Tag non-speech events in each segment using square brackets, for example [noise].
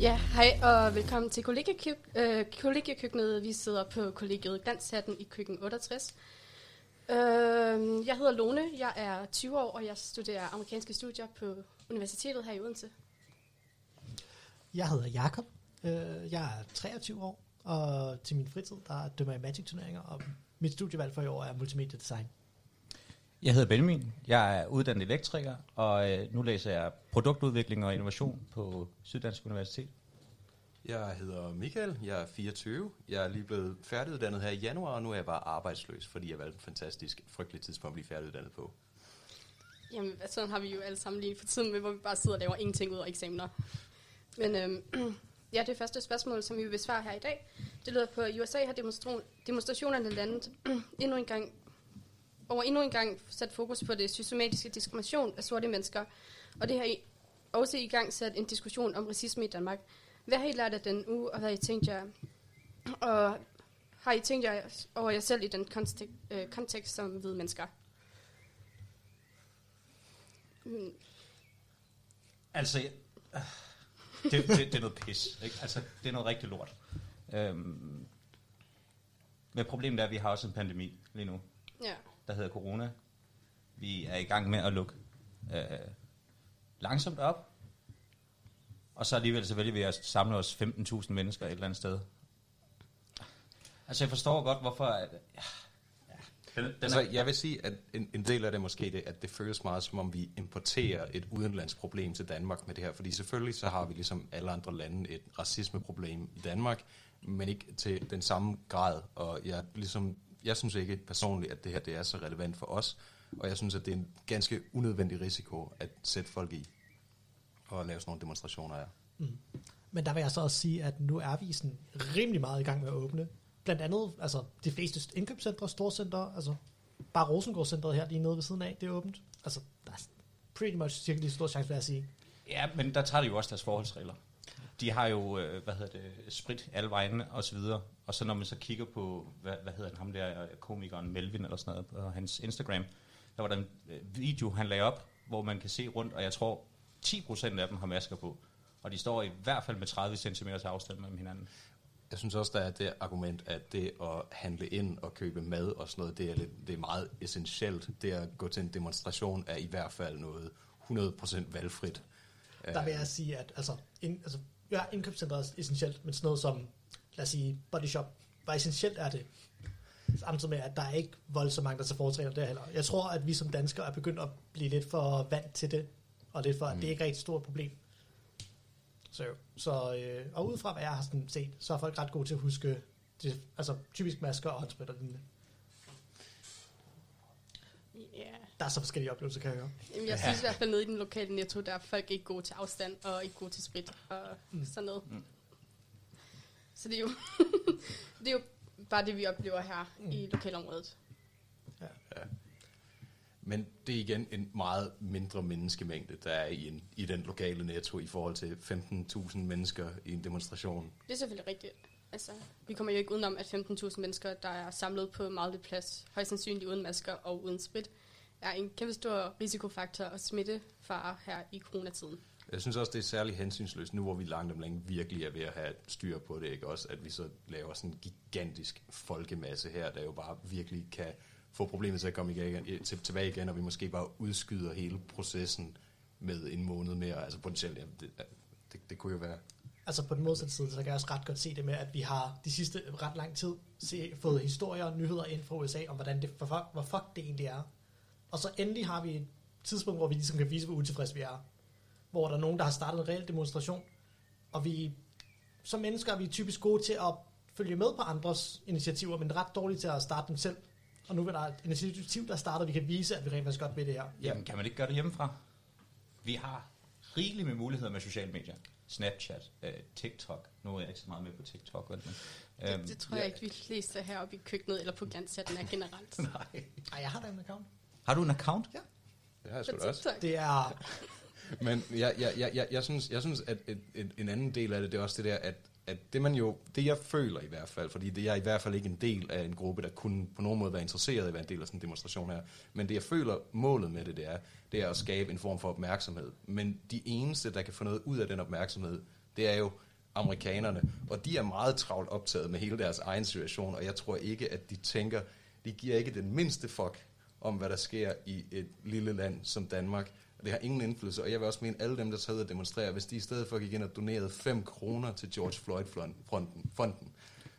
Ja, hej og velkommen til kollegiekøk- øh, kollegiekøkkenet. Vi sidder på kollegiet Glanshatten i køkken 68. Øh, jeg hedder Lone, jeg er 20 år, og jeg studerer amerikanske studier på universitetet her i Odense. Jeg hedder Jakob. Øh, Jeg er 23 år, og til min fritid, der dømmer jeg Magic-turneringer, og mit studievalg for i år er multimediedesign. Jeg hedder Benjamin. Jeg er uddannet elektriker, og øh, nu læser jeg produktudvikling og innovation på Syddansk Universitet. Jeg hedder Michael, jeg er 24. Jeg er lige blevet færdiguddannet her i januar, og nu er jeg bare arbejdsløs, fordi jeg valgte en fantastisk, frygtelig tidspunkt at blive færdiguddannet på. Jamen, sådan har vi jo alle sammen lige for tiden med, hvor vi bare sidder og laver ingenting ud af eksamener. Men øhm, [clears throat] ja, det første spørgsmål, som vi vil besvare her i dag, det lyder på, at USA har demonstration, demonstrationerne landet [clears throat] endnu en gang, over endnu en gang sat fokus på det systematiske diskrimination af sorte mennesker, og det har i, også i gang sat en diskussion om racisme i Danmark. Hvad har I lært af den uge, og hvad har I tænkt jer, og har I tænkt jer over jer selv i den kontekst, øh, kontekst som hvide mennesker? Mm, Altså, øh, det, det, det er noget pis. Ikke? Altså, det er noget rigtig lort. Øhm, men problemet er, at vi har også en pandemi lige nu, ja. Der hedder corona. Vi er i gang med at lukke øh, langsomt op, og så alligevel så vælger vi at samle os 15.000 mennesker et eller andet sted. Altså, jeg forstår godt, hvorfor... At, ja, ja, den, den Altså, er, jeg vil sige, at en, en del af det måske det, at det føles meget som om, vi importerer et udenlandsk problem til Danmark med det her. Fordi selvfølgelig så har vi ligesom alle andre lande et racismeproblem i Danmark, men ikke til den samme grad. Og jeg, ligesom, jeg synes ikke personligt, at det her det er så relevant for os. Og jeg synes, at det er en ganske unødvendig risiko at sætte folk i og lave sådan nogle demonstrationer her. Men der vil jeg så også sige, at nu er vi sådan rimelig meget i gang med at åbne. Blandt andet, altså de fleste indkøbscentre, storcentre, altså bare Rosengårdscentret her lige nede ved siden af, det er åbent. Altså, der er pretty much cirka lige stor chance, vil jeg sige. Ja, men der tager de jo også deres forholdsregler. De har jo, øh, hvad hedder det, sprit alle vegne og så videre. Og så når man så kigger på, hvad, hvad hedder han, ham der, øh, komikeren Melvin eller sådan noget, på hans Instagram, der var der en øh, video, han lagde op, hvor man kan se rundt, og jeg tror, 10% af dem har masker på. Og de står i hvert fald med 30 cm afstand mellem hinanden. Jeg synes også, der er det argument, at det at handle ind og købe mad og sådan noget, det er, lidt, det er meget essentielt. Det at gå til en demonstration er i hvert fald noget 100% valgfrit. Der vil jeg sige, at altså, ind, altså ja, indkøbscentret er essentielt, men sådan noget som, lad os sige, body shop, hvor essentielt er det? Samtidig med, at der er ikke voldsomt mange, der tager foretrækker det heller. Jeg tror, at vi som danskere er begyndt at blive lidt for vant til det, og lidt for, at det er ikke rigtig et stort problem. Så, så øh, og ud fra hvad jeg har sådan set, så er folk ret gode til at huske, det, altså typisk masker og håndsprit og lignende. Ja. Der er så forskellige oplevelser, kan jeg høre. Jamen, jeg synes i hvert fald nede i den lokale netto, der er folk ikke gode til afstand og ikke gode til sprit og mm. sådan noget. Mm. Så det er, jo [laughs] det er jo bare det, vi oplever her mm. i lokalområdet. Men det er igen en meget mindre menneskemængde, der er i, en, i den lokale netto i forhold til 15.000 mennesker i en demonstration. Det er selvfølgelig rigtigt. Altså, vi kommer jo ikke udenom, at 15.000 mennesker, der er samlet på meget lidt plads, højst sandsynligt uden masker og uden sprit, er en kæmpe stor risikofaktor og smittefare her i coronatiden. Jeg synes også, det er særlig hensynsløst, nu hvor vi langt om længe virkelig er ved at have styr på det, ikke også? At vi så laver sådan en gigantisk folkemasse her, der jo bare virkelig kan få problemet til at komme igen, til, tilbage igen, og vi måske bare udskyder hele processen med en måned mere. Altså potentielt, ja, det, det, det kunne jo være... Altså på den modsatte side, så kan jeg også ret godt se det med, at vi har de sidste ret lang tid se, fået historier og nyheder ind fra USA om, hvordan det, for, hvor fuck det egentlig er. Og så endelig har vi et tidspunkt, hvor vi ligesom kan vise, hvor utilfredse vi er. Hvor der er nogen, der har startet en reel demonstration, og vi som mennesker er vi typisk gode til at følge med på andres initiativer, men ret dårlige til at starte dem selv. Og nu er der et initiativ, der starter, og vi kan vise, at vi rent faktisk godt ved det her. Jamen, kan man ikke gøre det hjemmefra? Vi har rigeligt med muligheder med sociale medier. Snapchat, øh, TikTok. Nu er jeg ikke så meget med på TikTok. Men, Det, det tror jeg ikke, vi fleste heroppe i køkkenet eller på glanshatten er generelt. [laughs] Nej. Ej, jeg har da en account. Har du en account? Ja. Det har jeg sgu da også. Det er... [laughs] Men jeg, jeg, jeg, jeg, jeg, synes, jeg synes, at et, et, en anden del af det, det er også det der, at, at det man jo, det jeg føler i hvert fald, fordi det jeg er i hvert fald ikke en del af en gruppe, der kunne på nogen måde være interesseret i at være en del af sådan en demonstration her, men det jeg føler målet med det, det er, det er at skabe en form for opmærksomhed. Men de eneste, der kan få noget ud af den opmærksomhed, det er jo amerikanerne, og de er meget travlt optaget med hele deres egen situation, og jeg tror ikke, at de tænker, de giver ikke den mindste fuck om, hvad der sker i et lille land som Danmark. Og det har ingen indflydelse, og jeg vil også mene, alle dem, der tager ud og demonstrerer, hvis de i stedet for gik ind og donerede 5 kroner til George Floyd-fonden, fonden,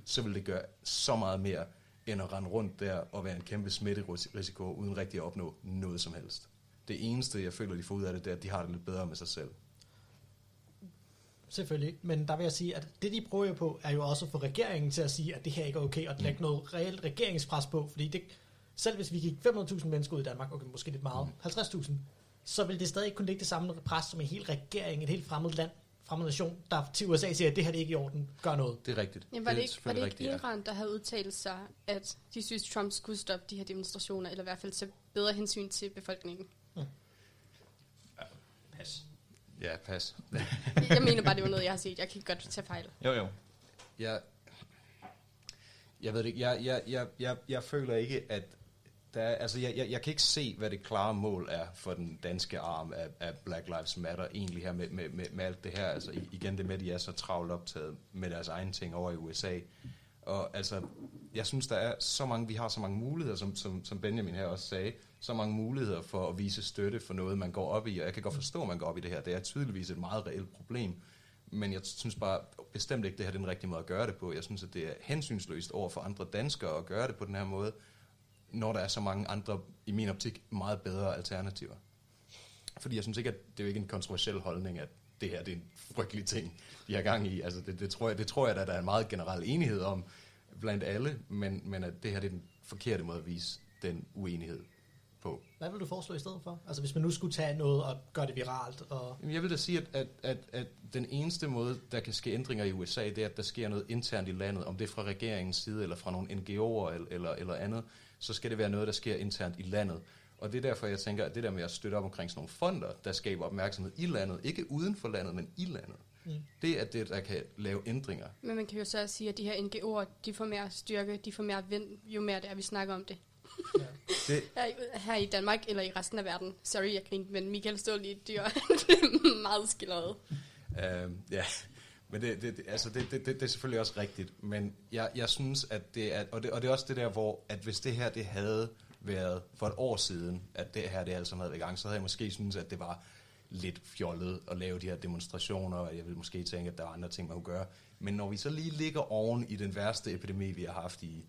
så ville det gøre så meget mere, end at rende rundt der og være en kæmpe smitterisiko, uden rigtig at opnå noget som helst. Det eneste, jeg føler, de får ud af det, det er, at de har det lidt bedre med sig selv. Selvfølgelig, men der vil jeg sige, at det de prøver på, er jo også at få regeringen til at sige, at det her ikke er okay, og lægge mm. noget reelt regeringspres på, fordi det, selv hvis vi gik 500.000 mennesker ud i Danmark, okay, måske lidt meget, mm. 50.000, så vil det stadig ikke kunne lægge det samme pres som en hel regering, et helt fremmed land, fremmed nation, der til USA siger, at det her det er ikke i orden, gør noget. Det er rigtigt. Jamen, var det, det ikke, var det ikke rigtigt, Iran, der havde udtalt sig, at de synes, Trump skulle stoppe de her demonstrationer, eller i hvert fald tage bedre hensyn til befolkningen? Mm. Ja, pas. Ja, pas. [laughs] jeg mener bare, det var noget, jeg har set. Jeg kan godt tage fejl. Jo, jo. Jeg, jeg ved det ikke. Jeg, jeg, jeg, jeg, jeg føler ikke, at der altså jeg, jeg, jeg kan ikke se, hvad det klare mål er for den danske arm af, af Black Lives Matter egentlig her med, med, med, med alt det her. Altså igen det med, at de er så travlt optaget med deres egne ting over i USA. Og altså, jeg synes, der er så mange, vi har så mange muligheder, som, som, som Benjamin her også sagde, så mange muligheder for at vise støtte for noget, man går op i. Og jeg kan godt forstå, at man går op i det her. Det er tydeligvis et meget reelt problem. Men jeg synes bare bestemt ikke, det her er den rigtige måde at gøre det på. Jeg synes, at det er hensynsløst over for andre danskere at gøre det på den her måde når der er så mange andre, i min optik, meget bedre alternativer. Fordi jeg synes ikke, at det er jo ikke en kontroversiel holdning, at det her det er en frygtelig ting, de har gang i. Altså det, det, tror jeg, det tror jeg, at der er en meget generel enighed om blandt alle, men, men at det her det er den forkerte måde at vise den uenighed på. Hvad vil du foreslå i stedet for? Altså hvis man nu skulle tage noget og gøre det viralt? Og... Jeg vil da sige, at, at, at, at den eneste måde, der kan ske ændringer i USA, det er, at der sker noget internt i landet, om det er fra regeringens side, eller fra nogle NGO'er, eller, eller, eller andet så skal det være noget, der sker internt i landet. Og det er derfor, jeg tænker, at det der med at støtte op omkring sådan nogle fonder, der skaber opmærksomhed i landet, ikke uden for landet, men i landet, mm. det er det, der kan lave ændringer. Men man kan jo så sige, at de her NGO'er, de får mere styrke, de får mere vind, jo mere det er, vi snakker om det. Ja. det. Her, i Danmark eller i resten af verden. Sorry, jeg grinte, men Michael stod lige dyr. [laughs] meget skilleret. Uh, ja, men det, det, altså det, det, det, det er selvfølgelig også rigtigt, men jeg, jeg synes, at det er, og det, og det er også det der, hvor, at hvis det her, det havde været for et år siden, at det her, det altså havde været i gang, så havde jeg måske synes, at det var lidt fjollet at lave de her demonstrationer, og jeg vil måske tænke, at der var andre ting, man kunne gøre. Men når vi så lige ligger oven i den værste epidemi, vi har haft i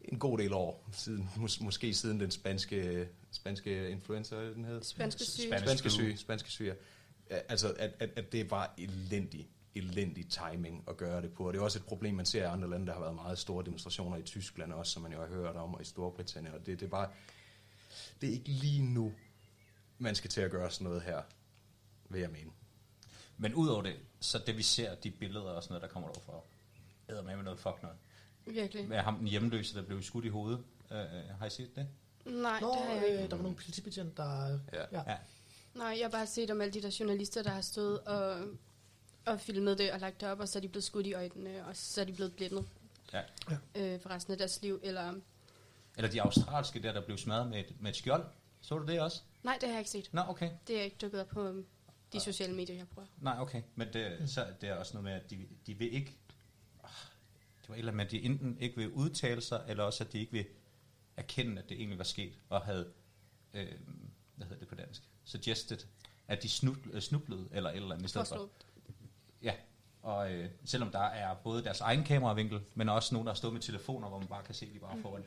en god del år, siden, mås- måske siden den spanske, spanske influenza, den hed? Spanske syge. Spanske syge, spanske syge. Altså, at, at, at det var elendigt elendig timing at gøre det på. Og det er også et problem, man ser i andre lande. Der har været meget store demonstrationer i Tyskland også, som man jo har hørt om, og i Storbritannien. Og det, det er bare, det er ikke lige nu, man skal til at gøre sådan noget her, vil jeg mene. Men udover det, så det vi ser, de billeder og sådan noget, der kommer for, æder med med noget fuck noget. Virkelig. Med ham den hjemløse, der blev skudt i hovedet. Uh, har I set det? Nej, Nå, det har jeg ikke. Øh, der var nogle politibetjente, der... Ja. ja. ja. Nej, jeg har bare set om alle de der journalister, der har stået og og filmet det og lagt det op, og så er de blevet skudt i øjnene, og så er de blevet blændet ja. øh, for resten af deres liv. Eller, eller de australske der, der blev smadret med et, med et skjold. Så du det også? Nej, det har jeg ikke set. Nå, okay. Det er ikke dukket op på um, de sociale medier, jeg bruger. Nej, okay. Men det, så det er også noget med, at de, de vil ikke... Ah, det var et eller andet med, at de enten ikke vil udtale sig, eller også, at de ikke vil erkende, at det egentlig var sket, og havde... Øh, hvad hedder det på dansk? Suggested, at de snublede, eller et eller andet i stedet for. Ja, og øh, selvom der er både deres egen kameravinkel, men også nogen, der har stået med telefoner, hvor man bare kan se, de bare foran.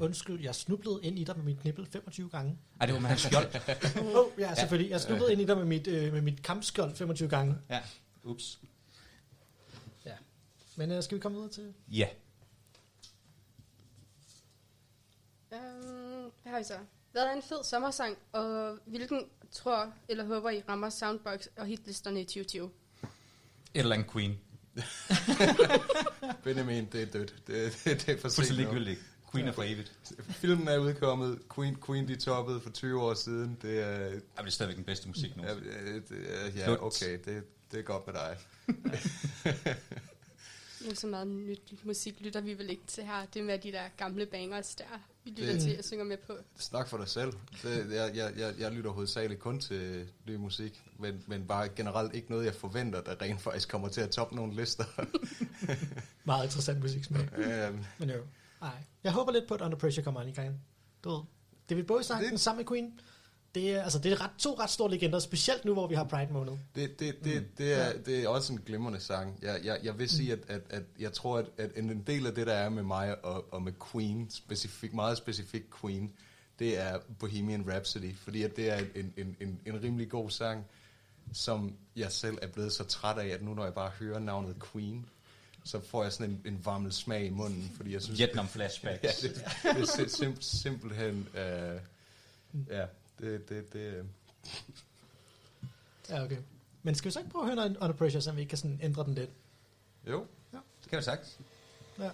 Undskyld, jeg snublede ind i dig med mit knibbel 25 gange. Ej, det var med hans skjold. [laughs] oh, ja, selvfølgelig. Jeg snublede ind i dig med mit, øh, med mit kampskjold 25 gange. Ja, ups. Ja. Men øh, skal vi komme videre til? Ja. Um, hvad har vi så? Hvad er en fed sommersang, og hvilken tror eller håber I rammer Soundbox og hitlisterne i 2020? Eller andet Queen. [laughs] Benjamin, det er dødt. Det, det, det er for sent ligegyldigt. Queen er for evigt. Filmen er udkommet. Queen, Queen de toppede for 20 år siden. Det er, Jamen, det er stadigvæk den bedste musik nu. Ja, det, ja okay. Det, det er godt med dig. [laughs] Nu så meget nyt musik lytter vi vel ikke til her. Det med de der gamle bangers der. Vi lytter Det- til og synger med på. Snak for dig selv. Det, jeg, jeg, jeg, jeg lytter hovedsageligt kun til ny musik, men, men bare generelt ikke noget, jeg forventer, der rent faktisk kommer til at toppe nogle lister. [laughs] Meget interessant musiksmag. øhm, Men jo. Ej. Jeg håber lidt på, at Under Pressure kommer ind i gang. Du ved, David Bowie sang Det- den sammen med Queen. Det er, altså, det er ret, to ret store legender, specielt nu, hvor vi har Pride måned. det, det, det, det, er, det er også en glimrende sang. Jeg, jeg, jeg vil sige, at, at, at jeg tror, at, at en del af det, der er med mig og, og med Queen, specifik, meget specifik Queen, det er Bohemian Rhapsody, fordi at det er en, en, en, en rimelig god sang, som jeg selv er blevet så træt af, at nu når jeg bare hører navnet Queen, så får jeg sådan en, en varmel smag i munden, fordi jeg synes... Vietnam flashbacks. [laughs] Ja, det, det er sim, sim, simpelthen... Øh, ja, det... det, det øh. Ja, okay. Men skal vi så ikke prøve at høre noget Under Pressure, så vi ikke kan sådan ændre den lidt? jo, Det kan du sagt. Ja.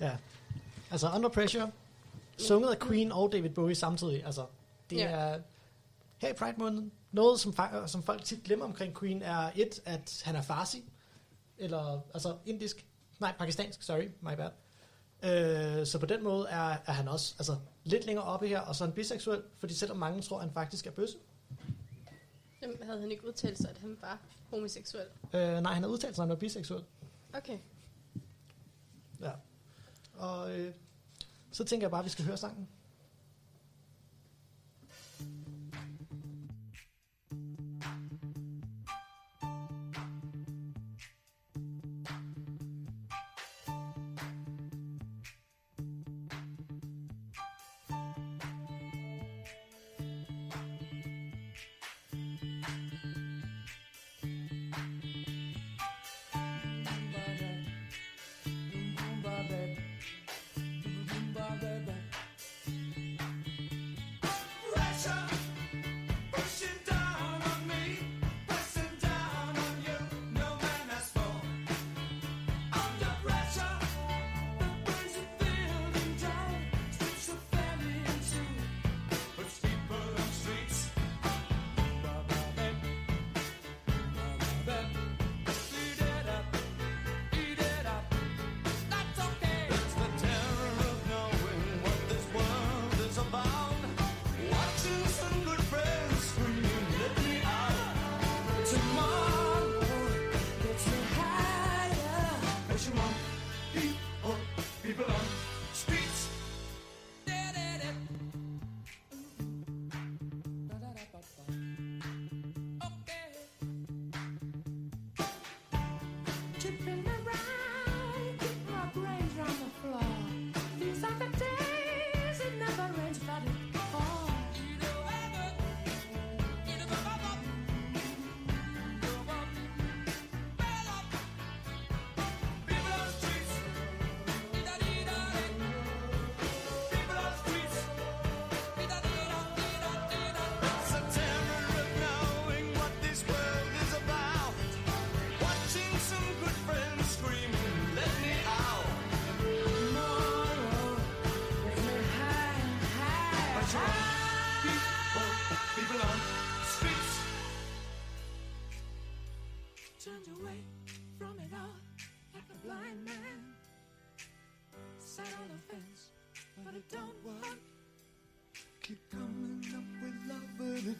Ja. Altså Under Pressure, sunget af Queen og David Bowie samtidig. Altså, det Ja. er her i Pride måneden. Noget, som, som folk tit glemmer omkring Queen, er et, at han er farsi. Eller, altså indisk. Nej, pakistansk, sorry, my bad. Øh, så på den måde er, er han også altså, lidt længere oppe her, og så er han biseksuel, fordi selvom mange tror, han faktisk er bøsse. Jamen, havde han ikke udtalt sig, at han var homoseksuel? Øh, nej, han har udtalt sig, at han er biseksuel. Okay. Ja. Og øh, så tænker jeg bare, at vi skal høre sangen.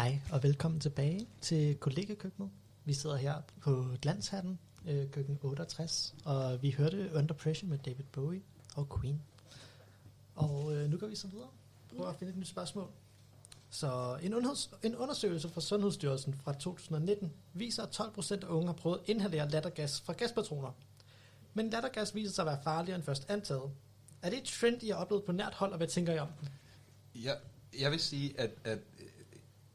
Hej og velkommen tilbage til kollegekøkkenet. Vi sidder her på Glanshatten, øh, køkken 68, og vi hørte Under Pressure med David Bowie og Queen. Og øh, nu går vi så videre. Prøv at finde et nyt spørgsmål. Så en, unders- en undersøgelse fra Sundhedsstyrelsen fra 2019 viser, at 12% af unge har prøvet at inhalere lattergas fra gaspatroner. Men lattergas viser sig at være farligere end først antaget. Er det et trend, I har oplevet på nært hold, og hvad tænker I om den? Jeg, jeg vil sige, at... at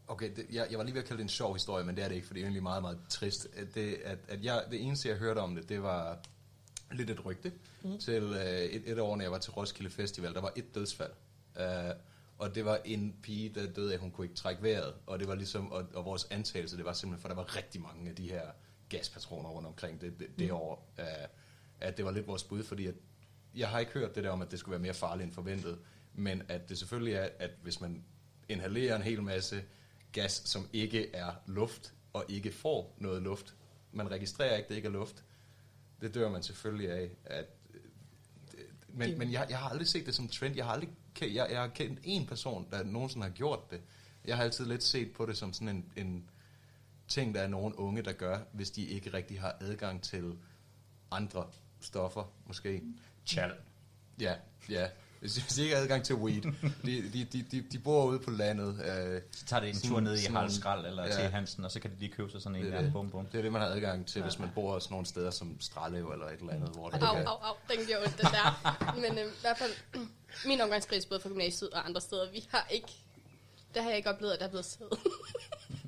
okay, det, jeg, jeg var lige ved at kalde det en sjov historie, men det er det ikke, for det er egentlig meget, meget trist. Det, at, at jeg, det eneste, jeg hørte om det, det var lidt et rygte. Mm. Til øh, et, et år, når jeg var til Roskilde Festival, der var et dødsfald. Uh, og det var en pige, der døde af, at hun kunne ikke trække vejret. Og det var ligesom, og, og vores antagelse, det var simpelthen, for der var rigtig mange af de her gaspatroner rundt omkring det, det, det år, uh, at det var lidt vores bud, fordi at jeg har ikke hørt det der om, at det skulle være mere farligt end forventet, men at det selvfølgelig er, at hvis man inhalerer en hel masse gas, som ikke er luft, og ikke får noget luft, man registrerer ikke, at det ikke er luft, det dør man selvfølgelig af. At, øh, men men jeg, jeg har aldrig set det som trend. Jeg har aldrig jeg, jeg har kendt en person, der nogensinde har gjort det. Jeg har altid lidt set på det som sådan en, en ting, der er nogle unge, der gør, hvis de ikke rigtig har adgang til andre stoffer, måske. Chal. Ja, ja. Hvis, hvis de ikke har adgang til weed. De, de, de, de, de bor ude på landet. Øh, Så tager det en Sådan- tur ned i Harald Skrald eller ja. til Hansen, og så kan de lige købe sig sådan en Det er der. det. Bum, bum. det er det, man har adgang til, hvis man bor sådan nogle steder som Stralev eller et eller andet. Hvor det Au, kan- au, au, den giver ondt, den der. Men øh, i hvert fald, [clears throat] min omgangskreds, både fra gymnasiet og andre steder, vi har ikke, der har jeg ikke oplevet, at der er blevet taget.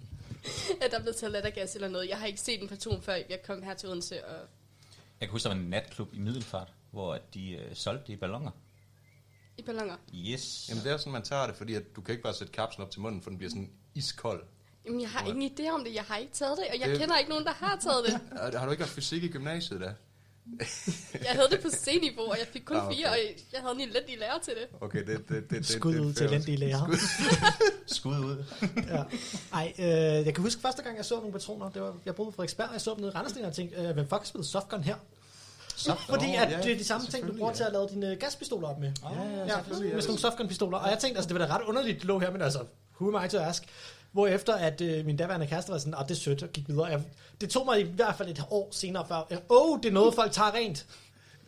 [laughs] at der er blevet taget lattergas eller noget. Jeg har ikke set en person før, jeg kom her til Odense, og Jeg kan huske, der var en natklub i Middelfart, hvor at de øh, solgte det i ballonger. I ballonger. Yes. Jamen det er sådan, man tager det, fordi at du kan ikke bare sætte kapslen op til munden, for den bliver sådan iskold. Jamen, jeg har ingen idé om det. Jeg har ikke taget det, og jeg Det- kender ikke nogen, der har taget det. [laughs] Har du ikke haft fysik i gymnasiet da? Jeg havde det på C-niveau, og jeg fik kun Ah, okay. fire, og jeg havde en elendig lærer til det. Okay, det, det, det, det, Skud det, ud til elendige lærere. [laughs] Skud ud. ja. Ej, øh, jeg kan huske første gang, jeg så nogle patroner, det var, jeg boede på Frederiksberg, og jeg så dem nede i Randersten, og tænkte, øh, hvem fuck har spillet softgun her? Så. Fordi at ja, det er de samme ting, du bruger ja. til at lave dine gaspistoler op med. Ja, ja, ja, selvfølgelig, med ja. sådan nogle softgun-pistoler. Og jeg tænkte, altså, det var da ret underligt, det lå her, men altså, who am I to ask? Hvorefter at øh, min daværende kæreste var sådan, at det er sødt, og gik videre. Jeg, det tog mig i hvert fald et år senere før. Åh, oh, det er noget, folk tager rent.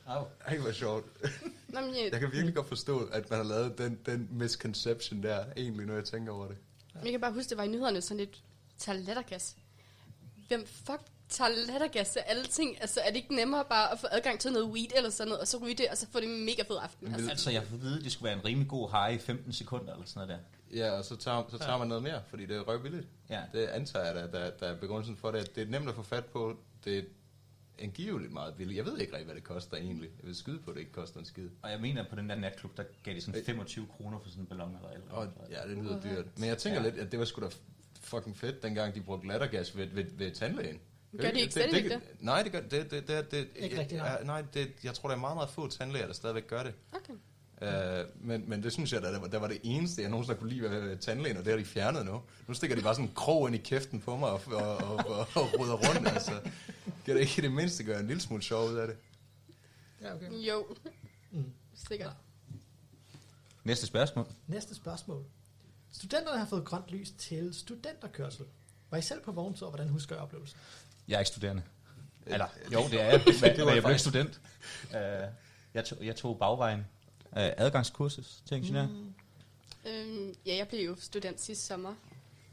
Au. Ej, hvor sjovt. [laughs] Nå, men jeg, Jeg kan virkelig godt forstå, at man har lavet den, den misconception der, egentlig, når jeg tænker over det. jeg kan bare huske, det var i nyhederne sådan lidt, tager lattergas. Hvem fuck tager lattergas til alle ting? Altså, er det ikke nemmere bare at få adgang til noget weed eller sådan noget, og så ryge det, og så få det en mega fed aften? Men Altså, Altså, jeg får at vide, at det skulle være en rimelig god high i 15 sekunder eller sådan noget der. Ja, og så tager, så tager man noget mere, fordi det er røvbilligt. Ja. Det antager jeg, der, der, der er begrundelsen for det. Det er nemt at få fat på. Det er angiveligt meget billigt. Jeg ved ikke rigtig, hvad det koster egentlig. Jeg vil skyde på, at det ikke koster en skid. Og jeg mener, at på den der natklub, der gav de sådan 25 kroner for sådan en ballon eller eller Og, ja, det lyder dyrt. Men jeg tænker Ja. lidt, at det var sgu da fucking fedt, dengang de brugte lattergas ved, ved, ved tandlægen. Gør de ikke stadigvæk det? Nej, det gør det. det, det, det Ikke rigtigt, nej. ja, nej, det, jeg tror, der er meget, meget få tandlæger, der stadigvæk gør det. okay. Uh, men, men det synes jeg, der, der, var, det eneste, jeg nogensinde kunne lide ved tandlægen, og det har de fjernet nu. Nu stikker de bare sådan en krog ind i kæften på mig og, og, og, og, og ruder rundt. Altså, kan det ikke det mindste gøre en lille smule sjov ud af det? Ja, okay. Jo. Mm. Sikkert. Næste spørgsmål. Næste spørgsmål. Studenterne har fået grønt lys til studenterkørsel. Var I selv på vogntur, og hvordan husker I oplevelsen? Jeg er ikke studerende. Eller, jo, det er [laughs] jeg, men, men jeg blev ikke student. Uh, jeg, tog, jeg tog bagvejen. Uh, adgangskursus til ingeniør. Mm. Øhm, ja, jeg blev jo student sidste sommer,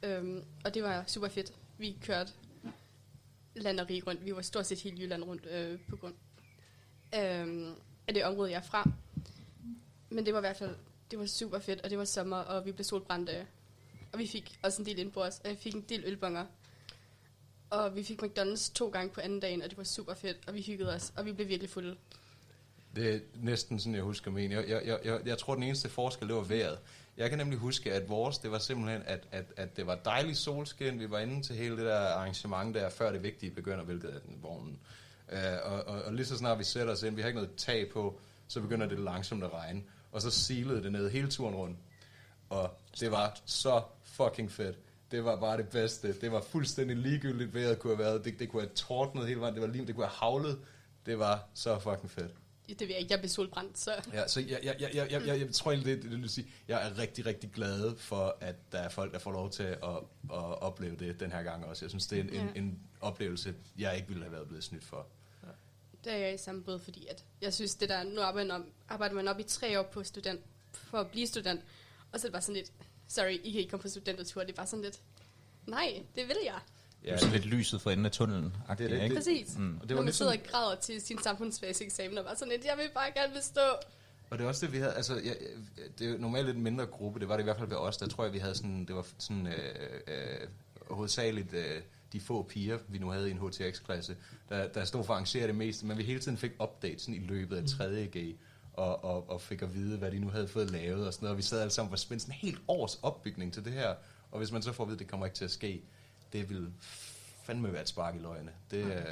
øhm, og det var super fedt. Vi kørte land og rige rundt. Vi var stort set hele Jylland rundt øh, på grund øhm, af det område, jeg er fra. Men det var i hvert fald det var super fedt, og det var sommer, og vi blev solbrændte. Og vi fik også en del indbords, og jeg fik en del ølbonger. Og vi fik McDonald's to gange på anden dagen, og det var super fedt, og vi hyggede os, og vi blev virkelig fulde. Det er næsten sådan, jeg husker min. Jeg, jeg, jeg, jeg, jeg tror, den eneste forskel, det var vejret. Jeg kan nemlig huske, at vores, det var simpelthen, at, at, at det var dejlig solskin. Vi var inde til hele det der arrangement der, før det vigtige begynder, hvilket er den vognen. Uh, og, og, og lige så snart vi sætter os ind, vi har ikke noget tag på, så begynder det langsomt at regne. Og så silede det ned hele turen rundt. Og det var så fucking fedt. Det var bare det bedste. Det var fuldstændig ligegyldigt, vejret kunne have været. Det, det kunne have tordnet hele vejen. Det var lige, det kunne have havlet. Det var så fucking fedt. Det ved jeg ikke, jeg blev solbrændt, så... Ja, så jeg, jeg, jeg, jeg, jeg, jeg, jeg tror egentlig, det, det, det vil sige, jeg er rigtig, rigtig glad for, at der er folk, der får lov til at, at opleve det den her gang også. Jeg synes, det er en, en, Ja. en oplevelse, jeg ikke ville have været blevet snydt for. Det er jeg i samme båd, fordi at jeg synes, det der, nu arbejder man, om, arbejder man op i tre år på student, for at blive student, og så er det bare sådan lidt, sorry, I kan ikke komme på studentertur, det er bare sådan lidt, nej, det vil jeg. Det er sådan lidt lyset for enden af tunnelen. Det er det. ikke? Præcis. Mm. Og Det det Når var man lidt sidder og græder til sin samfundsfagseksamen, og bare sådan lidt, jeg vil bare gerne bestå. og det er også det, vi havde, altså, jeg, det er jo normalt lidt en mindre gruppe, det var det i hvert fald ved os, der tror jeg, vi havde sådan, det var sådan, øh, øh, hovedsageligt øh, de få piger, vi nu havde i en HTX-klasse, der, der stod for at arrangere det meste, men vi hele tiden fik updates sådan i løbet af 3.G, og, og, og fik at vide, hvad de nu havde fået lavet og sådan noget, og vi sad alle sammen og var spændt sådan en helt års opbygning til det her, og hvis man så får at vide, at det kommer ikke til at ske, det vil fandme være et spark i løgene. Det, øh,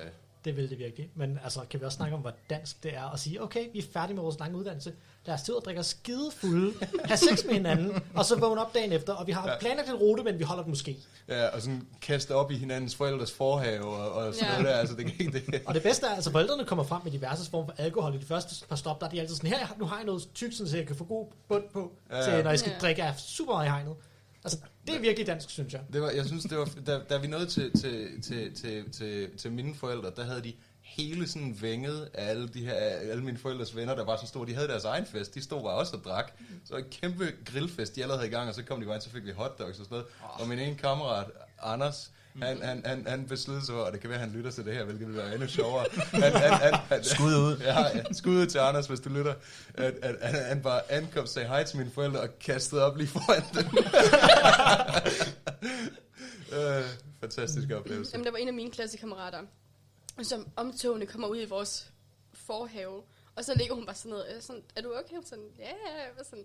Det vil det virkelig. Men altså, kan vi også snakke om, hvor dansk det er at sige, okay, vi er færdige med vores lange uddannelse. Lad os til at drikke os skide fulde, have sex med hinanden, og så vågne op dagen efter, og vi har Ja. planlagt en rute, men vi holder den måske. Ja, og sådan kaste op i hinandens forældres forhave og, og sådan Ja. noget der. Altså, det, kan ikke- det, Og det bedste er, altså forældrene kommer frem med diverse former for alkohol i de første par stop, der er de altid sådan, her, nu har jeg noget tyk, sådan, så jeg kan få god bund på, ja. til, når jeg skal Ja. drikke af super meget i hegnet. Altså, det er virkelig dansk, synes jeg. det var, jeg synes, det var, da, da vi nåede til, til, til, til, til, til mine forældre, der havde de hele sådan vænget af alle, de her, alle mine forældres venner, der var så store. De havde deres egen fest. De stod bare også og drak. Så en kæmpe grillfest, de allerede havde i gang, og så kom de bare ind, så fik vi hotdogs og sådan noget. Og min ene kammerat, Anders, han, han, han, han besluttede sig for, og det kan være, at han lytter til det her, hvilket vil være endnu sjovere. Han, han, han, han, Skud ud. [laughs] Ja, ja. Skud ud til Anders, hvis du lytter. At, at, at han bare ankom, sagde hej til mine forældre og kastede op lige foran dem. [laughs] øh, fantastisk oplevelse. Jamen, der var en af mine klassekammerater, som omtogene kommer ud i vores forhave, og så ligger hun bare sådan noget, øh, sådan, er du okay? Sådan, ja, ja, jeg var sådan,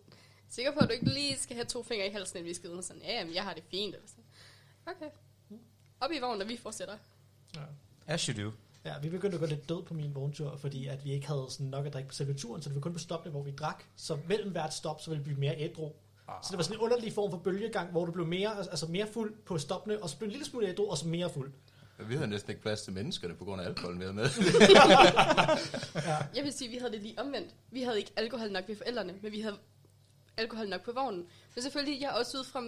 sikker på, at du ikke lige skal have to fingre i halsen, inden vi skal ud. Sådan, ja, jamen, jeg har det fint. Eller sådan. Okay. Op i vognen, og vi fortsætter. As you do. Ja, vi begyndte at gå lidt død på min vogntur, fordi at vi ikke havde sådan nok at drikke på selve turen, så det var kun på stoppene, hvor vi drak. Så mellem hvert stop, så ville vi blive mere ædru. Så det var sådan en underlig form for bølgegang, hvor du blev mere, altså mere fuld på stoppene, og så blev en lille smule ædru, og så mere fuld. Vi havde næsten ikke plads til menneskerne på grund af alkoholen, vi havde med. [laughs] Jeg vil sige, at vi havde det lige omvendt. Vi havde ikke alkohol nok ved forældrene, men vi havde alkohol nok på vognen. Men selvfølgelig, jeg er også ude fra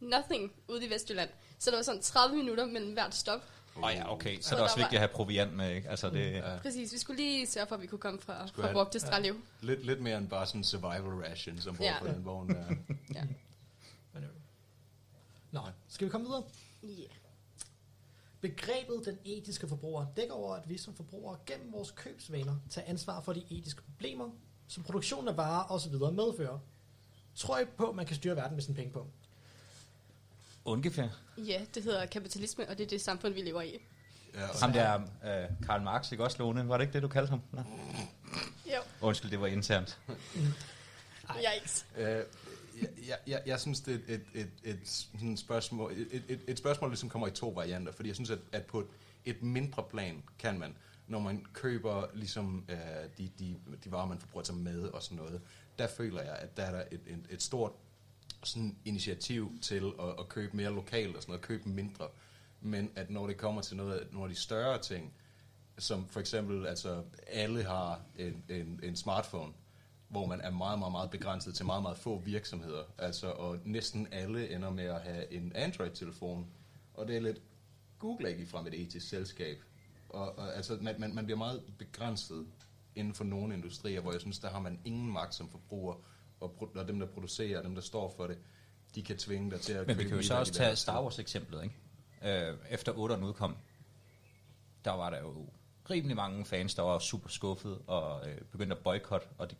nothing ude i Vestjylland. Så der var sådan 30 minutter mellem hvert stop. Åh oh, ja, okay. Så Så er det også der var- vigtigt at have proviant med, ikke? Altså, det, Ja. Præcis, vi skulle lige sørge for, at vi kunne komme fra, Skulle fra Borg til Stralev. lidt, lidt mere end bare sådan survival ration, som bor Ja. på den vogn der. Ja. Nå, skal vi komme videre? Yeah. Begrebet den etiske forbruger dækker over, at vi som forbrugere gennem vores købsvaner tager ansvar for de etiske problemer, som produktionen af varer osv. medfører. Tror I på, at man kan styre verden med sine penge på? ungefær. Ja, det hedder kapitalisme, og det er det samfund, vi lever i. Ja, Ham der, uh, Karl Marx, ikke også, Lone? Var det ikke det, du kaldte ham? Nej. Jo, Undskyld, det var internt. [laughs] yikes. Øh, jeg, jeg, jeg, synes, det er et, et, et, et, sådan spørgsmål, et, et, et spørgsmål, der ligesom kommer i to varianter, fordi jeg synes, at, at på et, et mindre plan kan man, når man køber ligesom, øh, de, de, de varer, man forbruger til mad og sådan noget, der føler jeg, at der er der et, et, et stort sådan initiativ til at, at købe mere lokalt og sådan noget, købe mindre. Men at når det kommer til noget, nogle af de større ting, som for eksempel, altså alle har en, en, en smartphone, hvor man er meget, meget, meget begrænset til meget, meget få virksomheder. Altså, og næsten alle ender med at have en Android-telefon. Og det er lidt, Google ikke fra et etisk selskab. Og, og altså, man, man, man bliver meget begrænset inden for nogle industrier, hvor jeg synes, der har man ingen magt som forbruger, og, og dem, der producerer, dem, der står for det, de kan tvinge dig til at Men vi kan jo så også tage. Star Wars eksemplet, ikke? Øh, efter 8'eren udkom, der var der jo rimelig mange fans, der var super skuffet og øh, begyndte at boykotte, og det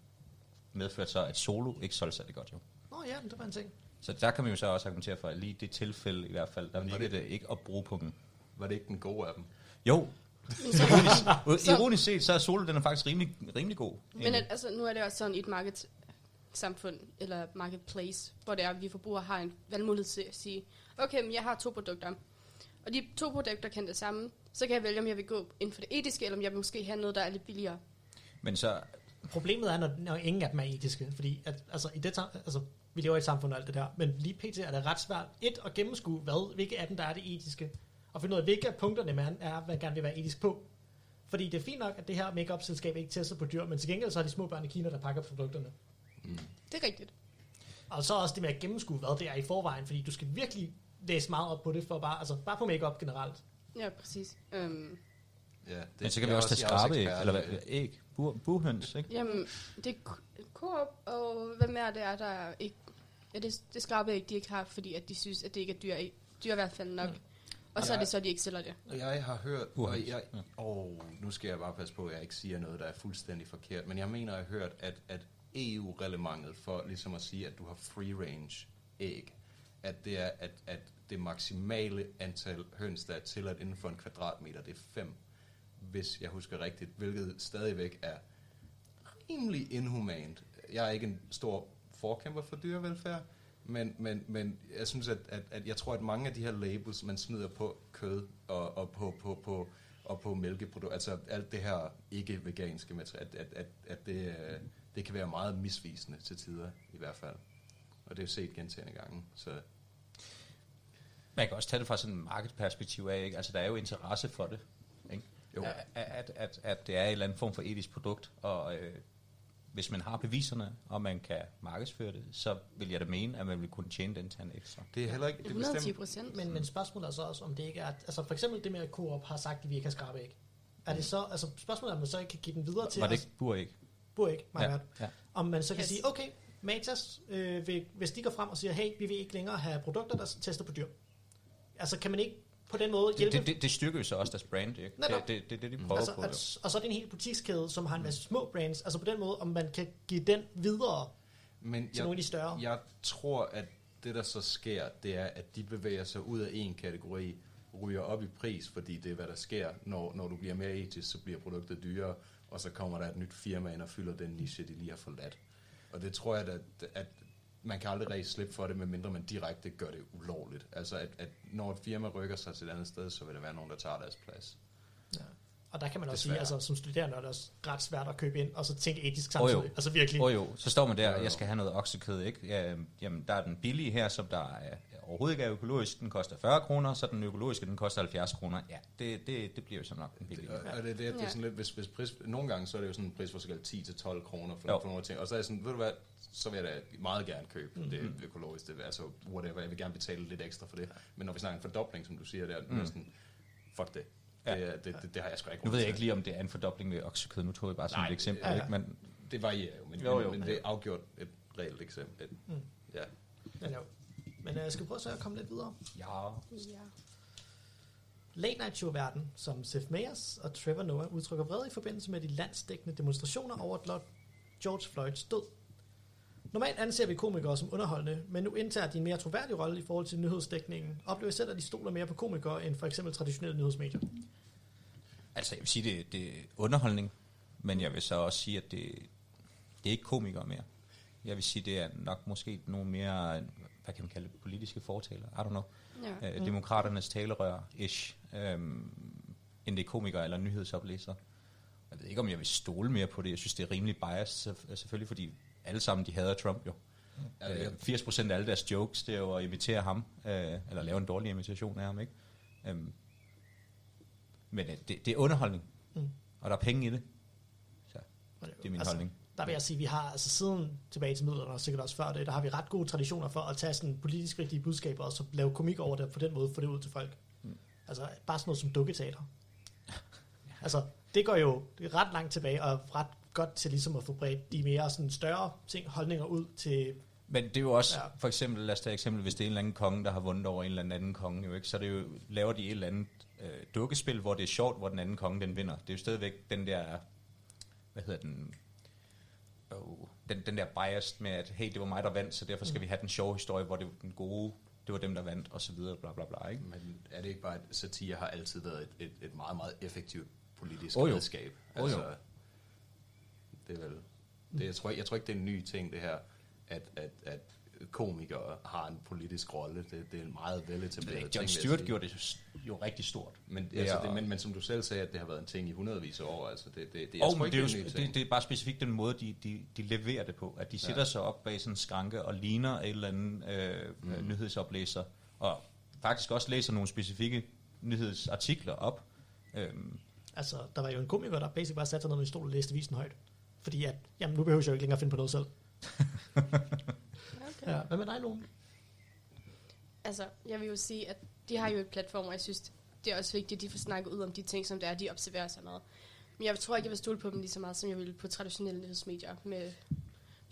medførte så, at Solo ikke solgte sig det godt jo. Nå ja, det var en ting. Så der kan man jo så også argumentere for, at lige det tilfælde i hvert fald, der var det- det ikke at bruge på dem. Var det ikke den gode af dem? Jo, [laughs] ironisk, Så- ironisk set, så er Solo den er faktisk rimelig, rimelig god. Men at, altså, nu er det også sådan i et markedssamfund, eller marketplace, hvor det er, at vi forbrugere har en valgmulighed til at sige, okay, men jeg har to produkter, og de to produkter kan det samme, så kan jeg vælge, om jeg vil gå inden for det etiske, eller om jeg vil måske have noget, der er lidt billigere. Men så, Problemet er, når, når ingen af dem er etiske, fordi at, altså, i det, altså, vi lever i et samfund og alt det der, men lige pt. er det ret svært, et, at gennemskue, hvad, hvilke af dem, der er det etiske, og finde ud af, hvilke af punkterne man er, man gerne vil være etisk på. Fordi det er fint nok, at det her make-up-selskab ikke tester på dyr, men til gengæld så er de små børn i Kina, der pakker produkterne. Det er rigtigt. Og så også det med at gennemskue, hvad det er i forvejen, fordi du skal virkelig læse meget op på det, for bare, altså bare på make-up generelt. Ja, præcis. Øhm, Ja, det, Men så kan vi også tage skrabe æg, eller hvad, æg, bur, burhøns, ikke? jamen, det er Coop, og hvad mere det er, der ikke... Ja, det, det skraber ikke, de ikke har, fordi at de synes, at det ikke er dyr, dyr i hvert fald nok. Og så er det så, de ikke sælger det. Og jeg har hørt, og jeg, oh, nu skal jeg bare passe på, at jeg ikke siger noget, der er fuldstændig forkert, men jeg mener, at jeg har hørt, at, at EU-relementet for ligesom at sige, at du har free range æg, at det er, at, at det maksimale antal høns, der er tilladt inden for en kvadratmeter, det er fem, hvis jeg husker rigtigt, hvilket stadigvæk er rimelig inhumant. Jeg er ikke en stor forkæmper for dyrevelfærd, men, men, men jeg synes, at, at, at jeg tror, at mange af de her labels, man smider på kød og, og på, på, på, og på mælkeprodukter, altså alt det her ikke-veganske materiale, at, at, at, at det, øh, det kan være meget misvisende til tider i hvert fald. Og det er jo set gentagende gange. Så Man kan også tage det fra sådan et markedsperspektiv af, ikke? Altså, der er jo interesse for det. Jo. At, at, at, at det er en eller anden form for etisk produkt, og øh, hvis man har beviserne, og man kan markedsføre det, så vil jeg da mene, at man vil kunne tjene den til en ekstra. det er heller ikke... Det er Det 110 bestemt, procent. Men, men spørgsmålet er så også, om det ikke er... Altså for eksempel det med, at Coop har sagt, at vi ikke har skrabe æg. Er det så... Altså spørgsmålet er, om man så ikke kan give den videre til Var det ikke buræg? Bur ikke, my Ja, ja. ja. Om man så kan Yes. sige, okay, Matas, øh, vil, hvis de går frem og siger, hey, vi vil ikke længere have produkter, der tester på dyr. Altså kan man ikke på den måde Det, hjælpe... det, det, det styrker jo så også deres brand, ikke? Netop. Det, det, det, det, de prøver altså, på. at, og så er det en hel butikskæde, som har en masse små brands. Altså på den måde, om man kan give den videre men til nogle af de større. Jeg tror, at det, der så sker, det er, at de bevæger sig ud af en kategori, ryger op i pris, fordi det er, hvad der sker. Når, når du bliver mere etisk, så bliver produktet dyrere, og så kommer der et nyt firma ind og fylder den niche, de lige har forladt. Og det tror jeg, at, at man kan aldrig rigtig slippe for det, medmindre man direkte gør det ulovligt. Altså, at, at når et firma rykker sig til et andet sted, så vil der være nogen, der tager deres plads. Ja. Og der kan man også Desværre. sige, altså som studerende er det også ret svært at købe ind, og så tænke etisk Åh, jo. samtidig. altså virkelig. Og jo, så står man der, Jo, jo. jeg skal have noget oksekød, ikke? Ja, jamen, der er den billige her, som der er, overhovedet ikke er økologisk, den koster 40 kroner, så den økologiske, den koster 70 kroner. Ja, det, det, det bliver jo så nok den billige. Og, og det, er det, det er sådan lidt, hvis, hvis pris, nogle gange så er det jo sådan en prisforskel 10-12 kroner for, Jo. for nogle ting. Og så er jeg sådan, ved du hvad, så vil jeg da meget gerne købe mm. det økologisk, det, altså whatever, jeg vil gerne betale lidt ekstra for det. Men når vi snakker en fordobling, som du siger der, mm. sådan, fuck det. Ja. Det, er- det, det, det, har jeg sgu ikke Nu ved jeg ikke lige, om det er en fordobling ved oksekød. Nu tog jeg bare som Nej, et eksempel, ja, ja. ikke? Men Det varierer jo, men, Jo, jo, jo. jo. men det er afgjort et reelt eksempel. Et, Mm. ja. Men, jo. Men jeg skal prøve så at komme lidt videre. ja, Ja. Late Night Show verden, som Seth Meyers og Trevor Noah udtrykker vrede i forbindelse med de landsdækkende demonstrationer over Lord George Floyds død. Normalt anser vi komikere som underholdende, men nu indtager de en mere troværdig rolle i forhold til nyhedsdækningen. Oplever selv, at de stoler mere på komikere end for eksempel traditionelle nyhedsmedier. altså jeg vil sige, det, det er underholdning, men jeg vil så også sige, at det, det er ikke komikere mere. Jeg vil sige, det er nok måske nogle mere, hvad kan man kalde det, politiske fortaler, I don't know. Ja. øh, demokraternes talerør-ish, øhm, end det er komikere eller nyhedsoplæsere. Jeg ved ikke, om jeg vil stole mere på det. Jeg synes, det er rimelig biased, selvf- selvfølgelig, fordi alle sammen, de hader Trump jo. Jeg- Øh, 80% af alle deres jokes, det er jo at imitere ham, øh, eller lave en dårlig imitation af ham, ikke? Øhm, men øh, det, det er underholdning, Mm. og der er penge i det. Så det er min altså, holdning. Der vil jeg sige, at vi har altså siden tilbage til midlerne, og sikkert også før det, der har vi ret gode traditioner for at tage sådan politisk vigtige budskaber, og så lave komik over det, på den måde få det ud til folk. Mm. Altså bare sådan noget som dukketeater. [laughs] altså, det går jo det ret langt tilbage, og ret godt til ligesom at få bredt de mere sådan større ting, holdninger ud til... Men det er jo også, Ja. for eksempel, lad os tage eksempel, hvis det er en eller anden konge, der har vundet over en eller anden konge, jo ikke, så er det jo, laver de et eller andet øh, dukkespil, hvor det er sjovt, hvor den anden konge, den vinder. Det er jo stadigvæk den der, hvad hedder den, oh, den, den der bias med, at hey, det var mig, der vandt, så derfor skal vi have den sjove historie, hvor det var den gode, det var dem, der vandt, og så videre, bla bla bla, ikke? Men er det ikke bare, at satire har altid været et, et, et meget, meget effektivt politisk Åh, jo. redskab? Åh, Altså, jo. det er vel... Det, jeg, tror, jeg tror ikke, det er en ny ting, det her, at, at, at komikere har en politisk rolle. Det, det er en meget veletableret ting. John Stewart sige. gjorde det jo, rigtig stort. Men, Ja, altså, og- det, men, men som du selv sagde, at det har været en ting i hundredvis af år. Altså, det, det, det, Og tror men det, er ikke, jo, en det, ting. det er bare specifikt den måde, de, de, de leverer det på. At de sætter Ja. sig op bag sådan en skranke og ligner et eller andet øh, mm. nyhedsoplæser. Og faktisk også læser nogle specifikke nyhedsartikler op. Øhm, Altså, der var jo en komiker, der basic bare satte sig ned med en stol og læste visen højt. Fordi at, jamen nu behøver jeg jo ikke længere finde på noget selv. [laughs] Ja, hvad med dig, nogen? Altså, jeg vil jo sige, at de har jo et platform, og jeg synes, det er også vigtigt, at de får snakket ud om de ting, som det er, de observerer sig med. Men jeg tror ikke, jeg vil stole på dem lige så meget, som jeg vil på traditionelle nyhedsmedier med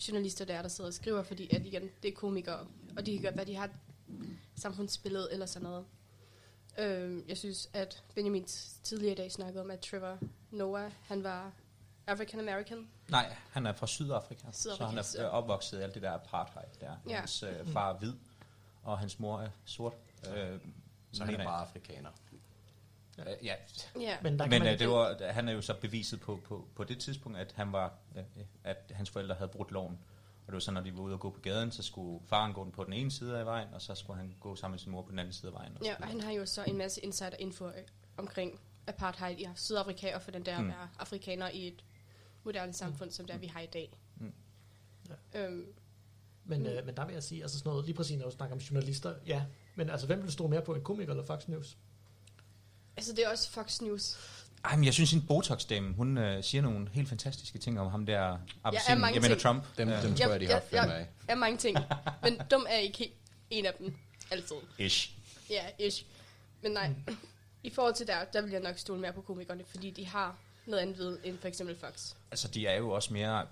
journalister, der er, der sidder og skriver, fordi at igen, det er komikere, og de kan gøre, hvad de har samfundsbillede eller sådan noget. Øhm, jeg synes, at Benjamin tidligere i dag snakkede om, at Trevor Noah, han var African American. nej, han er fra Sydafrika, Sydafrika, så han er så- øh, opvokset i alt det der apartheid der. Ja. Hans øh, far er hvid, og hans mor er sort. Øh, Så han er jeg. bare afrikaner. Øh, ja, Ja, Men der Men man øh, det var, han er jo så beviset på, på, på det tidspunkt, at han var, øh, at hans forældre havde brudt loven. Og det var sådan, når de var ude og gå på gaden, så skulle faren gå på den ene side af vejen, og så skulle han gå sammen med sin mor på den anden side af vejen. Ja, og han har jo så en masse insider info øh, omkring apartheid i Sydafrika, og for den der Mm. at være afrikaner i et moderne samfund, som der vi har i dag. Mm. Øhm, Men, øh, men der vil jeg sige, altså sådan noget, lige præcis når du snakker om journalister, ja. Men altså, hvem vil du stå mere på, en komiker eller Fox News? altså, det er også Fox News. Ej, men jeg synes, en Botox-dame, hun øh, siger nogle helt fantastiske ting om ham der appelsin. mange jeg mener. Trump. Dem, Øh, dem tror jeg, de har fem af. er mange ting, men dum er ikke en af dem, altid. Ish. Ja, ish. Men nej, i forhold til der, der vil jeg nok stole mere på komikerne, fordi de har noget andet end for eksempel Fox. Altså, de er jo også mere...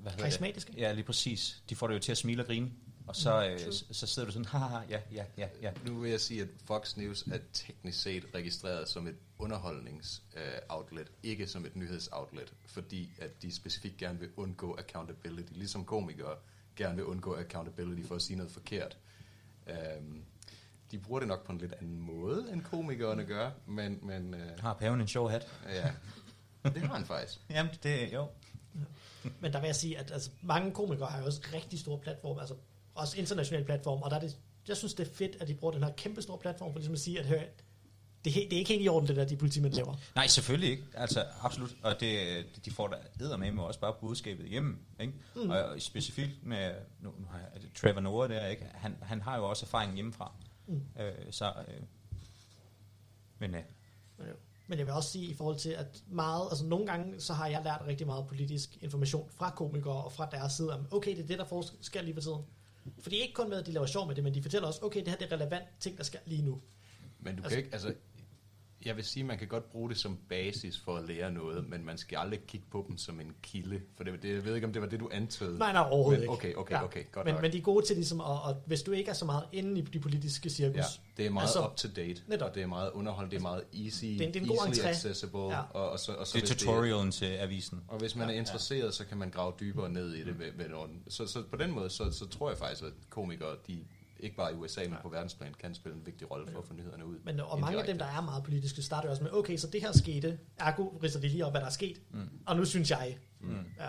Hvad Karismatiske? Det? Ja, lige præcis. De får det jo til at smile og grine. Og så, øh, true. så, så sidder du sådan, [laughs] haha, ja, ja, ja, ja. Nu vil jeg sige, at Fox News er teknisk set registreret som et underholdningsoutlet, ikke som et nyhedsoutlet, fordi at de specifikt gerne vil undgå accountability, ligesom komikere gerne vil undgå accountability for at sige noget forkert. Um, de bruger det nok på en lidt anden måde, end komikerne gør, men, men uh, Har paven en sjov hat? ja, [laughs] det har han faktisk. [laughs] Jamen, det jo. Men der vil jeg sige, at altså, mange komikere har jo også rigtig store platforme, altså også internationale platforme, og der er det, jeg synes, det er fedt, at de bruger den her kæmpe store platform for ligesom at sige, at hør, det, er, det er ikke helt i orden, det der, de politimænd laver. Nej, selvfølgelig ikke. Altså, absolut. Og det, de får da eddermame også bare budskabet igennem. Ikke? Mm. Og specifikt med, nu, nu har jeg, Trevor Noah der, ikke? Han, han har jo også erfaring hjemmefra. Mm. Øh, så, øh, men øh, Men jeg vil også sige i forhold til, at meget, altså nogle gange, så har jeg lært rigtig meget politisk information fra komikere og fra deres side, om okay, det er det, der sker lige for tiden. Fordi ikke kun med, at de laver sjov med det, men de fortæller også, okay, det her det er relevant ting, der sker lige nu. Men du Altså- kan ikke, altså, jeg vil sige, man kan godt bruge det som basis for at lære noget, men man skal aldrig kigge på dem som en kilde, for det, det jeg ved ikke, om det var det, du antød. Nej, nej, overhovedet men, ikke. Okay, okay, okay, godt men, nok. men de er gode til ligesom, at, og hvis du ikke er så meget inde i de politiske cirkus, Ja, det er meget Altså, altså, up to date, netop. og det er meget underholdende, det er meget easy, det er det er en god easily entré. accessible, Ja. ja. og, og, så, og så det er tutorialen til avisen. og hvis man Ja, er interesseret, så kan man grave dybere ned i det. Ved, ved nogle. Så, så på den måde, så, så tror jeg faktisk, at komikere, de ikke bare i USA, men på verdensplan, kan spille en vigtig rolle for at få nyhederne ud. Men og mange af dem, der er meget politiske, starter også med, okay, så det her skete, ergo ridser de lige op, hvad der er sket. Mm. Og nu synes jeg, Mm. ja.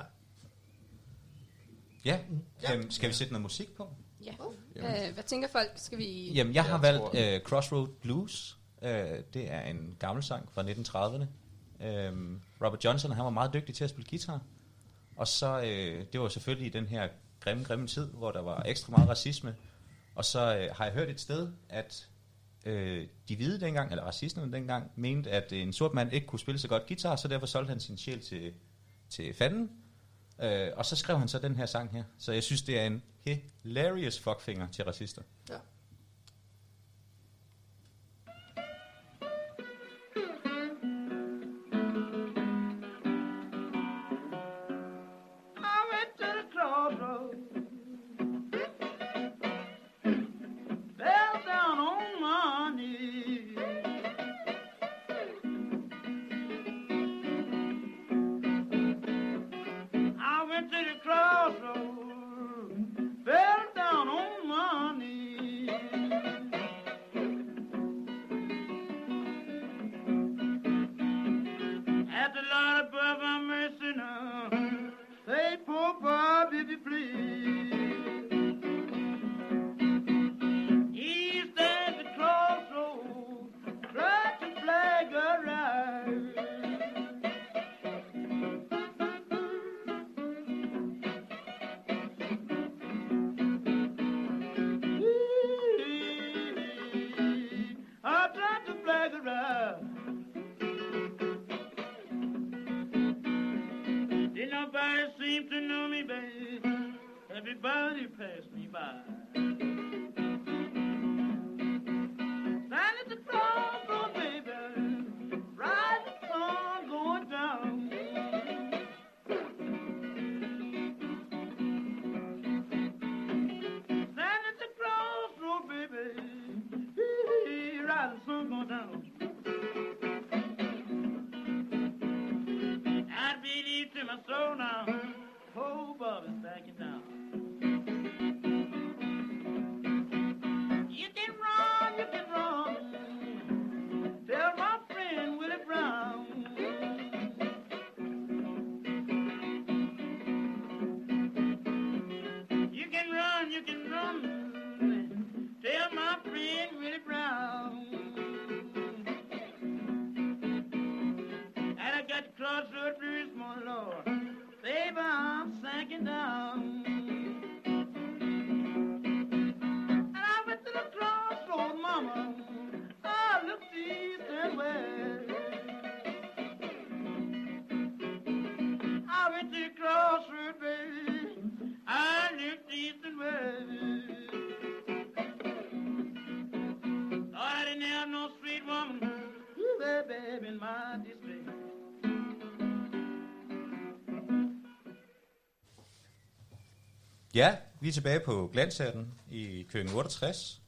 Ja, Ja. Øhm, skal vi sætte noget musik på? Ja. Øh, hvad tænker folk? Skal vi... Jamen, jeg har Jeg valgt tror- uh, Crossroad Blues. Uh, det er en gammel sang fra 1930'erne. Um, Robert Johnson, han var meget dygtig til at spille guitar. Og så, uh, det var selvfølgelig i den her grimme, grimme tid, hvor der var ekstra meget racisme. Og så øh, har jeg hørt et sted, at øh, de hvide dengang, eller racisterne dengang, mente, at en sort mand ikke kunne spille så godt guitar, så derfor solgte han sin sjæl til, til fanden. Øh, og så skrev han så den her sang her. Så jeg synes, det er en hilarious fuckfinger til racister. Ja. Believe to Ja, vi er tilbage på glanshatten i køkken 68.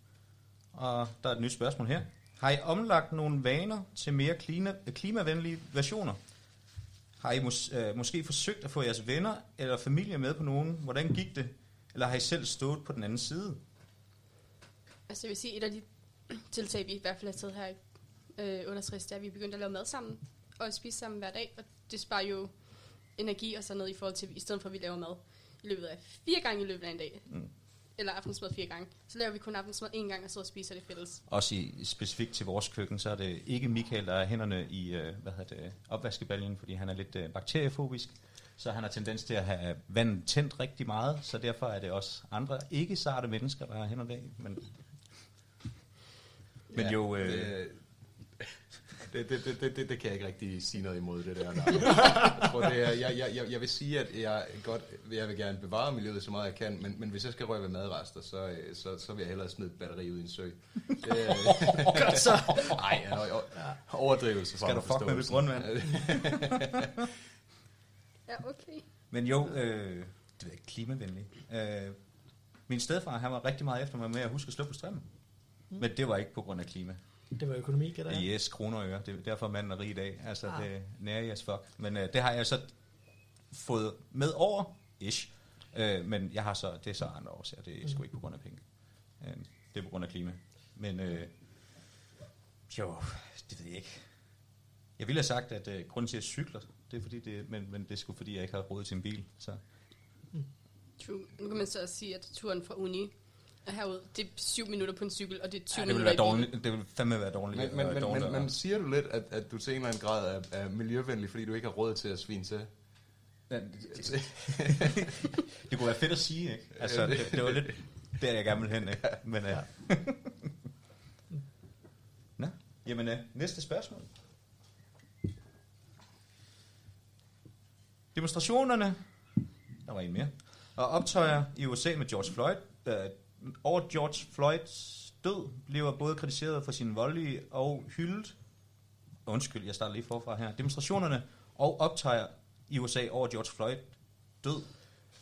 Og der er et nyt spørgsmål her. Har I omlagt nogle vaner til mere klima, øh, klimavenlige versioner? Har I mås, øh, måske forsøgt at få jeres venner eller familie med på nogen? Hvordan gik det? Eller har I selv stået på den anden side? Altså jeg vil sige, et af de tiltag, vi i hvert fald har taget her i øh, under 60, det er, at vi begyndte at lave mad sammen og spise sammen hver dag. Og det sparer jo energi og sådan noget i forhold til, i stedet for at vi laver mad i løbet af fire gange i løbet af en dag. Mm. Eller aftensmad fire gange. Så laver vi kun aftensmad en gang og og spiser det fælles. Også i, specifikt til vores køkken, så er det ikke Michael, der er hænderne i øh, hvad hedder det, opvaskebaljen, fordi han er lidt øh, bakteriefobisk. Så han har tendens til at have vandet tændt rigtig meget, så derfor er det også andre ikke sarte mennesker, der har hænderne i. Men, men jo, øh, Det, det, det, det, det, det kan jeg ikke rigtig sige noget imod, det der. Nej. [laughs] Jeg, tror, det er, jeg, jeg, jeg, jeg vil sige, at jeg, godt, jeg vil gerne bevare miljøet så meget jeg kan, men, men hvis jeg skal røre ved madrester, så, øh, så, så vil jeg hellere smide et batteri ud i en sø. Det, [laughs] Godt så. Nej, overdrivelse. Skal du fuck med mit grundvand? [laughs] Ja, okay. Men jo, øh, det er ikke klimavenligt. Øh, min stedfar, han var rigtig meget efter mig med at huske at slå på strømmen. Mm. Men det var ikke på grund af klima. Det var økonomi, kan det Yes, kroner og øre. Det er derfor manden er rig i dag. Altså, Ah. det nære as fuck. Men øh, det har jeg så fået med over, ish. Øh, men jeg har så, det er så andre årsager. Det er sgu ikke på grund af penge. Øh, det er på grund af klima. Men øh, jo, det ved jeg ikke. Jeg ville have sagt, at øh, grunden til, at jeg cykler, det er fordi, det, men, men det er sgu fordi, jeg ikke har råd til en bil. Så True. Nu kan man så også sige, at turen fra uni herud, det er syv minutter på en cykel, og det er 20 ja, det, vil minutter være dårligt, det vil fandme være dårligt. Men, men, øh, men, men, men siger du lidt, at, at du til en eller anden grad er, er miljøvenlig, fordi du ikke har råd til at svine til? Ja, det, [laughs] kunne være fedt at sige, ikke? Altså, det, det var lidt der, jeg gerne vil hen, ikke? Men, ja. [laughs] Nå, jamen, uh, næste spørgsmål. Demonstrationerne, der var en mere, og optøjer i USA med George Floyd. Over George Floyds død bliver både kritiseret for sin voldelige og hyldet. Undskyld, jeg starter lige forfra her. Demonstrationerne og optøjer i USA over George Floyd død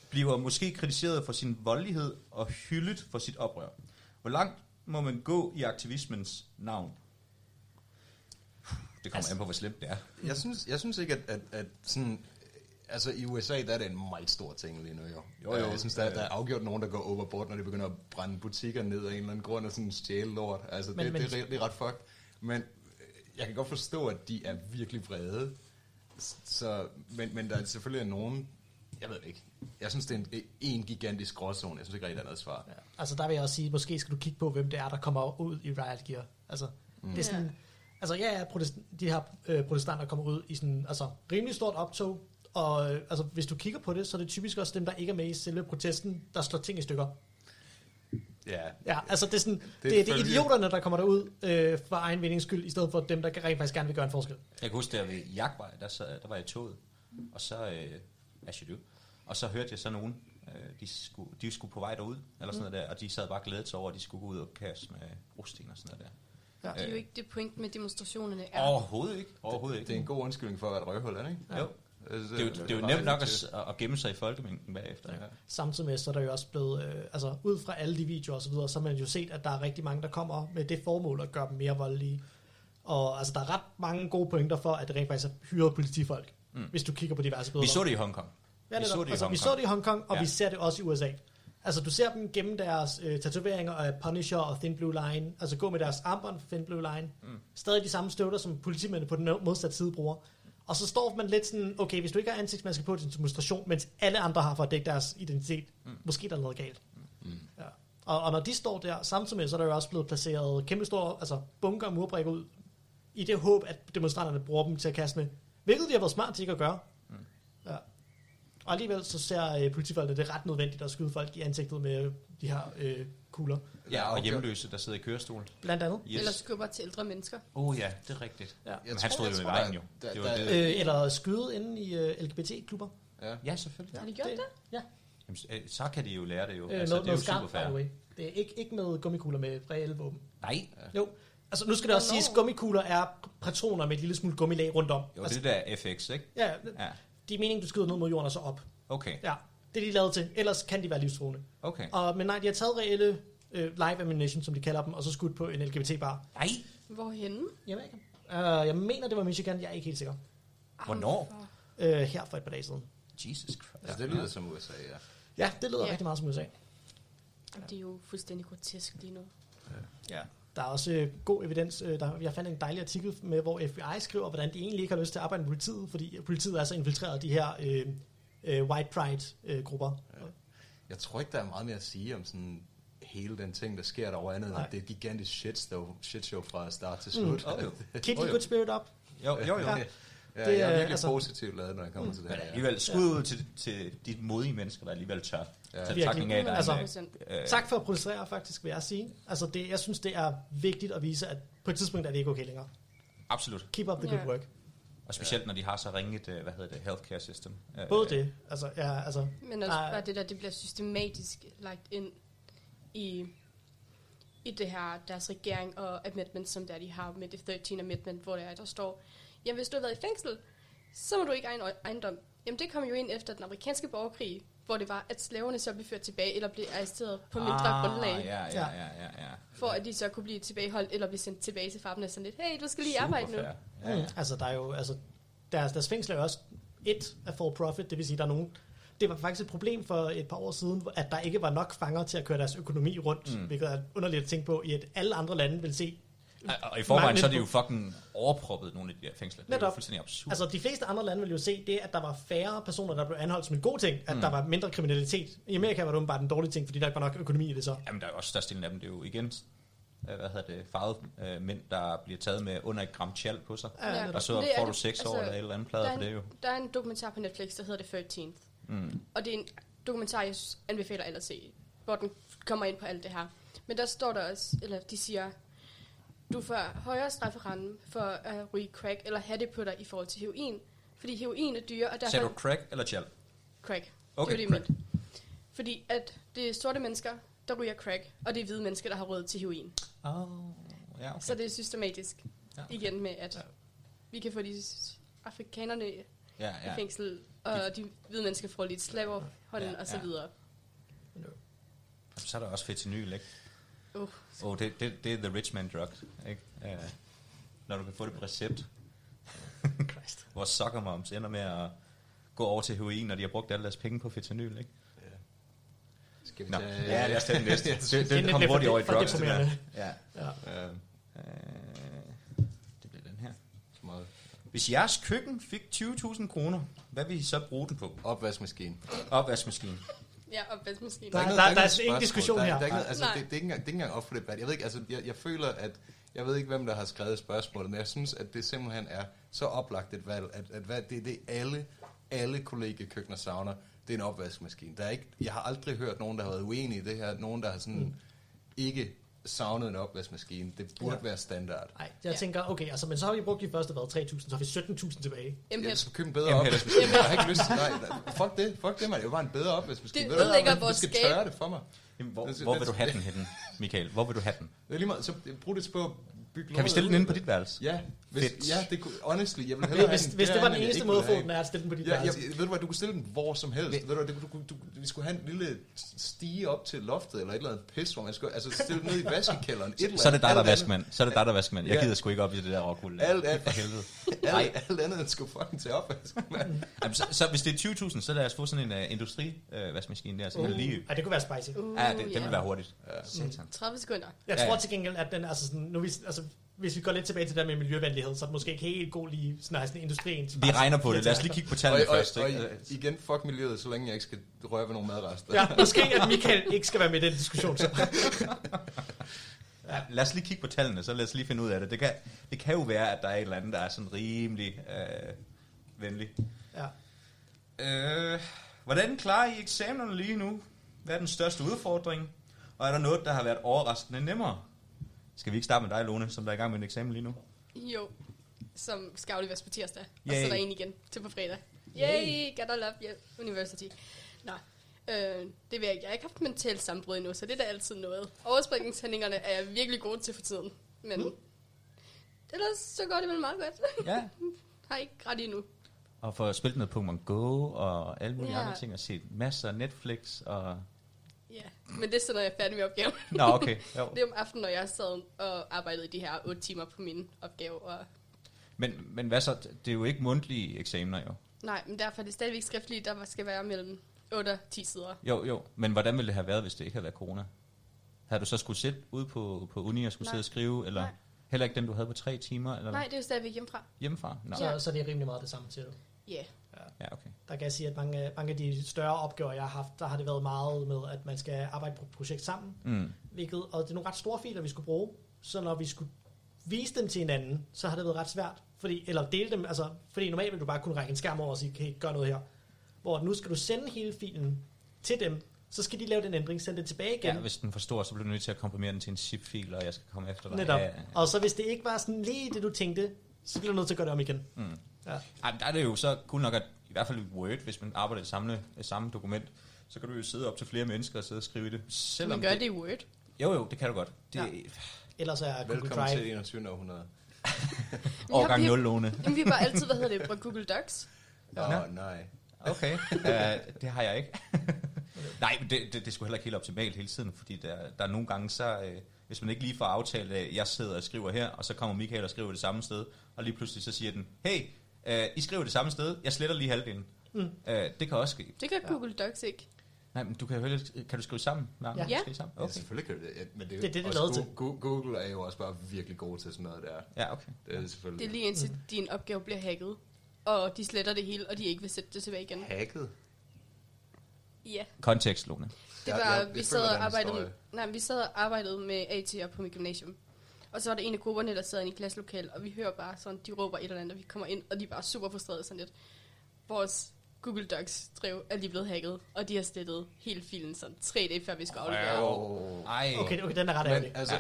bliver måske kritiseret for sin voldelighed og hyldet for sit oprør. Hvor langt må man gå i aktivismens navn? Det kommer Altså- an på, hvor slemt det er. Jeg synes, jeg synes ikke, at, at, at sådan... Altså i USA, der er det en meget stor ting lige nu, jo. Jo, jo. Jeg synes, der, der er afgjort nogen, der går overboard, når de begynder at brænde butikker ned af en eller anden grund og sådan stjæle lort. Altså Men- det, men- det, er, det er ret fucked. Men øh, jeg kan godt forstå, at de er virkelig vrede. Så, men, men der er selvfølgelig nogen... Jeg ved det ikke. Jeg synes, det er en, en gigantisk gråzone. Jeg synes ikke rigtig, der er noget svar. Ja. Altså der vil jeg også sige, måske skal du kigge på, hvem det er, der kommer ud i Riot Gear. Altså, mm. det er sådan, Ja. altså ja, ja protest, de her øh, protestanter kommer ud i sådan, altså rimelig stort optog, og øh, altså, hvis du kigger på det, så er det typisk også dem, der ikke er med i selve protesten, der slår ting i stykker. Ja, Ja, altså det er, sådan, det, Det det, er, det er idioterne, der kommer derud øh, for egen vindings skyld, i stedet for dem, der rent faktisk gerne vil gøre en forskel. Jeg kan huske, der ved Jagtvej, der, sad, der var jeg i toget, og så, øh, as you do, og så hørte jeg så nogen Øh, de, skulle, de skulle på vej derud, eller sådan noget der, og de sad bare og glædede sig over, at de skulle gå ud og kaste med brosten og sådan noget der. Ja. Det er jo ikke det point med demonstrationerne er. Overhovedet ikke. Overhovedet ikke. Det er en god undskyldning for at være et røvhul, er det ikke? Jo. Altså, Det er jo, det er jo bare nemt nok at, at gemme sig i folkemængden bagefter. Ja. Samtidig med, så er der jo også blevet, øh, altså ud fra alle de videoer og så videre, så har man jo set, at der er rigtig mange, der kommer med det formål at gøre dem mere voldelige. Og altså, der er ret mange gode pointer for, at det rent faktisk er hyret politifolk, Mm. hvis du kigger på diverse billeder. Vi så det i Hongkong. Ja, vi det så det i altså, vi Hongkong. så det i Hongkong, og Ja. vi ser det også i USA. Altså, du ser dem gemme deres øh, tatoveringer af Punisher og Thin Blue Line, altså gå med deres armbånd for Thin Blue Line. Mm. Stadig de samme støvler, som politimændene på den modsatte side bruger. Og så står man lidt sådan, okay, hvis du ikke har ansigtsmaske på til en demonstration, mens alle andre har for at dække deres identitet, Mm. mm. måske der er noget galt. Mm. Ja. Og, og når de står der, samtidig med, så er der jo også blevet placeret kæmpe store altså bunker og murbrikker ud, i det håb, at demonstranterne bruger dem til at kaste med. Hvilket de har været smart til ikke at gøre. Mm. Ja. Og alligevel så ser øh, politifolkene det ret nødvendigt at skyde folk i ansigtet med de her øh, kugler. Ja, og hjemløse, der sidder i kørestol. Blandt andet. Yes. Eller skubber til ældre mennesker. Oh ja, det er rigtigt. Ja. Jeg Men han stod jo i vejen jo. der- Det var der- det. Øh, eller skyde inde i øh, LGBT-klubber. Ja. Ja, selvfølgelig. Har de gjort det? Ja. Jamen, øh, så kan de jo lære det jo. Øh, altså, noget, det er jo super skarpt, by fair. Det er ikke, ikke med gummikugler med reelle våben. Nej, Jo. Altså, nu skal det også siges, at gummikugler er patroner med et lille smule gummilag rundt om. jo, det altså, er det der FX, ikke? ja, Ja, de er meningen, du skyder ned mod jorden og så op. okay, Ja, det er de lavet til. Ellers kan de være livstruende. okay. Og, men nej, de har taget reelle øh, live ammunition, som de kalder dem, og så skudt på en LGBT-bar. Nej, Hvorhenne? Jeg ved ikke. Uh, jeg mener, det var Michigan. Jeg er ikke helt sikker. Hvornår? Uh, her for et par dage siden. Jesus Christ. Altså, det lyder som USA, ja. Ja, det lyder Ja. rigtig meget som USA. Jamen, Det er jo fuldstændig grotesk lige nu. Ja. Der er også øh, god evidens. Øh, der, jeg fandt en dejlig artikel med, hvor FBI skriver, hvordan de egentlig ikke har lyst til at arbejde med politiet, fordi politiet er så infiltreret af de her øh, øh, white pride-grupper. Øh, Jeg tror ikke, der er meget mere at sige om sådan hele den ting, der sker derovre andet, Nej. at det er et gigantisk shitshow, shitshow fra start til Mm. slut. Oh, [laughs] jo. The good spirit up. Jo, jo, jo. Ja. Ja. Ja, Det jeg er virkelig altså- positivt lavet, når jeg kommer til det Men her. Ja. alligevel, skud ud til, til de modige mennesker, der alligevel tør. Ja. Ja. Til Virkelig. af, der er Altså, 100%. øh, Tak for at protestere, faktisk, vil jeg sige. Altså, det, jeg synes, det er vigtigt at vise, at på et tidspunkt er det ikke okay længere. Absolut. Keep up the Ja. good work. Og specielt, når de har så ringet, øh, hvad hedder det, healthcare system. Øh, Både det, altså, ja, altså, Men også bare det der, det bliver systematisk lagt ind i, i det her, deres regering og amendment, som der de har med det 13 amendment, hvor der, er, der står, jamen hvis du har været i fængsel, så må du ikke egen ejendom. Jamen det kom jo ind efter den amerikanske borgerkrig, hvor det var, at slaverne så blev ført tilbage, eller blev arresteret på mindre ah, grundlag, Ja, ja, ja, ja, ja. for at de så kunne blive tilbageholdt, eller blive sendt tilbage til farmen og sådan lidt, hey, du skal lige Super arbejde nu. fair. Ja, ja. Altså, der er jo, altså, deres, deres fængsel er jo også et af for profit, det vil sige, der er nogen, det var faktisk et problem for et par år siden, at der ikke var nok fanger til at køre deres økonomi rundt, Mm. hvilket er underligt at tænke på, i at alle andre lande vil se. Og- i forvejen, så er det jo fucking overproppet, nogle af de her fængsler. Det er jo Netop. fuldstændig absurd. Altså, de fleste andre lande vil jo se det, at der var færre personer, der blev anholdt som en god ting, at Mm. der var mindre kriminalitet. I Amerika var det bare den dårlige ting, fordi der ikke var nok økonomi i det så. Jamen, der er jo også størstedelen af dem, det er jo igen, øh, hvad hedder det, farvede øh, mænd, der bliver taget med under et gram tjal på sig. Ja. Og så får du seks år Altså, eller et eller andet plader der er for det jo. Der er en dokumentar på Netflix, der hedder The 13th. Mm. Og det er en dokumentar, jeg anbefaler alle at se, hvor den kommer ind på alt det her. Men der står der også, eller de siger, du får højere strafferamme for at ryge crack eller have det på dig i forhold til heroin. Fordi heroin er dyre, og derfor... Sagde du crack eller tjal? Crack. Okay, det var det. Fordi at det er sorte mennesker, der ryger crack, og det er hvide mennesker, der har råd til heroin. Oh, ja, okay. Så det er systematisk. Ja. Igen med, at Ja. vi kan få de afrikanerne i ja, ja. fængsel, og de hvide mennesker får lidt slaverhånden Ja, ja, og så ja. videre. Så er der også fentanyl, ikke? Uh. Oh, det, det, det er the rich man drug, ikke? Uh, når du kan få det på recept. [laughs] Christ. Hvor soccer moms ender med at gå over til heroin, når de har brugt alle deres penge på fentanyl, ikke? Skal vi Nå, tage... ja, lad os tage den næste. [laughs] det, Det er det, kommer hurtigt over i drugs, det der. Ja. Ja. Uh, uh, det bliver den her. Meget. Hvis jeres køkken fik 20.000 kroner, hvad vil I så bruge den på? Opvaskemaskine. Opvaskemaskine. Ja, opvaskemaskine. Der er- ikke der- noget- der er ikke ingen diskussion her. Der, der er ikke, altså, det, det, er ikke engang, det er ikke engang op for debat. Jeg ved ikke, altså, jeg, jeg føler, at jeg ved ikke, hvem der har skrevet spørgsmålet, men jeg synes, at det simpelthen er så oplagt et valg, at, at hvad, det er det, alle, alle kollegekøkkener savner. Det er en opvaskemaskine. Der er ikke, jeg har aldrig hørt nogen, der har været uenige i det her. Nogen, der har sådan Mm. ikke savnet en opvaskemaskine. Det burde Ja. være standard. Nej, jeg Ja. tænker, okay, altså, men så har vi brugt de første, hvad, 3.000, så har vi 17.000 tilbage. Jeg M-Head. skal købe en bedre Jamen, opvaskemaskine. Jeg har ikke lyst til, nej, fuck det, fuck det, man. Det var bare en bedre opvaskemaskine. Det Ved du hvad, ødelægger man- vores Du skal skab. tørre det for mig. Jamen, hvor, hvor vil du have den henne, Michael? Hvor vil du have den? Det er lige meget, så brug det på bygge Kan vi stille den inde på dit værelse? Ja, hvis, Fedt. ja, det kunne, honestly, jeg vil hellere Hvis, have den hvis det var den eneste måde at få den, er at stille den på dit Ja, værelse. ved du hvad, du kunne stille den hvor som helst. Ved du hvad, det, du, du, du, vi skulle have en lille stige op til loftet, eller et eller andet pis, hvor man skulle, altså stille den ned i vaskekælderen. Et Så er det dig, der er Alt vaskemand. Så er det dig, der er vaskemand. Jeg Ja. gider sgu ikke op i det der rockwool. Alt er- For helvede. andet, [laughs] alt, alt andet end skulle fucking mand. Jamen, så, så, hvis det er 20.000, så lad os få sådan en uh, industri-vaskemaskine der. Så uh. lige... Ej, det kunne være spicy. Uh, Ja, det, det ja. vil være hurtigt. Satan. 30 sekunder. Jeg Ja, tror ja. til gengæld, at den, altså sådan, nu vi, altså, hvis vi går lidt tilbage til det der med miljøvenlighed, så er det måske ikke helt god lige sådan, at sådan industrien. Vi regner på det. Lad os lige kigge på Og, tallene og, først. og, ikke? igen, fuck miljøet, så længe jeg ikke skal røre ved nogle madrester. Ja, måske at Michael ikke skal være med i den diskussion. Så. [laughs] Ja, lad os lige kigge på tallene, så lad os lige finde ud af det. Det kan, det kan jo være, at der er et eller andet, der er sådan rimelig øh, venlig. Ja. Øh, hvordan klarer I eksamenerne lige nu? Hvad er den største udfordring? Og er der noget, der har været overraskende nemmere? Skal vi ikke starte med dig, Lone, som der er i gang med en eksamen lige nu? Jo, som skal afleveres på tirsdag. Og Yay. så er der en igen til på fredag. Yay, got love yeah, University. Nå, øh, det vil jeg ikke. Jeg har ikke haft mentalt sammenbrud endnu, så det er da altid noget. Overspringningshandlingerne er jeg virkelig god til for tiden. Men Mm. ellers så går det vel meget godt. Ja. [laughs] har ikke ret endnu. Og få spillet noget Pokémon Go og alle mulige Ja. andre ting, og set masser af Netflix og... Ja, men det er så, når jeg er færdig med opgaven. Nå, okay. [laughs] Jo. Det er om aftenen, når jeg sad og arbejdede i de her 8 timer på min opgave. Og Men, men hvad så? Det er jo ikke mundtlige eksamener, jo. nej, men derfor er det stadigvæk skriftligt, der skal være mellem 8 og 10 sider. Jo, jo. Men hvordan ville det have været, hvis det ikke havde været corona? Havde du så skulle sidde ude på, på uni og skulle Nej. sidde og skrive, eller Nej. heller ikke den, du havde på tre timer, eller Nej, det er jo stadigvæk hjemmefra. hjemmefra? Nå. Så, så det er rimelig meget det samme til. Ja. Yeah. Ja, okay. Der kan jeg sige, at mange, mange af de større opgaver, jeg har haft, der har det været meget med, at man skal arbejde på et projekt sammen. Mm. Hvilket, og det er nogle ret store filer, vi skulle bruge. Så når vi skulle vise dem til hinanden, så har det været ret svært. Fordi, eller dele dem, altså, fordi normalt vil du bare kunne række en skærm over og sige, kan I gøre noget her? Hvor nu skal du sende hele filen til dem, så skal de lave den ændring, sende det tilbage igen. Ja, hvis den forstår, så bliver du nødt til at komprimere den til en zip-fil, og jeg skal komme efter dig. Netop. Ja, ja, ja. Og så hvis det ikke var sådan lige det, du tænkte, så bliver du nødt til at gøre det om igen. Mm. Ja. Ej, der er det jo så cool nok, at i hvert fald i Word, hvis man arbejder i det samme, det samme dokument, så kan du jo sidde op til flere mennesker og sidde og skrive i det. Selvom Man gør det i Word. Jo, jo, det kan du godt. Det Ja. Ellers er Google Velkommen Drive. til 21. århundrede. [laughs] årgang vi- 0, Lone. [laughs] Jamen, vi har bare altid, hvad hedder det, brugt Google Docs. Nå, Nå. nej. Okay, [laughs] uh, det har jeg ikke. Nej, men det, det, det er sgu heller ikke helt optimalt hele tiden, fordi der, der er nogle gange så, øh, hvis man ikke lige får aftalt, at jeg sidder og skriver her, og så kommer Michael og skriver det samme sted, og lige pludselig så siger den, hey, øh, I skriver det samme sted, jeg sletter lige halvdelen. Mm. Øh, det kan også ske. Det kan Google Docs ikke. Nej, men du kan, heller, kan du skrive sammen med andre? Ja. Skrive sammen? Okay. Ja, selvfølgelig kan det. Ja, Men det er, Det er det, det er også lavet til. Go- Go- Google er jo også bare virkelig god til sådan noget der. Ja, okay. Det er det selvfølgelig. Det er lige indtil din opgave bliver hacket. Og de sletter det hele, og de ikke vil sætte det tilbage igen. Hacket? Ja, Kontekst, Lone. det var, ja, jeg vi, sad og arbejdede, nej, vi sad og arbejdede med AT'er på mit gymnasium. Og så var der en af grupperne, der sad inde i klasselokalet, og vi hører bare sådan, de råber et eller andet, og vi kommer ind, og de er bare super frustrerede sådan lidt. Vores Google Docs drev er lige blevet hacket, og de har slettet hele filen sådan tre dage før vi skulle aflevere. Ej, Okay, okay, den er ret Men ærgerlig. altså,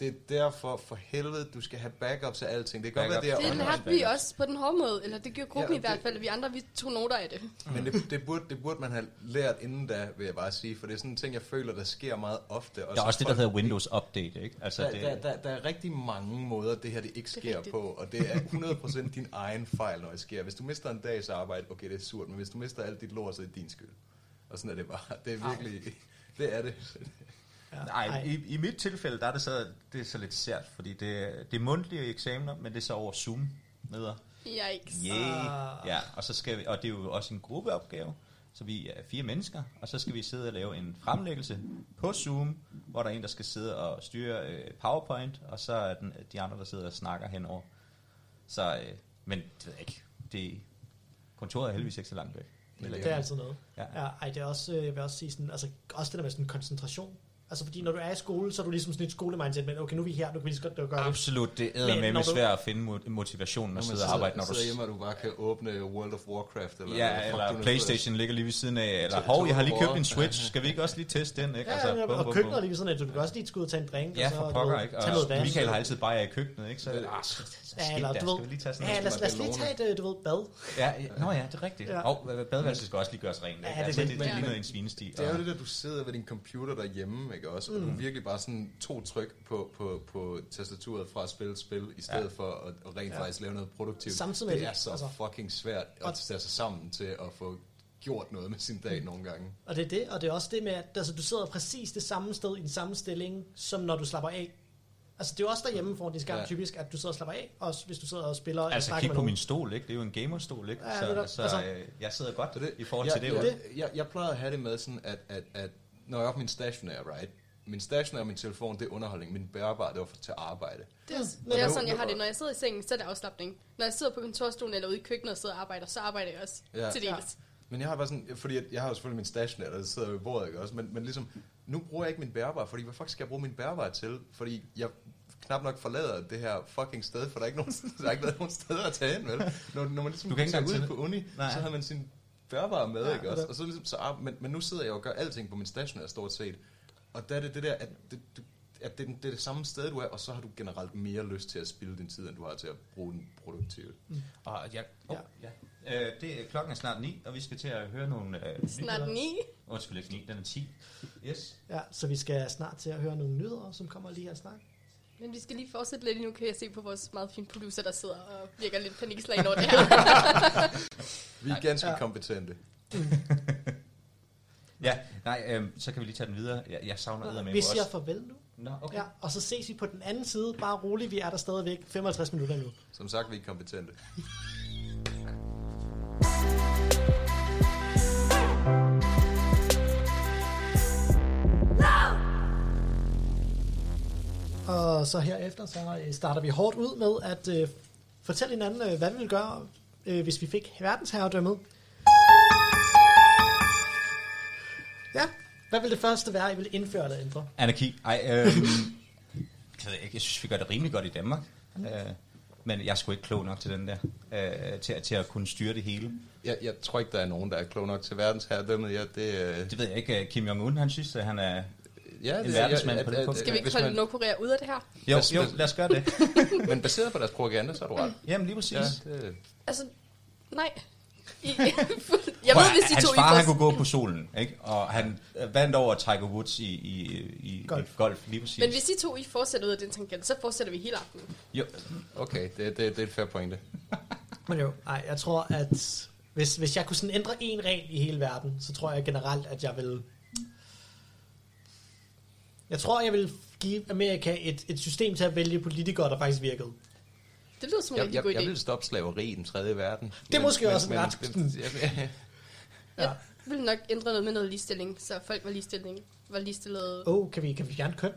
det er derfor for helvede, du skal have backups af alting. Det kan godt være, det er Det lærte vi også på den hårde måde, eller det gjorde gruppen Ja, i hvert det- fald, vi andre vi tog noter af det. [laughs] Men det, det, burde, det burde man have lært inden da, vil jeg bare sige. For det er sådan en ting, jeg føler, der sker meget ofte. der er også det, der hedder Windows Update, ikke? Altså, Der, det, der, der, der er rigtig mange måder, det her det ikke Det er sker rigtigt. på, og det er 100% din egen fejl, når det sker. Hvis du mister en dags arbejde, okay, det er surt, men hvis du mister alt dit lort, så er det din skyld. Og sådan er det bare. Det er virkelig, det er det. Ja. Nej, i, i mit tilfælde, der er det så, det er så lidt sært, fordi det, det er mundtlige eksamener, men det er så over Zoom møder. Yikes. Yeah. Ah. Ja, og, så skal vi, og det er jo også en gruppeopgave, så vi er fire mennesker, og så skal vi sidde og lave en fremlæggelse på Zoom, hvor der er en, der skal sidde og styre øh, PowerPoint, og så er den, de andre, der sidder og snakker henover. Så, øh, men det ved jeg ikke. Det, kontoret er heldigvis ikke så langt væk. Det er altid noget. Ja. Ja, ej, det er også, øh, jeg vil også sige sådan, altså også det der med sådan koncentration. Altså fordi når du er i skole, så er du ligesom sådan et skolemindset, men okay, nu er vi her, nu kan vi lige så godt gøre det. Absolut, det er med du- svært at finde mo- motivationen at sidde og arbejde, når du... sidder hjemme, og du bare kan åbne World of Warcraft. Eller Ja, eller nu Playstation ligger lige ved siden af, eller hov, jeg har lige købt en. Switch, skal vi ikke også lige teste den, ikke? Ja, ja, bum, og køkkenet er lige ved sådan, at du kan også lige gå ud og tage en drink, Ja, og så pokker, ikke? tage noget. Michael har altid bare i køkkenet, ikke? Så, ah, så, så Ja, eller der, du ved, skal vi lige tage sådan ja, lad, os- lad os lige tage et, øh, du ved, bad. Ja, ja, nå ja, det er rigtigt. Ja. Og badeværelset skal også lige gøres rent, ikke? Ja, det er Altså, det. det, det ligner en svinesti. Det er jo det der, du sidder ved din computer derhjemme, ikke også? Og du virkelig bare sådan to tryk på, på, på tastaturet fra at spille spil, i stedet Ja. for at, at rent Ja. faktisk lave noget produktivt. Samtidig med det det, er så altså- fucking svært at tage sig sammen til at få gjort noget med sin dag nogle gange. Og det er det, og det er også det med, at altså, du sidder præcis det samme sted i den samme stilling, som når du slapper af. Altså, det er jo også derhjemme foran din skærm Ja. ja. typisk, at du sidder og slapper af, også hvis du sidder og spiller. Altså, snakker kig på nogen. min stol, ikke? Det er jo en gamerstol, ikke? Ja, så netop. så Altså- øh, jeg sidder godt det, i forhold jeg, til det. Jeg, det. jeg, jeg plejede at have det med sådan, at, at, at når jeg har min stationær, right? Min stationær og min telefon, det er underholdning. Min bærbare, det var for, til arbejde. Det er, det er sådan, jeg har det. Når jeg sidder i sengen, så er det afslappning. Når jeg sidder på kontorstolen eller ude i køkkenet og sidder og arbejder, så arbejder jeg også Ja. ja. til dels. Men jeg har bare sådan, fordi jeg, jeg har jo selvfølgelig min stationær, der sidder ved bordet, ikke også? Men, men ligesom, nu bruger jeg ikke min bærbare, fordi hvad fuck skal jeg bruge min bærbare til? Fordi jeg knap nok forlader det her fucking sted, for der er ikke nogen, [laughs] der er ikke været nogen steder at tage hen, vel? Når, når man ligesom Du kan ikke ud på uni, Nej. så har man sin bærbare med, Ja, ja, ikke også? Og så ligesom, så, ar- men, men nu sidder jeg og gør alting på min stationær stort set. Og der er det det der, at det, du, at det, er det er det samme sted, du er, og så har du generelt mere lyst til at spille din tid, end du har til at bruge den produktivt. Og jeg, oh, ja. Øh, det, er- klokken er snart 9, og vi skal til at høre nogle øh, Snart nyheder. ni. Undskyld, ikke 9, den er 10. Yes. Ja, så vi skal snart til at høre nogle nyheder, som kommer lige her snart. Men vi skal lige fortsætte lidt nu, kan jeg se på vores meget fine producer, der sidder og virker lidt panikslagen over det her. [laughs] Vi er ganske Ja. kompetente. [laughs] Ja, nej, øh, så kan vi lige tage den videre. Jeg, jeg savner eddermame Vi også. siger farvel nu. Nå, okay. Ja, og så ses vi på den anden side. Bare roligt, vi er der stadigvæk 55 minutter nu. Som sagt, vi er kompetente. [laughs] Og så herefter, så øh, starter vi hårdt ud med at øh, fortælle hinanden, øh, hvad vi ville gøre, øh, hvis vi fik verdensherredømmet. Ja, hvad vil det første være, I vil indføre eller ændre? Anarki. Ej, øh, [laughs] jeg, jeg synes, vi gør det rimelig godt i Danmark. Øh, men jeg er sgu ikke klog nok til den der, øh, til, til at kunne styre det hele. Jeg, jeg tror ikke, der er nogen, der er klog nok til verdensherredømmet. Ja, det, øh, Det ved jeg ikke. Kim Jong-un, han synes, at han er... ja, en verdensmand på det punkt. Skal vi ikke holde man- Nordkorea ud af det her? Jo, jo, lad os gøre det. [laughs] Men baseret på deres propaganda, så er du ret. Jamen, lige præcis. Ja, det, Altså, nej. I, [laughs] jeg ved, hvis de hans to far, I han kunne gå på solen, ikke? Og han vandt over Tiger Woods i, i, i Golf. i golf lige præcis. Men hvis de to I fortsætter ud af den tangent, så fortsætter vi hele aftenen. Jo, okay, det, det, det er et fair pointe. [laughs] Men jo, nej, jeg tror, at hvis, hvis jeg kunne sådan ændre en regel i hele verden, så tror jeg generelt, at jeg vil... Jeg tror, jeg vil give Amerika et, et system til at vælge politikere, der faktisk virkede. Det lyder som en Jeg, rigtig jeg, god jeg idé. vil stoppe slaveri i den tredje verden. Det er måske også en ret-. Ja, [laughs] Jeg vil nok ændre noget med noget ligestilling, så folk var ligestilling, var ligestillet. Åh, oh, kan vi, kan vi fjerne køn?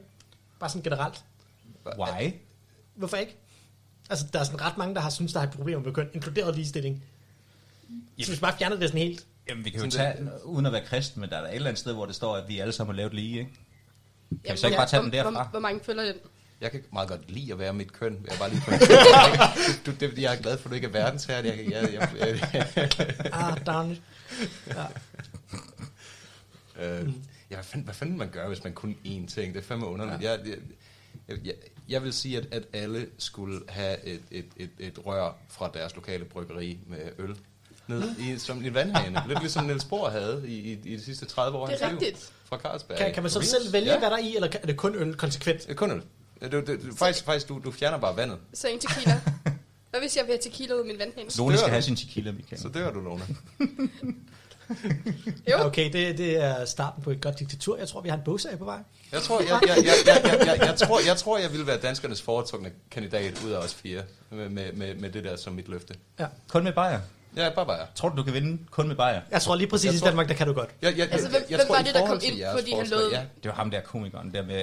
Bare sådan generelt. why? Hvorfor ikke? Altså, der er sådan ret mange, der har synes der er et problem med køn, inkluderet ligestilling. Så hvis vi bare fjerner det sådan helt. Jamen, vi kan jo tage, uden at være kristen, men der er der et eller andet sted, hvor det står, at vi alle sammen har lavet lige, ikke? Kan Jamen, vi så ikke hvor- bare tage hvor, den derfra? Hvor, hvor mange følger den? Jeg kan meget godt lide at være mit køn. Jeg er bare lige du, det er fordi, jeg er glad for, at du ikke er verdensherre. Jeg, jeg, jeg, jeg, Ah, darn it. Øh, ja, hvad fanden, hvad fanden man gør, hvis man kun én ting? Det er fandme underligt. Ja. Jeg, jeg, jeg, jeg, jeg vil sige, at, at alle skulle have et, et, et, et rør fra deres lokale bryggeri med øl. Ned i, som en vandhane. Lidt ligesom Niels Bohr havde i, i, i de sidste 30 år. Det er liv. rigtigt. Fra Carlsberg. Kan, kan man så selv vælge, ja. hvad der er i, eller er det kun øl konsekvent? Det er kun øl. Det, det, det, faktisk, faktisk du, du fjerner bare vandet. Så en tequila. Hvad hvis jeg vil have tequila ud af min vandhane? Lone skal have sin tequila, Michael. Så dør du, Lone. Jo. [laughs] Okay, det, det er starten på et godt diktatur. Jeg tror, vi har en bogserie på vej. Jeg tror, jeg, jeg, jeg, jeg, jeg, jeg, jeg, tror, jeg tror, jeg vil være danskernes foretrukne kandidat ud af os fire. Med, med, med, med det der som mit løfte. Ja. Kun med bajer. Ja, bare bare. Tror du, du kan vinde kun med bajer? Jeg tror lige præcis Jeg i tror- Danmark, der kan du godt. Jeg, jeg, Altså, jeg, hvem- jeg hvem tror, var det, der kom ind, fordi han lovede- Ja, Det var ham der komikeren der med...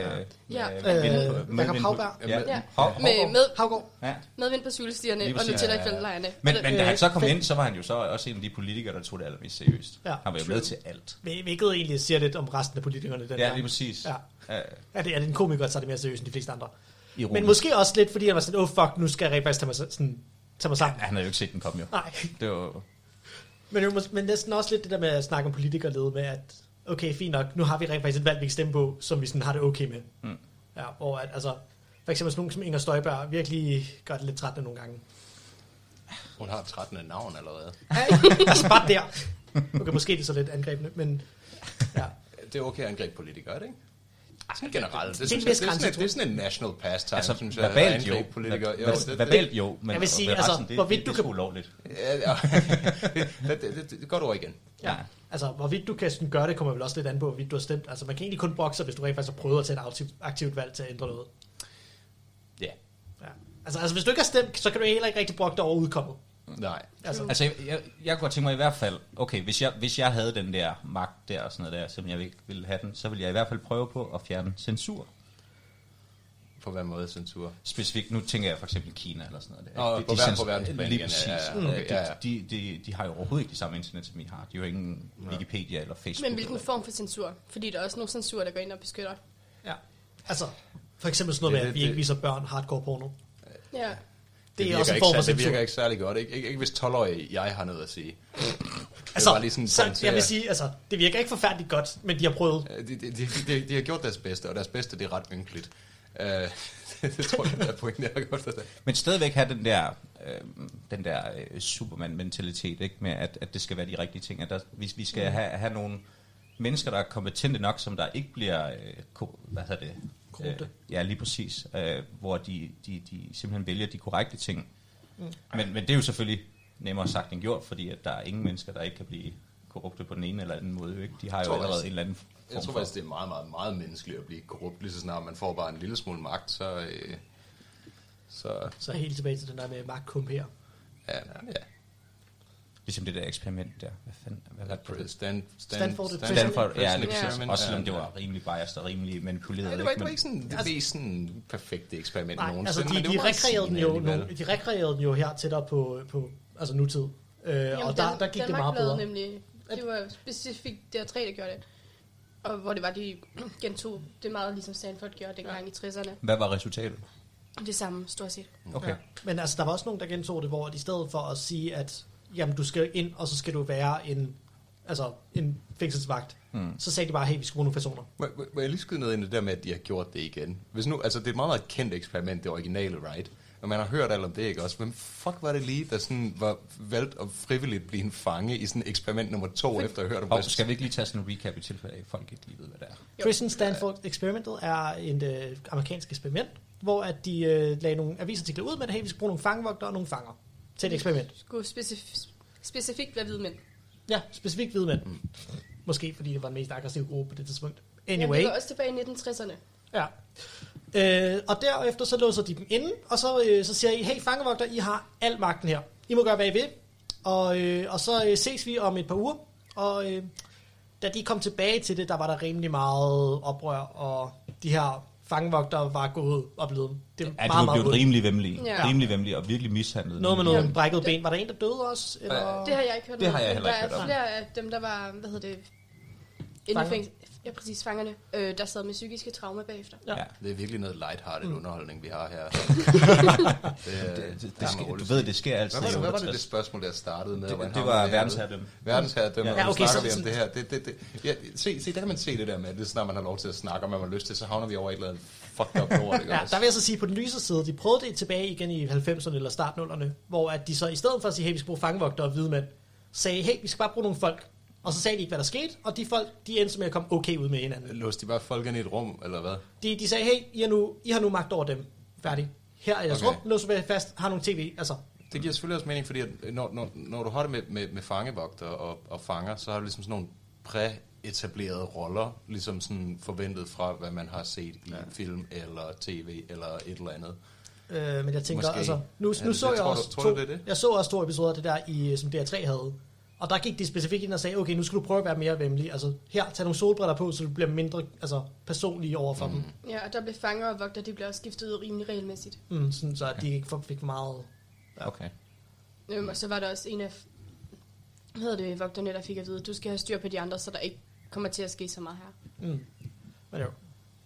Ja. Øh, Jakob Hauberg. Ja. Ja. Med, med, Havgård. Ja. medvind på cykelstierne og. Nutella i Ja, ja, ja. feltlejrene. Men, men da han så kom ind, så var han jo så også en af de politikere, der tog det allermest seriøst. Ja. Han var jo med til alt. Hvil- Hvilket egentlig siger lidt om resten af politikerne. Den Ja, lige præcis. Ja. Ja. Ja, det er det en komiker, der tager det mere seriøst end de fleste andre. Ironisk. Men måske også lidt, fordi han var sådan, oh fuck, nu skal jeg rent faktisk tage mig, sådan, tage mig sammen. Ja, han havde jo ikke set den komme jo. Nej, Det var... men, det er mås- men næsten også lidt det der med at snakke om politikerlede med, at okay, fint nok, nu har vi rent faktisk et valg, vi kan stemme på, som vi sådan har det okay med. Mm. Ja, hvor at, altså, for eksempel sådan nogen som Inger Støjberg virkelig gør det lidt trættende nogle gange. Hun har 13 navn allerede. altså bare der. Okay, måske det er så lidt angrebende, men ja. Det er okay at angribe politikere, er det ikke? Sådan generelt. Det, en synes jeg, vis det, er sådan, det er sådan en national pastime, Altså, synes jeg, verbalt jo. politikere. Jo, det, det, verbalt jo, men Jeg vil sige, altså, resten, det, hvorvidt det, du det, det er kan- ulovligt. Ja, [laughs] det, det, det, det, godt ord igen. Ja. Altså, hvorvidt du kan sådan gøre det, kommer vel også lidt an på, hvorvidt du har stemt. Altså, man kan egentlig kun brokke sig, hvis du rent faktisk har prøvet at tage et aktivt, aktivt valg til at ændre noget. Ja. Ja. Altså, altså, hvis du ikke har stemt, så kan du heller ikke rigtig brokke dig over udkommet. Nej. Altså, Altså, jeg, jeg, jeg kunne godt tænke mig i hvert fald, okay, hvis jeg, hvis jeg havde den der magt der og sådan noget der, selvom jeg ikke ville have den, så ville jeg i hvert fald prøve på at fjerne censur. På hvad måde censur? Specifikt, nu tænker jeg for eksempel Kina eller sådan noget der. Nå, på verden- på verdensplan Lige præcis. ja, ja, ja. Øh, Okay, ja, ja. De, de, de, de har jo overhovedet ikke det samme internet, som vi har. De har jo ingen Wikipedia eller Facebook. Men hvilken form for censur? Fordi der er også nogle censur, der går ind og beskytter. ja. altså, for eksempel sådan noget med, Det- at vi det- ikke viser børn hardcore porno. Ja. Det, er virker også en ikke form for Det virker ikke særlig godt. Ikke, ikke, ikke hvis 12-årige jeg har noget at sige. Altså, lige sådan så, jeg vil sige, altså, det virker ikke forfærdeligt godt, men de har prøvet. Øh, De, de, de, de, de har gjort deres bedste, og deres bedste det er ret ynkeligt. Uh, [laughs] det tror jeg, der er pointen, jeg har gjort det. Men stadigvæk have den der, øh, den der øh, Superman-mentalitet, ikke? med at, at det skal være de rigtige ting. At der, hvis vi skal have, have nogle mennesker, der er kompetente nok, som der ikke bliver, øh, ko, hvad hedder det? Korrupte. Øh, ja, lige præcis. Øh, hvor de, de, de simpelthen vælger de korrekte ting. Mm. Men, men det er jo selvfølgelig nemmere sagt end gjort, fordi at der er ingen mennesker, der ikke kan blive korrupte på den ene eller anden måde. Ikke? De har jo allerede en eller anden Jeg tror faktisk, det er meget, meget, meget menneskeligt at blive korrupt. Lige så snart man får bare en lille smule magt, så... Øh, så Så helt tilbage til den der med magtkump her. ja, ja. Ligesom det der eksperiment der. Hvad fanden? Hvad var det? Stan, Stan, Stanford Stanford, Stanford, ja, lige præcis. Experiment. Også selvom Ja, det ja. var rimelig biased og rimelig manipuleret. Ja, det var ikke, det men- ikke sådan det mest sådan perfekte eksperiment Nej, nogensinde. altså, de, men det de, rekreerede den jo, nogle, de rekreerede den jo her tættere på, på altså nutid. Øh, og der, der gik det meget bedre. Nemlig, det var specifikt DR3, der gjorde det. Og hvor det var, de gentog det meget, ligesom Stanford gjorde dengang i 60'erne. Hvad var resultatet? Det samme, stort set. Okay. Ja. Men altså, der var også nogen, der gentog det, hvor at i stedet for at sige, at jamen, du skal ind, og så skal du være en, altså, en fængselsvagt, mm. så sagde de bare, hey, vi skal bruge nogle personer. Må, må- må jeg lige skyde noget ind i det der med, at de har gjort det igen? Hvis nu, altså det er et meget, meget kendt eksperiment, det originale, right? Og man har hørt alt om det, ikke også? Hvem fuck var det lige, der sådan var valgt at frivilligt blive en fange i sådan eksperiment nummer to, efter at have hørt om Og det? skal vi ikke lige tage sådan en recap i tilfælde af, at folk ikke lige ved, hvad det er? Jo. Prison Stanford Experimentet er et øh, amerikansk eksperiment, hvor at de øh, lagde nogle avisartikler ud med, at hey, vi skal bruge nogle fangevogtere og nogle fanger til et eksperiment. Skulle specif- specifikt være hvide mænd. Ja, specifikt hvide mænd. Mm. Måske fordi det var den mest aggressive gruppe på det tidspunkt. Anyway. Jamen, det var også tilbage i 1960'erne. Ja. Øh, og derefter så låser de dem inde, og så, øh, så siger I, hey fangevogter, I har al magten her. I må gøre, hvad I vil. Og, øh, og så øh, ses vi om et par uger. Og øh, da de kom tilbage til det, der var der rimelig meget oprør, og de her fangevogter var gået og blevet det var Ja, meget, meget blevet rimelig vemmelige. Ja. Rimelig vemmelige og virkelig mishandlet. Noget med nogle dem. brækkede ben. Var der en, der døde også? Eller? Det har jeg ikke hørt Det har jeg heller ikke der hørt er om. flere af dem, der var, hvad hedder det, inde i fængsel, ja præcis, fangerne, øh, der sad med psykiske traumer bagefter. Ja. Ja. Det er virkelig noget lighthearted mm. underholdning, vi har her. [laughs] det, Det, det, det sker, du ved, det sker altid. Hvad var, det, hvad var det, 68. det spørgsmål, der startede med? Det- det havner var verdensherredømme. Verdensherredømme, Ja, okay, okay, snakker så- vi om det her. Det, det, det, ja, se, se, der kan man se det der med, at det snart man har lov til at snakke om, hvad man har lyst til, så havner vi over et eller andet fucked up lort. Ja, der vil jeg så sige, på den lyse side, de prøvede det tilbage igen i 90'erne eller startnullerne, hvor at de så i stedet for at sige, hey, vi skal bruge fangevogter og hvide mænd, sagde, hey, vi skal bare bruge nogle folk. Og så sagde de ikke, hvad der skete, og de folk, de endte med at komme okay ud med hinanden. Låste de bare folk ind i et rum, eller hvad? De, de sagde, hey, I har, nu, I har nu magt over dem. Færdig. Her er jeres Okay. rum, lås vi fast, har nogle tv, altså. Det giver selvfølgelig også mening, fordi at når, når, når du har det med, med, med fangevogter og, og fanger, så har du ligesom sådan nogle præetablerede roller, ligesom sådan forventet fra, hvad man har set i ja. film eller tv eller et eller andet. Øh, men jeg tænker, Måske. altså, nu, Ja, nu det- så jeg tror du- også tror to, du, det er det? jeg så også to episoder af det der, i, som DR3 havde. Og der gik de specifikt ind og sagde, okay, nu skal du prøve at være mere venlig. Altså, her, tag nogle solbriller på, så du bliver mindre altså, personlig over for mm. dem. Ja, og der blev fanger og vogter, de blev også skiftet ud rimelig regelmæssigt. Mm, sådan, så at de ikke for- fik meget... Okay. Øhm, og så var der også en af, hvad hedder det, vogterne, der fik at vide, du skal have styr på de andre, så der ikke kommer til at ske så meget her. Mm. Men jo.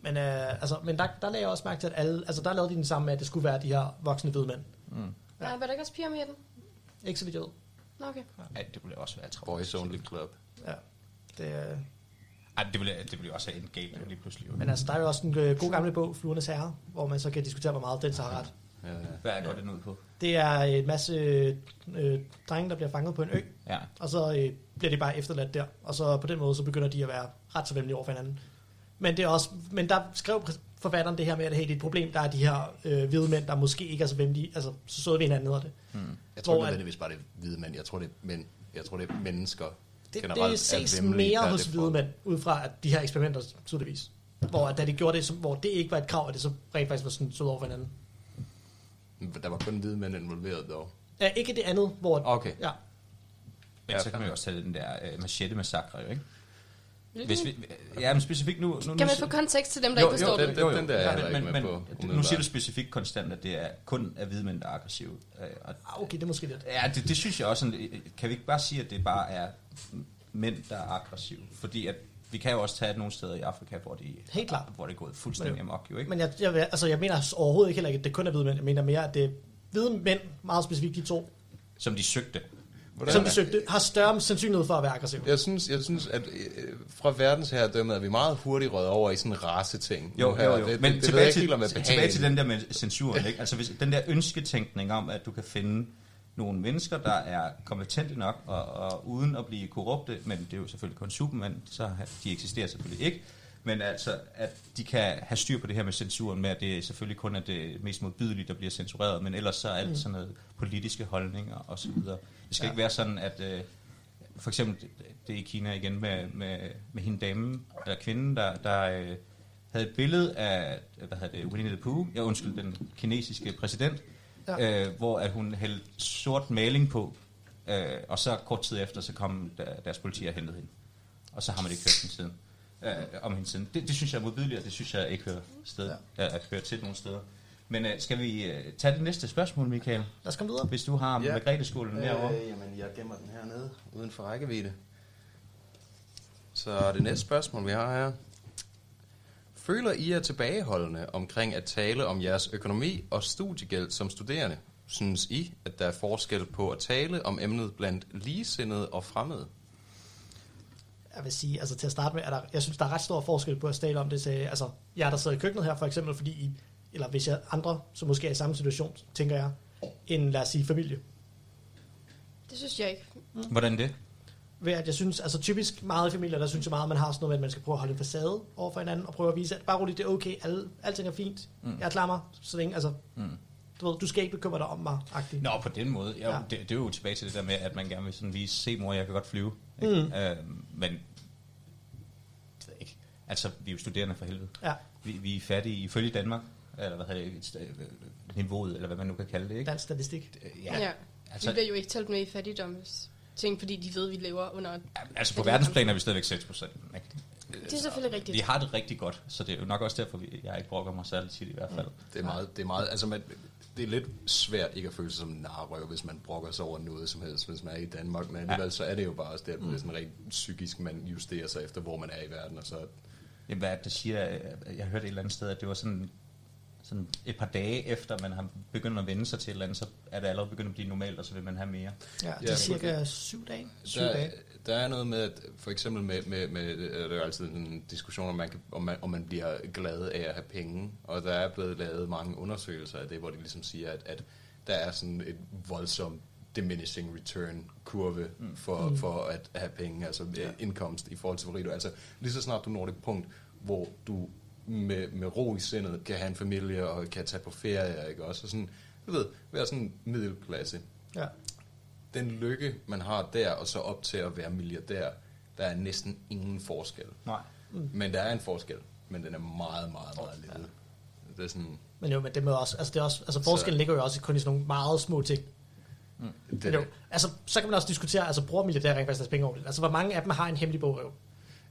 Men, øh, altså, men der, der lagde jeg også mærke til, at alle, altså der lavede de den samme med, at det skulle være de her voksne hvide mænd. Mm. Ja. Nej, var der ikke også piger med i den? Ikke så vidt jeg ved. Okay. Ej, det ville også være travlt. Boys Only Club. Ja. Det, øh, Ej, det ville, det ville også have en galt lige pludselig. men altså, der er jo også en øh, god gamle bog, Fluernes Herre, hvor man så kan diskutere, hvor meget den så har ret. Ja, ja. Hvad er godt den ud på? Det er en masse øh, drenge, der bliver fanget på en ø, Ja. og så øh, bliver de bare efterladt der. Og så på den måde, så begynder de at være ret så venlige over for hinanden. Men, det er også, men der skrev forfatteren det her med, at hey, det er et problem, der er de her øh, hvide mænd, der måske ikke er så venlige, altså så så vi hinanden hedder det. Jeg tror ikke nødvendigvis bare, det er hvide mænd. Jeg tror, det er, mænd. Jeg tror, det er mennesker Det, generelt. det er ses væmmelige. mere Ja, hos hvide mænd, ud fra at de her eksperimenter tydeligvis. Hvor at da de gjorde det, så, hvor det ikke var et krav, at det så rent faktisk var sådan sød over for hinanden. Der var kun hvide mænd involveret dog. Ja, ikke det andet, hvor... Okay. Ja, Men så kan man jo også tage den der uh, machete-massakre, jo, ikke? Hvis vi, ja, men specifikt nu... nu Kan man få kontekst til dem, der jo, ikke forstår jo, det? den- den der er jeg men, ikke men, med men, på, Nu siger du specifikt konstant, at det er kun er hvide mænd, der er aggressive. Øh, Og, ah, okay, det er måske lidt. ja, det, det synes jeg også. Sådan, øh, kan vi ikke bare sige, at det bare er mænd, der er aggressive? Fordi at vi kan jo også tage nogle steder i Afrika, hvor, de, Helt klart. hvor det er gået fuldstændig Men- amok, jo ikke? Men jeg, jeg, altså, jeg mener overhovedet ikke heller, at det kun er hvide mænd. Jeg mener mere, at det er hvide mænd, meget specifikt de to, Som de søgte. Hvordan som de søgte, har større sandsynlighed for at være aggressive. Jeg synes, jeg synes at øh, fra verdensherredømmet er vi meget hurtigt røget over i sådan en raceting. Jo, jo, jo. Det, Men det, det, tilbage, til, er tilbage til den der med censuren. Ikke? Altså hvis, den der ønsketænkning om, at du kan finde nogle mennesker, der er kompetente nok, og, og uden at blive korrupte, men det er jo selvfølgelig kun Superman, så de eksisterer selvfølgelig ikke, men altså, at de kan have styr på det her med censuren, med at det selvfølgelig kun er det mest modbydelige, der bliver censureret, men ellers så er alt sådan noget politiske holdninger og så videre. Det skal Ja. ikke være sådan, at øh, for eksempel det- i Kina igen med, med, med hende dame, eller kvinden, der, der øh, havde et billede af, hvad hedder det, Winnie the Pooh, jeg undskyld, den kinesiske præsident, Ja. øh, hvor at hun hældte sort maling på, øh, og så kort tid efter, så kom der, deres politi og hentede hende. Og så har man ikke hørt den siden. Øh, om hende siden. Det, det synes jeg er modbydeligt, og det synes jeg ikke hører, sted, ja. at høre til nogen steder. Men øh, skal vi øh, tage det næste spørgsmål, Michael? Lad os komme videre. Hvis du har Ja. Margrethe-skolen derovre. Øh, jamen, jeg gemmer den hernede, uden for rækkevidde. Så det næste spørgsmål, vi har her. Føler I jer tilbageholdende omkring at tale om jeres økonomi og studiegæld som studerende? Synes I, at der er forskel på at tale om emnet blandt ligesindede og fremmede? Jeg vil sige, altså til at starte med, er der, jeg synes, der er ret stor forskel på at tale om det til, altså, jeg der sidder i køkkenet her for eksempel, fordi I, eller hvis jeg andre, som måske er i samme situation, tænker jeg, end lad os sige familie. Det synes jeg ikke. Hvordan det? Ved at jeg synes, altså typisk meget i familier, der synes jeg meget, at man har sådan noget med, at man skal prøve at holde en facade over for hinanden, og prøve at vise, at bare roligt, det er okay, alle, alting er fint, mm. jeg klarer mig, så længe, altså, Mm. du ved, du skal ikke bekymre dig om mig, agtigt. Nå, på den måde. Ja, Ja. Det, det er jo tilbage til det der med, at man gerne vil sådan vise, se mor, jeg kan godt flyve. Mm. Ikke? Øh, men, det ved jeg ikke. Altså, vi er jo studerende for helvede. Ja, Vi, vi er fattige ifølge Danmark, eller hvad hedder det, et sta- øh, niveauet, eller hvad man nu kan kalde det, ikke? dansk statistik. Ja. ja. Altså, Vi bliver jo ikke talt med i fattigdoms ting, fordi de ved, at vi lever under... altså på verdensplan er vi stadigvæk 6 procent. Det er selvfølgelig rigtigt. Vi har det rigtig godt, så det er jo nok også derfor, vi, jeg ikke brokker mig særligt tit i hvert fald. Det er meget, det er meget, altså man, det er lidt svært ikke at føle sig som en narrøv, hvis man brokker sig over noget som helst, hvis man er i Danmark, men alligevel ja. så er det jo bare også det, at det er sådan rent psykisk, man justerer sig efter, hvor man er i verden, og så Jamen, hvad er det, der siger, øh, jeg hørte et eller andet sted, at det var sådan, sådan et par dage efter, man har begyndt at vende sig til et eller andet, så er det allerede begyndt at blive normalt, og så vil man have mere. Ja, det Ja, er cirka syv dage. Syv der, dage. der er noget med, at for eksempel med, med, med øh, der er altid en diskussion, om man, kan, om, man, om man bliver glad af at have penge, og der er blevet lavet mange undersøgelser af det, hvor de ligesom siger, at, at der er sådan et voldsomt diminishing return kurve for, mm. for at have penge, altså ja. indkomst i forhold til hvor rig du er. Altså lige så snart du når det punkt, hvor du med, med ro i sindet kan have en familie og kan tage på ferie, ikke også? Og sådan, du ved, være sådan middelklasse Ja. den lykke, man har der, og så op til at være milliardær, der er næsten ingen forskel. Nej. Mm. Men der er en forskel, men den er meget, meget, meget lille. Det er sådan, Men jo, men det med også, altså, det er også, altså forskellen Så- ligger jo også kun i sådan nogle meget små ting. det, Men jo, altså, så kan man også diskutere, altså bruger milliardærer rent faktisk deres penge ordentligt? Altså, hvor mange af dem har en hemmelig bog?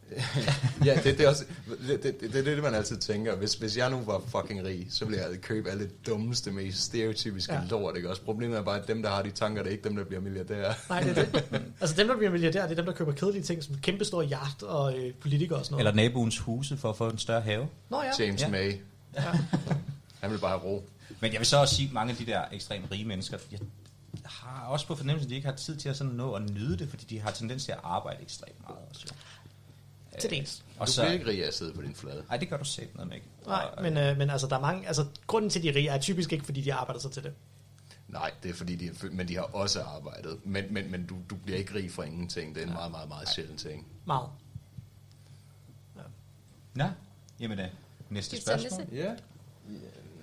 [laughs] ja, det, det, er også, det, det, det, det, er det, man altid tænker. Hvis, hvis jeg nu var fucking rig, så ville jeg købe alle det dummeste, mest stereotypiske Ja. lort, ikke også? Problemet er bare, at dem, der har de tanker, det er ikke dem, der bliver milliardærer. Nej, det er det. [laughs] altså, dem, der bliver milliardærer, det er dem, der køber kedelige ting, som kæmpe store yacht og øh, politikere og sådan noget. Eller naboens huse for at få en større have. Nå ja. James Ja. May. ja. [laughs] Han vil bare have ro. Men jeg vil så også sige, at mange af de der ekstremt rige mennesker, jeg har også på fornemmelsen, at de ikke har tid til at sådan nå at nyde det, fordi de har tendens til at arbejde ekstremt meget. Også. Til dels. Og Du så, bliver ikke rig af at sidde på din flade. Ej, det gør du selv noget med ikke. Nej, Og, men, øh, men altså, der er mange, altså, grunden til, at de er rige, er typisk ikke, fordi de arbejder sig til det. Nej, det er fordi, de, er men de har også arbejdet. Men, men, men du, du bliver ikke rig for ingenting. Det er en meget, meget, meget sjælden ting. Meget. Nå, jamen øh, næste spørgsmål. næste? Ja.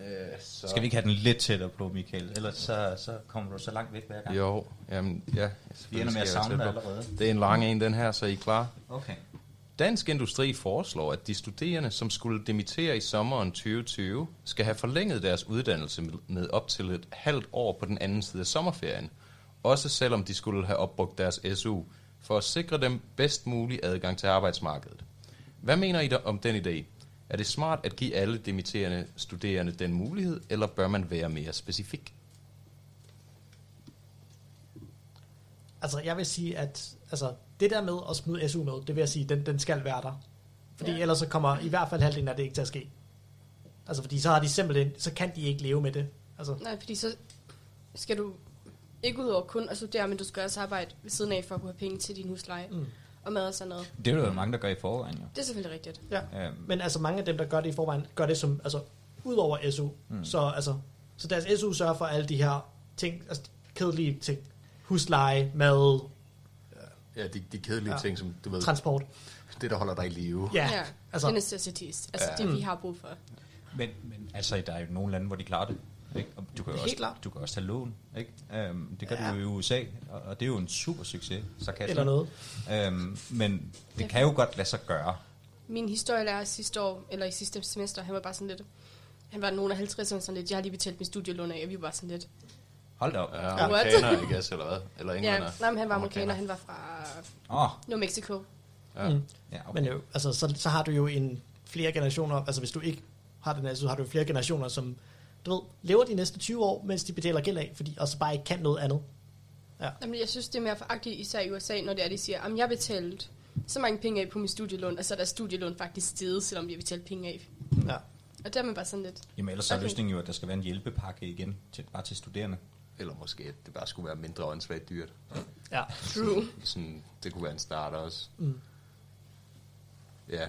Øh, så. Skal vi ikke have den lidt tættere på, Michael? Ellers så, så kommer du så langt væk hver gang. Jo, jamen, ja. Vi ender med at savne dig allerede. Det er en lang en, den her, så er I klar? Okay. Dansk Industri foreslår, at de studerende, som skulle dimittere i sommeren 2020, skal have forlænget deres uddannelse med- op til et halvt år på den anden side af sommerferien. Også selvom de skulle have opbrugt deres SU, for at sikre dem bedst mulig adgang til arbejdsmarkedet. Hvad mener I da om den idé? Er det smart at give alle dimitterende studerende den mulighed, eller bør man være mere specifik? Altså, jeg vil sige, at altså, det der med at smide SU med, det vil jeg sige, den, den skal være der. Fordi ja. ellers så kommer i hvert fald halvdelen af det ikke til at ske. Altså, fordi så har de simpelthen, så kan de ikke leve med det. Altså, Nej, fordi så skal du ikke ud over kun at studere, men du skal også arbejde ved siden af for at kunne have penge til din husleje Mm. og mad og sådan noget. Det er jo mange, der gør i forvejen, jo. Det er selvfølgelig rigtigt. ja. Øhm, Men altså, mange af dem, der gør det i forvejen, gør det som, altså, ud over SU. Mm. Så, altså, så deres SU sørger for alle de her ting, altså kedelige ting. Husleje, mad, Ja, de, de kedelige Ja. ting, som du ved, transport. det der holder dig i live. Ja, ja. altså- the necessities. Altså Ja. det, vi har brug for. Men, men altså, der er jo nogle lande, hvor de klarer det. Ikke? Og du kan jo Helt også, klart. du kan også tage lån. Ikke? Øhm, det gør Ja. du jo i USA, og, og det er jo en super succes. Sarkasme. Eller noget. Øhm, men det Ja. kan jo godt lade sig gøre. Min historielærer sidste år, eller i sidste semester, han var bare sådan lidt... Han var nogen af 50'erne sådan lidt, jeg har lige betalt min studielån af, og vi var bare sådan lidt... Hold da op. Ja, Ja. amerikaner, I guess, eller hvad? Eller Ja, nej, men han var amerikaner, han var fra Åh, oh, New Mexico. Ja. Mm. ja, okay. Men jo, altså, så, så har du jo en flere generationer, altså hvis du ikke har den her, så har du jo flere generationer, som du ved, lever de næste 20 år, mens de betaler gæld af, fordi og så bare ikke kan noget andet. Jamen, jeg synes, det er mere foragtigt, især i USA, når det er, de siger, at jeg betalte så mange penge af på min studielån, og så er deres studielån faktisk steget, selvom vi har betalt penge af. Ja. Og der er man bare sådan lidt... Jamen ellers så er løsningen jo, at der skal være en hjælpepakke igen, til, bare til studerende. Eller måske, at det bare skulle være mindre åndssvagt dyrt. ja. True. Sådan, det kunne være en start også. Mm. Ja.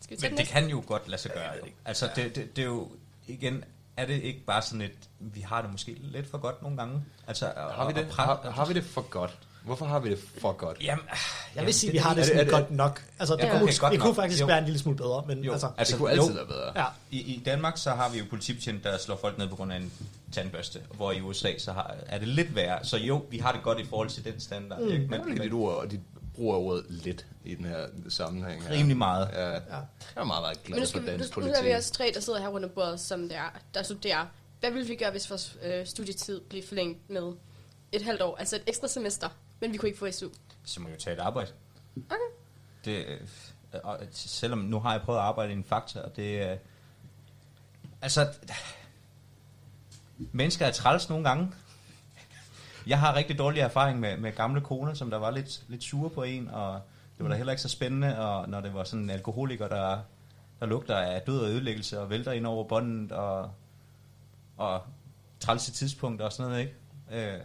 Skal vi Men det næste? kan jo godt lade sig gøre. Jo. Altså, det, det, det er jo, igen, er det ikke bare sådan et, vi har det måske lidt for godt nogle gange? Altså, Har vi det, har, har vi det for godt? Hvorfor har vi det for godt? Jamen, Jeg vil sige, at vi har det, er det- sådan er det- godt nok. Altså, det, Ja, kunne, okay, godt det kunne nok. faktisk Jo. være en lille smule bedre, men Jo. altså, Altså, det kunne altid jo. være bedre. ja. I, I Danmark så har vi jo politibetjent, der slår folk ned på grund af en tandbørste, hvor i USA så har, er det lidt værre. Så jo, vi har det godt i forhold til den standard. Mm. Ikke? Men, Men, men dit ord, og dit bruger ordet lidt i den her sammenhæng. Her. rimelig meget. Ja, jeg Ja. er meget, meget glad Men for skal vi, dansk nu, nu politik. er vi også tre, der sidder her rundt om bordet, som der, der studerer. Hvad ville vi gøre, hvis vores øh, studietid blev forlænget med et halvt år? Altså et ekstra semester, men vi kunne ikke få SU. Så må jeg jo tage et arbejde. Okay. Det, øh, og selvom nu har jeg prøvet at arbejde i en faktor, og det er... Altså, mennesker er træls nogle gange. Jeg har rigtig dårlig erfaring med, med gamle koner, som der var lidt, lidt sure på en, og det var da heller ikke så spændende, og når det var sådan en alkoholiker, der, der lugter af død og ødelæggelse, og vælter ind over båndet, og, og trælse tidspunkter og sådan noget, ikke? Øh,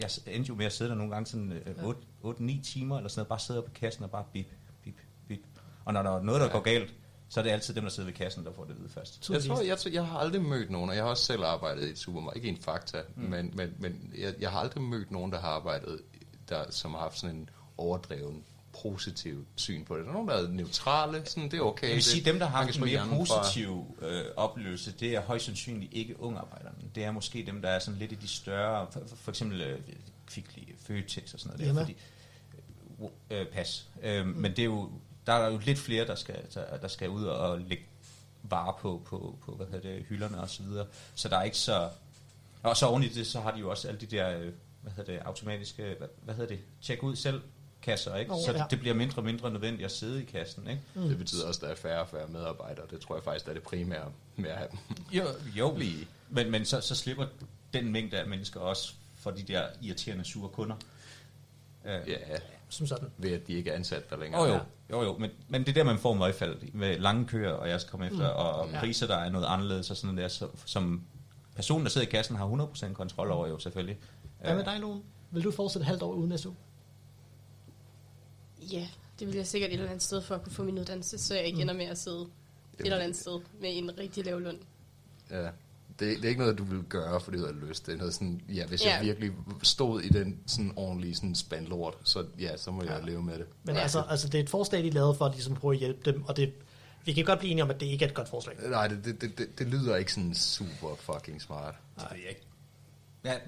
jeg endte jo med at sidde der nogle gange sådan øh, 8-9 timer, eller sådan noget, bare sidde på kassen og bare bip, bip, bip. Og når der er noget, der Ja. går galt, så er det altid dem, der sidder ved kassen, der får det at vide først. Jeg tror, jeg, jeg har aldrig mødt nogen, og jeg har også selv arbejdet i et supermarked, ikke i en fakta, mm. men, men, men jeg, jeg har aldrig mødt nogen, der har arbejdet, der, som har haft sådan en overdreven positiv syn på det. Der er nogen, der er neutrale, sådan, det er okay. Jeg vil det, sige, dem, der har en mere positiv øh, oplevelse, det er højst sandsynligt ikke ungarbejderne. Det er måske dem, der er sådan lidt i de større, for, for, for eksempel øh, Kvickly, Føtex og sådan noget der, fordi, øh, pas. Øh, mm. Men det er jo, der er jo lidt flere, der skal, der, der skal ud og lægge varer på, på, på hvad hedder det, hylderne og så videre. Så der er ikke så... Og så oven i det, så har de jo også alle de der, øh, hvad hedder det, automatiske, hvad, hvad hedder det, tjek ud selv kasser, ikke? Nå, så ja. det bliver mindre og mindre nødvendigt at sidde i kassen, ikke? Mm. Det betyder også, at der er færre og færre medarbejdere. Det tror jeg faktisk er det primære med at have dem. Jo, jo. Men, men så, så slipper den mængde af mennesker også for de der irriterende sure kunder. Uh, Ja, Som sådan. ved at de ikke er ansat der længere. Jo, jo, jo, jo. Men, men det er der, man får møgfald med lange køer, og jeg skal komme efter, og Ja. priser, der er noget anderledes, og sådan der, så, som personen, der sidder i kassen, har 100% kontrol over jo selvfølgelig. Hvad med Øh, dig, Lone? Vil du fortsætte halvt år uden SU? Ja, det vil jeg sikkert et eller andet sted for at kunne få min uddannelse, så jeg ikke ender med at sidde et eller andet sted med en rigtig lav løn. Ja. Det, det er ikke noget, du vil gøre, fordi du har lyst. Det er noget sådan, ja, hvis Ja. jeg virkelig stod i den sådan ordentlige sådan spandlort, så ja, så må jeg Ja. leve med det. Men Ja. altså, altså, det er et forslag, de lavede for at ligesom prøve at hjælpe dem, og det, vi kan godt blive enige om, at det ikke er et godt forslag. Nej, det, det, det, det, det lyder ikke sådan super fucking smart. det ved jeg ikke. Jeg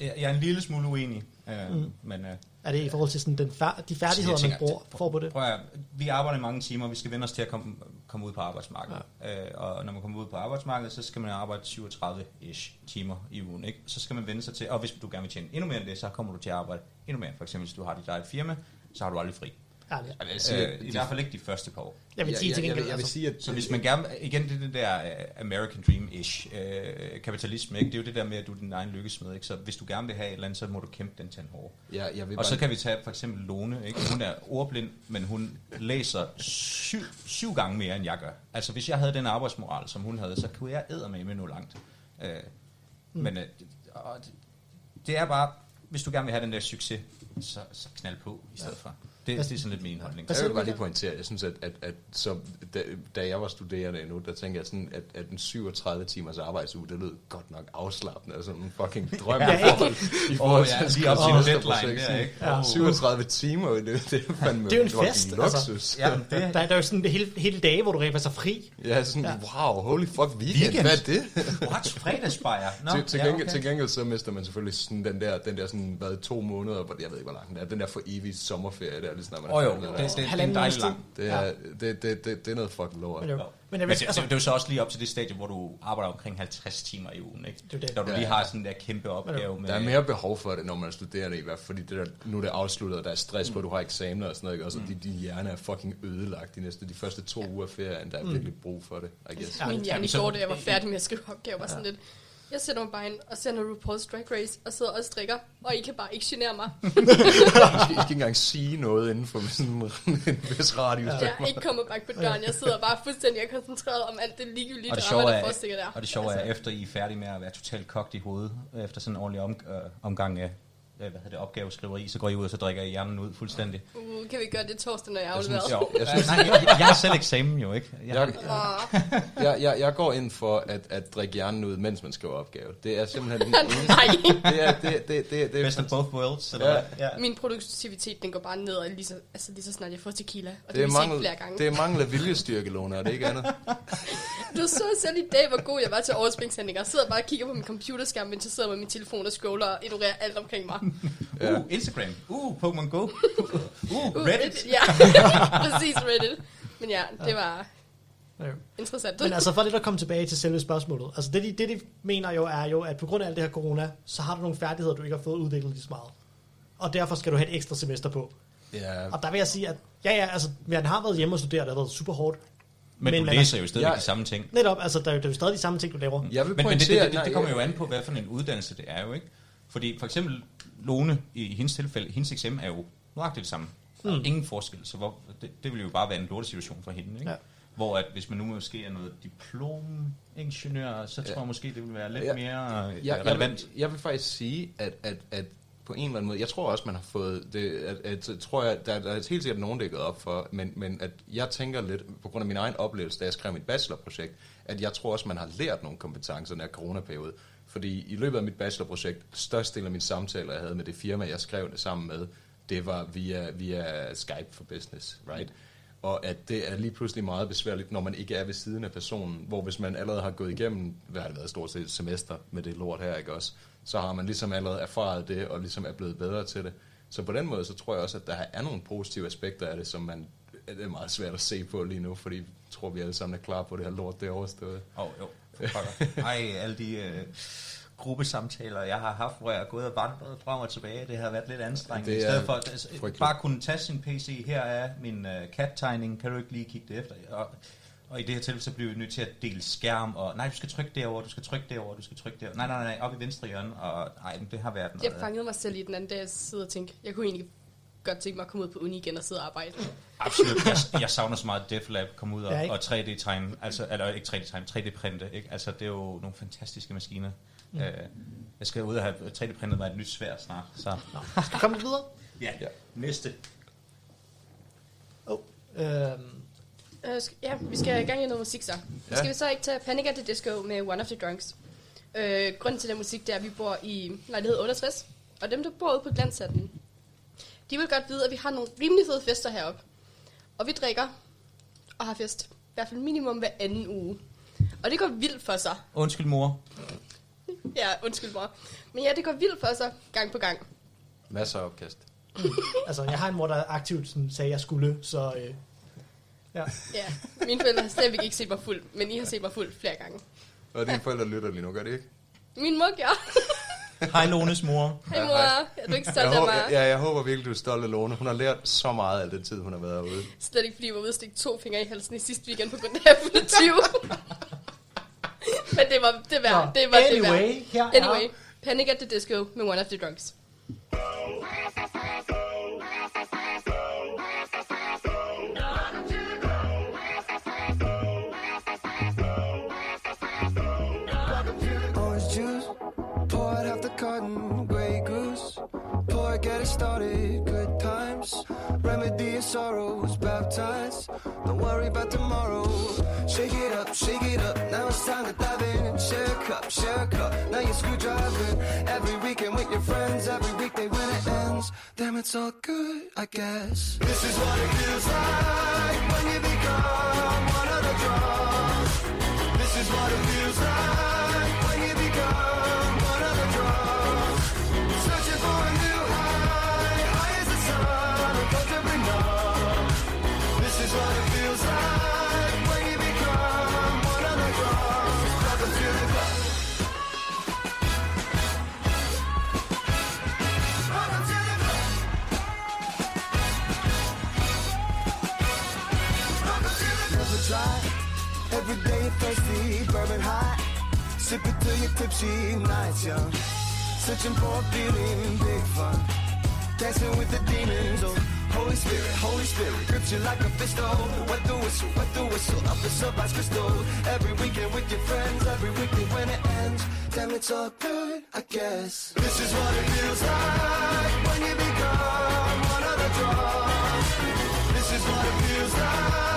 jeg er en lille smule uenig, øh, mm. men... Øh, Er det i forhold til sådan den fær- de færdigheder, Jeg tænker, man bruger, får på det? Prøv at, vi arbejder i mange timer, vi skal vende os til at komme, komme ud på arbejdsmarkedet. Ja. Øh, og når man kommer ud på arbejdsmarkedet, så skal man arbejde 37-ish timer i ugen. Ikke? Så skal man vende sig til, og hvis du gerne vil tjene endnu mere end det, så kommer du til at arbejde endnu mere. For eksempel, hvis du har dit eget firma, så har du aldrig fri. Ærligt. Jeg vil sige, Øh, I hvert fald ikke de første par år. Jeg vil sige til jeg, jeg, gengæld, jeg vil altså, sige, at Så hvis man gerne, igen det, er det der øh, American Dream-ish, øh, kapitalisme, ikke? det er jo det der med, at du er din egen lykkesmed, ikke? så hvis du gerne vil have et eller andet, så må du kæmpe den tand hårdt. jeg, jeg vil Og bare, så kan vi tage for eksempel Lone, ikke? hun er ordblind, men hun læser syv, syv gange mere, end jeg gør. Altså hvis jeg havde den arbejdsmoral, som hun havde, så kunne jeg æde med nå langt. Øh, Mm. Men øh, det, det er bare, hvis du gerne vil have den der succes, så, så knald på i stedet for. Det, det er sådan lidt min holdning. Hvad jeg vil bare lige pointere, jeg synes, at, at, at så, da, da jeg var studerende endnu, der tænkte jeg sådan, at, at en 37 timers arbejdsuge, det lød godt nok afslappende, altså en fucking drøm Ja, i forhold, i forhold ja, at lige op til deadline der, ikke? Ja. 37 timer, det, det er fandme Det er jo en fest, altså. luksus. Ja, det, der, der er jo sådan hele, hele dage, hvor du rent faktisk er fri. Ja, sådan, Ja. wow, holy fuck, weekend, Weekend. hvad er det? [laughs] what? Fredagsbajer? Nå, til, til, ja, gengæld, okay. til gengæld så mister man selvfølgelig sådan den der, den der sådan, hvad, to måneder, hvor- jeg ved ikke, hvor lang den er, den der for evigt sommerferie der, lige snart man Åh jo, færdig det, det, det, det er en dejlig lang. Det er, det, det, det, det er noget fucking lort. Men, jo. Men jeg Men vil, det, altså, det, det er jo så også lige op til det stadie, hvor du arbejder omkring 50 timer i ugen, ikke? Det er det. Når du Ja, lige ja. har sådan der kæmpe opgave med... Der er mere behov for det, når man er studerende i hvert fald, fordi det der, nu er det afsluttet, og der er stress på, at du har eksamener og sådan noget, ikke? og så din, din hjerne er fucking ødelagt de næste, de første to uger af ferien, der er virkelig brug for det, I guess. Ja, Min hjerne i så- går, da jeg var færdig med at skrive opgaver, var sådan lidt, jeg sætter mig bare ind og sender RuPaul's Drag Race og sidder og strikker, og I kan bare ikke genere mig. [laughs] I skal, ikke engang sige noget inden for sådan en vis radius. Jeg er ikke kommet bak på døren, jeg sidder bare fuldstændig koncentreret om alt det ligegyldige Og det drama, der er, forestikker der. og det sjove er, efter I er færdige med at være totalt kogt i hovedet, efter sådan en ordentlig om, øh, omgang af hvad hedder det, opgaveskriveri, så går I ud, og så drikker I hjernen ud fuldstændig. Uh, kan vi gøre det torsdag, når jeg er Jeg synes, afleveret? Jo, Jeg [laughs] synes- nej, jeg, jeg har selv eksamen jo, ikke? Jeg, Jeg, jeg, jeg, jeg går ind for at, at drikke hjernen ud, mens man skriver opgave. Det er simpelthen den [laughs] eneste. Nej, Det er, det, det, det, det er Best of both worlds, eller Ja. Ja. min produktivitet den går bare ned, lige så, altså, lige så snart jeg får tequila, og det, det er mangel, flere gange. det er mangel af viljestyrke, Lone, og det er ikke andet. [laughs] Du så selv i dag, hvor god jeg var til overspringshandlinger. Jeg sidder bare og kigger på min computerskærm, mens jeg sidder med min telefon og scroller og ignorerer alt omkring mig. Ja. Uh, Instagram. Uh, Pokemon Go. Uh, Uh, Reddit. Ja, [laughs] præcis Reddit. Men ja, det var Ja, interessant. Men altså for lidt at komme tilbage til selve spørgsmålet. Altså det de, det, de mener jo er jo, at på grund af alt det her corona, så har du nogle færdigheder, du ikke har fået udviklet lige så meget. Og derfor skal du have et ekstra semester på. Ja, Og der vil jeg sige, at ja, ja, altså, man har været hjemme og studeret, det har været super hårdt. Men, Men du man læser jo stadig Jeg- de samme ting. Netop, altså, der, er jo- der er jo stadig de samme ting, du laver. jeg vil Men, men det, det, det, det, det kommer jo an på, hvad for en uddannelse det er jo, ikke? Fordi for eksempel Lone, i hendes tilfælde, hendes eksamen er jo nøjagtigt det samme. Der er Mm. ingen forskel, så hvor, det, det vil jo bare være en lortesituation for hende, ikke? Ja. Hvor at hvis man nu måske er noget diplom-ingeniør, så tror Ja. jeg måske, det vil være lidt Ja. mere øh, jeg, jeg, relevant. vil, jeg vil faktisk sige, at, at, at på en eller anden måde, jeg tror også, man har fået det, at, at, at tror jeg, der, der er helt sikkert nogen, det er gået op for, men, men at jeg tænker lidt, på grund af min egen oplevelse, da jeg skrev mit bachelorprojekt, at jeg tror også, man har lært nogle kompetencer i den her coronaperiode. Fordi i løbet af mit bachelorprojekt, størstedelen af mine samtaler, jeg havde med det firma, jeg skrev det sammen med, det var via, via Skype for Business, right? Og at det er lige pludselig meget besværligt, når man ikke er ved siden af personen, hvor hvis man allerede har gået igennem, hvad har det været, stort set semester med det lort her, ikke også? Så har man ligesom allerede erfaret det, og ligesom er blevet bedre til det. Så på den måde, så tror jeg også, at der er nogle positive aspekter af det, som man det er meget svært at se på lige nu, fordi jeg tror, vi alle sammen er klar på, at det her lort det er overstået. Oh, jo. Ej, alle de øh, gruppesamtaler, jeg har haft, hvor jeg er gået og vandret frem og tilbage, det har været lidt anstrengende. Det I stedet for at altså, frygteligt. bare kunne tage sin PC, her er min øh, cat-tegning, kan du ikke lige kigge det efter? Og, og i det her tilfælde, så bliver vi nødt til at dele skærm, og nej, du skal trykke derover, du skal trykke derover, du skal trykke derover. Nej, nej, nej, op i venstre hjørne, og nej, det har været Jeg noget. fangede mig selv i den anden dag, jeg sidder og tænkte, jeg kunne egentlig godt tænke mig at komme ud på uni igen og sidde og arbejde. Absolut. Jeg, [laughs] jeg savner så meget Def Lab, komme ud og, Ja, og 3D-tegne, altså, eller ikke 3D-tegne, 3D-printe, ikke? Altså, det er jo nogle fantastiske maskiner. Mm. Øh, jeg skal ud og have 3D-printet mig et nyt svær snart, så... Nå, skal vi komme videre? Ja, Ja. næste. Oh, øhm, Øh, sk- ja, vi skal i gang i noget musik så. Ja. Ja. Skal vi så ikke tage Panic at the Disco med One of the Drunks? Øh, grunden til den musik, det er, at vi bor i lejlighed 68, og dem, der bor ude på Glanshatten, de vil godt vide, at vi har nogle rimelig fede fester heroppe. Og vi drikker og har fest. I hvert fald minimum hver anden uge. Og det går vildt for sig. Undskyld, mor. Ja, undskyld mor. Men ja, det går vildt for sig gang på gang. Masser af opkast. altså, jeg har en mor, der aktivt sådan, sagde, at jeg skulle, så øh, ja. Ja, mine forældre har slet ikke set mig fuld, men I har set mig fuld flere gange. Og dine forældre lytter lige nu, gør det ikke? Min mor gør. [laughs] Hej, Lones mor. Hej mor, er du ikke stolt Jeg af håber, mig? ja, jeg håber virkelig, du er stolt af Lone. Hun har lært så meget af den tid, hun har været herude. Slet ikke, fordi jeg var ude og stikke to fingre i halsen i sidste weekend på grund af, at jeg fuldt 20. Men det var det værd. Det var det værd. anyway, her Anyway, er... Panic at the Disco med One of the Drunks. Started, good times. Remedy your sorrows, baptized. Don't worry about tomorrow. Shake it up, shake it up. Now it's time to dive in. Share a cup, share a cup. Now you're screwdriving. Every weekend with your friends, every weekday when it ends. Damn, it's all good, I guess. This is what it feels like when you become one of the drums. This is what it feels like bourbon high. Sip it till you're tipsy, nights young. Searching for a feeling, big fun. Dancing with the demons, oh. Holy Spirit, Holy Spirit Grips you like a pistol. Wet the whistle, wet the whistle Up the sunrise crystal. Every weekend with your friends Every weekend when it ends. Damn, it's all good, I guess. This is what it feels like When you become one of the drums This is what it feels like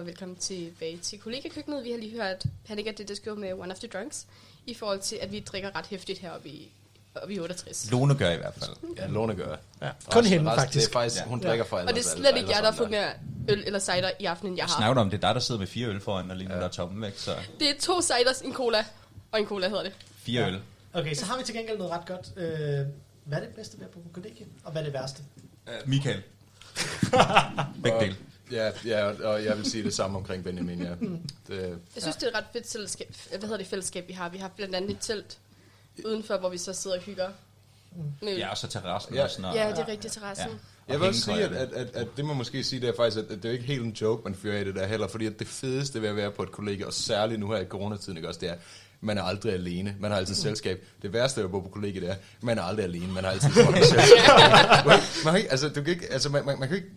og velkommen tilbage til kollegakøkkenet. Vi har lige hørt Panic at the Disco med One of the Drunks, i forhold til, at vi drikker ret hæftigt heroppe i, oppe i 68. Lone gør i hvert fald. Ja, Lone gør. Ja. Kun hende, faktisk. Det er faktisk, hun Ja. drikker for Og det er slet ikke jer, der fået mere øl eller cider i aften, end jeg har. Snakker om, det er dig, der sidder med fire øl foran, og lige nu der er tomme, ikke? Så Det er to ciders, en cola og en cola hedder det. fire øl. Okay, så har vi til gengæld noget ret godt. Øh, hvad er det bedste ved at bo på kollegie, og hvad er det værste? Michael. [laughs] Begge dele. Ja, ja, og- jeg vil sige det samme omkring Benjamin, ja. Mm. Det, Jeg synes, det er et ret fedt fællesskab, hvad hedder det, fællesskab, vi har. Vi har blandt andet et telt udenfor, hvor vi så sidder og hygger. Med. Ja, og så terrassen Ja. og sådan noget. ja, det er rigtigt terrassen. Ja. Ja. Jeg vil også sige, at, at, at, at det man måske sige, det er faktisk, at, at det er ikke helt en joke, man fyrer af det der heller, fordi at det fedeste ved at være på et kollega, og særligt nu her i coronatiden, ikke også, det er, man er aldrig alene. Man har altid selskab. Det værste ved at bo på kollega, det er, man er aldrig alene. Man har altid selskab. man, man, altså, du kan ikke, altså, man, man, man kan ikke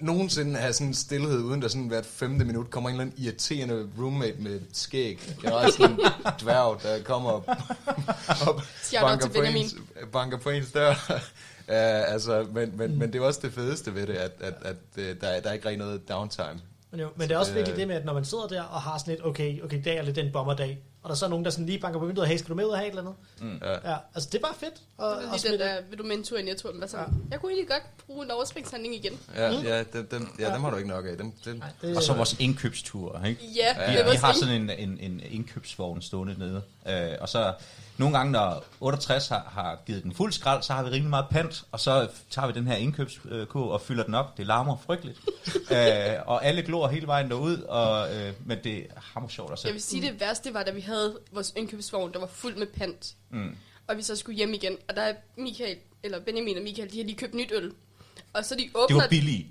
nogensinde have sådan en stillhed, uden der sådan hvert femte minut kommer en eller anden irriterende roommate med et skæg. Jeg er sådan en dværg, der kommer op, [laughs] op banker, på ens, banker på ens dør. [laughs] Uh, altså, men, men, men det er også det fedeste ved det, at, at, at øh, der, er, der er ikke rigtig noget downtime. Men, jo, men det er også Øh. virkelig det med, at når man sidder der og har sådan lidt, okay, okay, i dag er lidt en bomberdag, og der er så nogen, der sådan lige banker på vinduet, hey, skal du med ud og have et eller andet? Mm. Ja. Ja, altså det er bare fedt. Og, Det er og lige den der, vil du med en tur i Netto? Hvad så? Ja. Jeg kunne egentlig godt bruge en overspringshandling igen. Ja, ja, dem, dem, ja, dem har du ikke nok af. Dem, dem, Nej, det, Og så vores indkøbstur, ikke? Ja, Ja, Vi, vi har sådan. sådan en, en, en indkøbsvogn stående nede. Øh, og så nogle gange, når 68 har, har givet den fuld skrald, så har vi rimelig meget pant, og så tager vi den her indkøbskurv og fylder den op. Det larmer frygteligt. [laughs] øh, og alle glor hele vejen derud, og, øh, men det er hammer sjovt at se. Jeg vil sige, det værste var, da vi havde vores indkøbsvogn, der var fuld med pant. Mm. Og vi så skulle hjem igen. Og der er Michael, eller Benjamin og Michael, de har lige købt nyt øl. Og så de Det åbner... var billigt.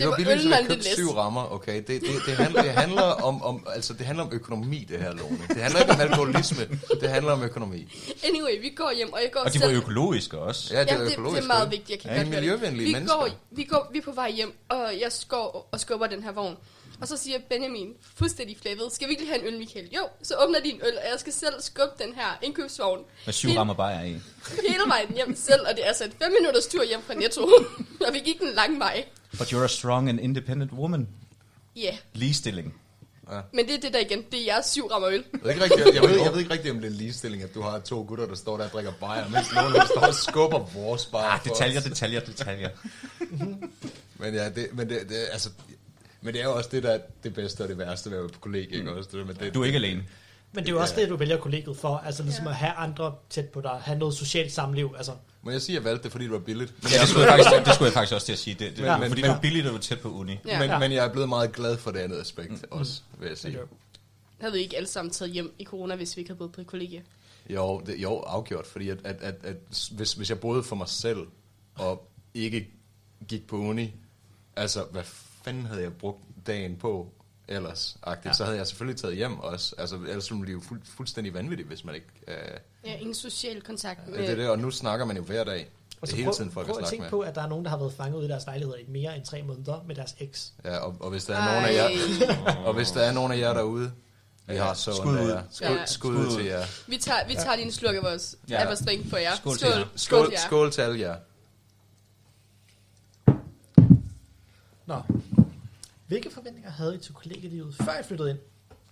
Det var billigt, man jeg købte syv rammer, okay. Det, det, det, handler, det, handler om, om, altså, det handler om økonomi, det her, Lone. Det handler ikke om alkoholisme, det handler om økonomi. Anyway, vi går hjem, og jeg går Og de selv... var økologiske også. Ja, det Ja, er det, det økologisk. er meget vigtigt, jeg kan Ja, godt det. miljøvenlige vi mennesker. Går, vi, går, vi er på vej hjem, og jeg går og skubber den her vogn. Og så siger Benjamin, fuldstændig flævet, skal vi ikke lige have en øl, Michael? Jo, så åbner de en øl, og jeg skal selv skubbe den her indkøbsvogn Med syv rammer bajer i. hele vejen hjem selv, og det er altså et fem minutters tur hjem fra Netto. [laughs] og vi gik den lange vej. But you're a strong and independent woman. Ja, yeah. Ligestilling. men det er det der igen, det er jeres syv rammer øl. Jeg ved, ikke rigtig, jeg, jeg, ved, [laughs] jeg ved ikke rigtig, om det er en ligestilling, at du har to gutter, der står der og drikker bajer, mens nogen der står og skubber vores bajer. Ah, detaljer, detaljer, detaljer. Men ja, det, men det, det, altså, men det er jo også det, der er det bedste og det værste ved at være på kollega, ikke også? Det, men det, Du er ikke alene. Men det er jo også det, du vælger kollegiet for, altså ligesom at have andre tæt på dig, have noget socialt samliv, altså. Må jeg sige, at jeg valgte det, fordi det var billigt? Men, Ja, det skulle, jeg faktisk, det skulle jeg faktisk også til at sige. Det, det, Ja. ja, fordi det var billigt, at du var tæt på uni. Ja. men, Ja. men jeg er blevet meget glad for det andet aspekt også, vil jeg sige. Jo. Havde vi ikke alle sammen taget hjem i corona, hvis vi ikke havde boet på et kollegie? Jo, det, jo afgjort, fordi at, at, at, at hvis, hvis jeg boede for mig selv, og ikke gik på uni, altså, hvad fanden havde jeg brugt dagen på ellers? Ja. Ja. Så havde jeg selvfølgelig taget hjem også. Altså, ellers ville det jo fuld, fuldstændig vanvittigt, hvis man ikke... Øh, Ja, ingen social kontakt med... det er det, og nu snakker man jo hver dag. Og Det så er hele prøv, tiden folk prøv at at tænke med. på, at der er nogen, der har været fanget ude i deres lejligheder i mere end tre måneder med deres eks. Ja, og, og hvis der er nogen af jer, og hvis der er nogen af jer derude, vi har så Skud ud. Skud, Ja. skud ud Skud til jer. Vi tager, vi tager lige en slurk af vores, Ja. ja. af vores drink for jer. Skål til jer. Skål, Skål, til jer. skål til alle jer. Nå. Hvilke forventninger havde I til kollegielivet, før I flyttede ind?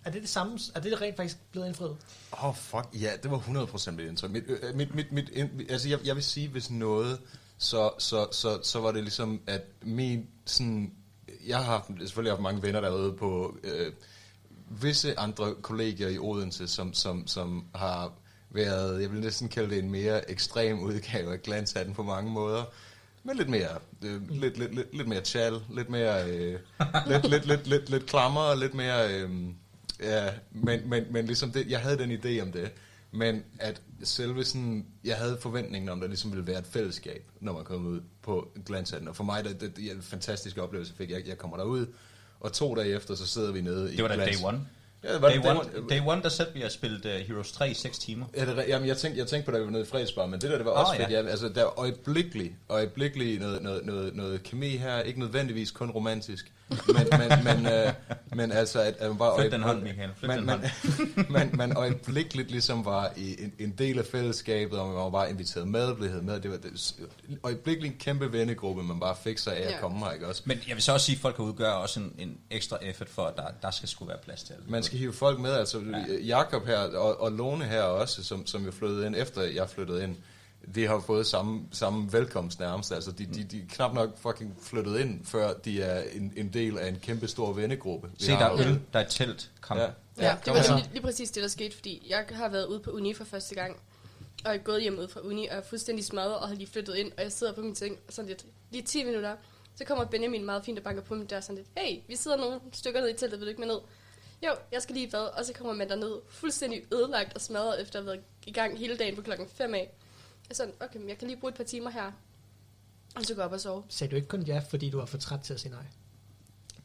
Er det det samme? Er det rent faktisk blevet indfriet? Åh, oh, fuck, ja, det var 100% mit indtryk. Mit, øh, mit, mit, mit, ind- altså, jeg, jeg vil sige, hvis noget, så, så, så, så var det ligesom, at min, sådan, jeg har haft, selvfølgelig haft mange venner derude på øh, visse andre kolleger i Odense, som, som, som har været, jeg vil næsten kalde det en mere ekstrem udgave af glanshatten på mange måder. Men lidt mere, øh, lidt, lidt, lidt, lidt mere chal, lidt mere, øh, lidt, lidt, lidt, lidt, lidt klammer, lidt mere, øh, ja, men, men, men ligesom det, jeg havde den idé om det, men at selve sådan, jeg havde forventningen om, at der ligesom ville være et fællesskab, når man kom ud på glanshatten, og for mig, det, det, det er en fantastisk oplevelse, fik jeg, jeg kommer derud, og to dage efter, så sidder vi nede i Det var da day one. Ja, det var Day day one, one. day one der satte vi og spillede uh, Heroes 3 i 6 timer. Ja, det, jamen, jeg tænkte, jeg tænkte på, da vi var nede i fredagsbar, men det der, det var også ja. fedt. Ja, altså, der er øjeblikkeligt, øjeblikkeligt noget, noget, noget, noget kemi her, ikke nødvendigvis kun romantisk, men, men, men, øh, men altså, at, at man bare... Flyt den hånd, Michael. Flyt man, den man, hånd. [laughs] man, man øjeblikkeligt ligesom var i en, en del af fællesskabet, og man var bare inviteret med, blev med. Det var det, øjeblikkeligt en kæmpe vennegruppe, man bare fik sig af at Ja. komme her, ikke også? Men jeg vil så også sige, at folk kan udgøre også en, en ekstra effort for, at der, der skal sgu være plads til alle. Man skal hive folk med, altså ja. Jakob her og, og Lone her også, som, som jo flyttede ind, efter jeg flyttede ind. De har fået samme, samme velkomst nærmest. Altså, de, de, de er knap nok fucking flyttet ind, før de er en, en del af en kæmpe stor vennegruppe. Se, der er øl, der er et telt. Kom. Ja. Ja, Ja, det var lige, lige præcis det, der skete, fordi jeg har været ude på uni for første gang, og er gået hjem ud fra uni, og er fuldstændig smadret, og har lige flyttet ind, og jeg sidder på min ting, og sådan lidt, lige 10 minutter, så kommer Benjamin meget fint og banker på min dør, sådan lidt, hey, vi sidder nogle stykker nede i teltet, vil du ikke med ned? Jo, jeg skal lige i bad, og så kommer man derned, fuldstændig ødelagt og smadret, efter at have været i gang hele dagen på klokken 5 af. Jeg sådan, okay, men jeg kan lige bruge et par timer her, og så gå op og sove. Sagde du ikke kun ja, fordi du var for træt til at sige nej?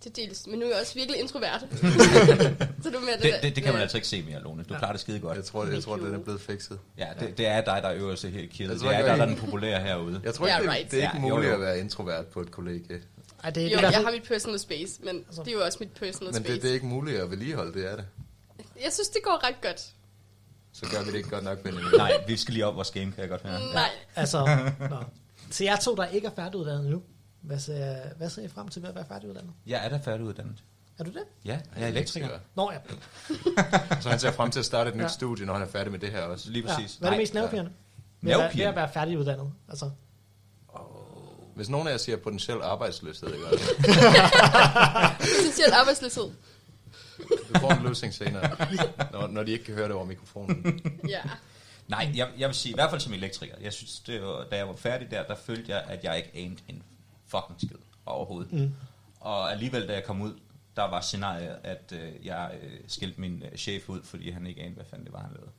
Til dels, men nu er jeg også virkelig introvert. [laughs] så du mere Det, der- det, det kan man ja. altså ikke se mere, Lone. Du klarer det skide godt. Jeg tror, jeg tror, den er blevet fikset. Ja, det, det er dig, der er i Jeg kirket. tror Det er ikke, dig, der er den populære herude. Jeg tror ikke, Ja, det, right. det er ikke Ja, jo, muligt jo. at være introvert på et kollegie. Ej, det, det, Jo, er hvert jeg har mit personal space, men det er jo også mit personal Men space. det, det er ikke muligt at vedligeholde, det er det. Jeg synes, det går ret godt. Så gør vi det ikke godt nok, Benjamin. Nej, vi skal lige op vores game, kan jeg godt høre. Nej. Altså, nå. Så jeg to, der ikke er færdiguddannet nu. Hvad ser, hvad ser I frem til ved at være færdiguddannet? Jeg er da færdiguddannet. Er du det? Ja, jeg er elektriker. Nå ja. [laughs] Så han ser frem til at starte et nyt Ja. studie, når han er færdig med det her også. Lige ja. præcis. Hvad er det mest nervepirrende? Ved at være- Ved Nervepirrende? at være færdiguddannet. Altså, Hvis nogen af jer siger potentiel arbejdsløshed, ikke? [laughs] Potentielt arbejdsløshed. Du får en løsning senere, når, når de ikke kan høre det over mikrofonen. Ja. Nej, jeg, jeg vil sige, i hvert fald som elektriker. Jeg synes, det var, da jeg var færdig der, der følte jeg, at jeg ikke anede en fucking skid overhovedet. Mm. Og alligevel, da jeg kom ud, der var scenariet, at øh, jeg øh, skilte min øh, chef ud, fordi han ikke anede, hvad fanden det var, han lavede.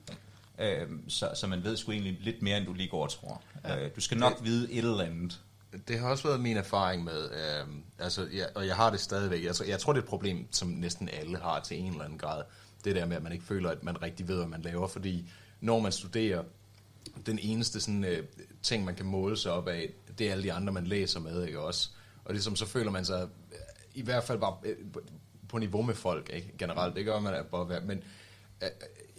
Øh, så, så man ved sgu egentlig lidt mere, end du lige går og tror. Ja. Øh, du skal nok vide et eller andet. Det har også været min erfaring med, øh, altså, jeg, og jeg har det stadigvæk. Jeg, tror- jeg tror, det er et problem, som næsten alle har til en eller anden grad. Det der med, at man ikke føler, at man rigtig ved, hvad man laver. Fordi når man studerer, den eneste sådan, øh, ting, man kan måle sig op af, det er alle de andre, man læser med, ikke også? Og ligesom, så føler man sig øh, i hvert fald bare øh, på- niveau med folk, ikke? Generelt, det gør man bare men øh,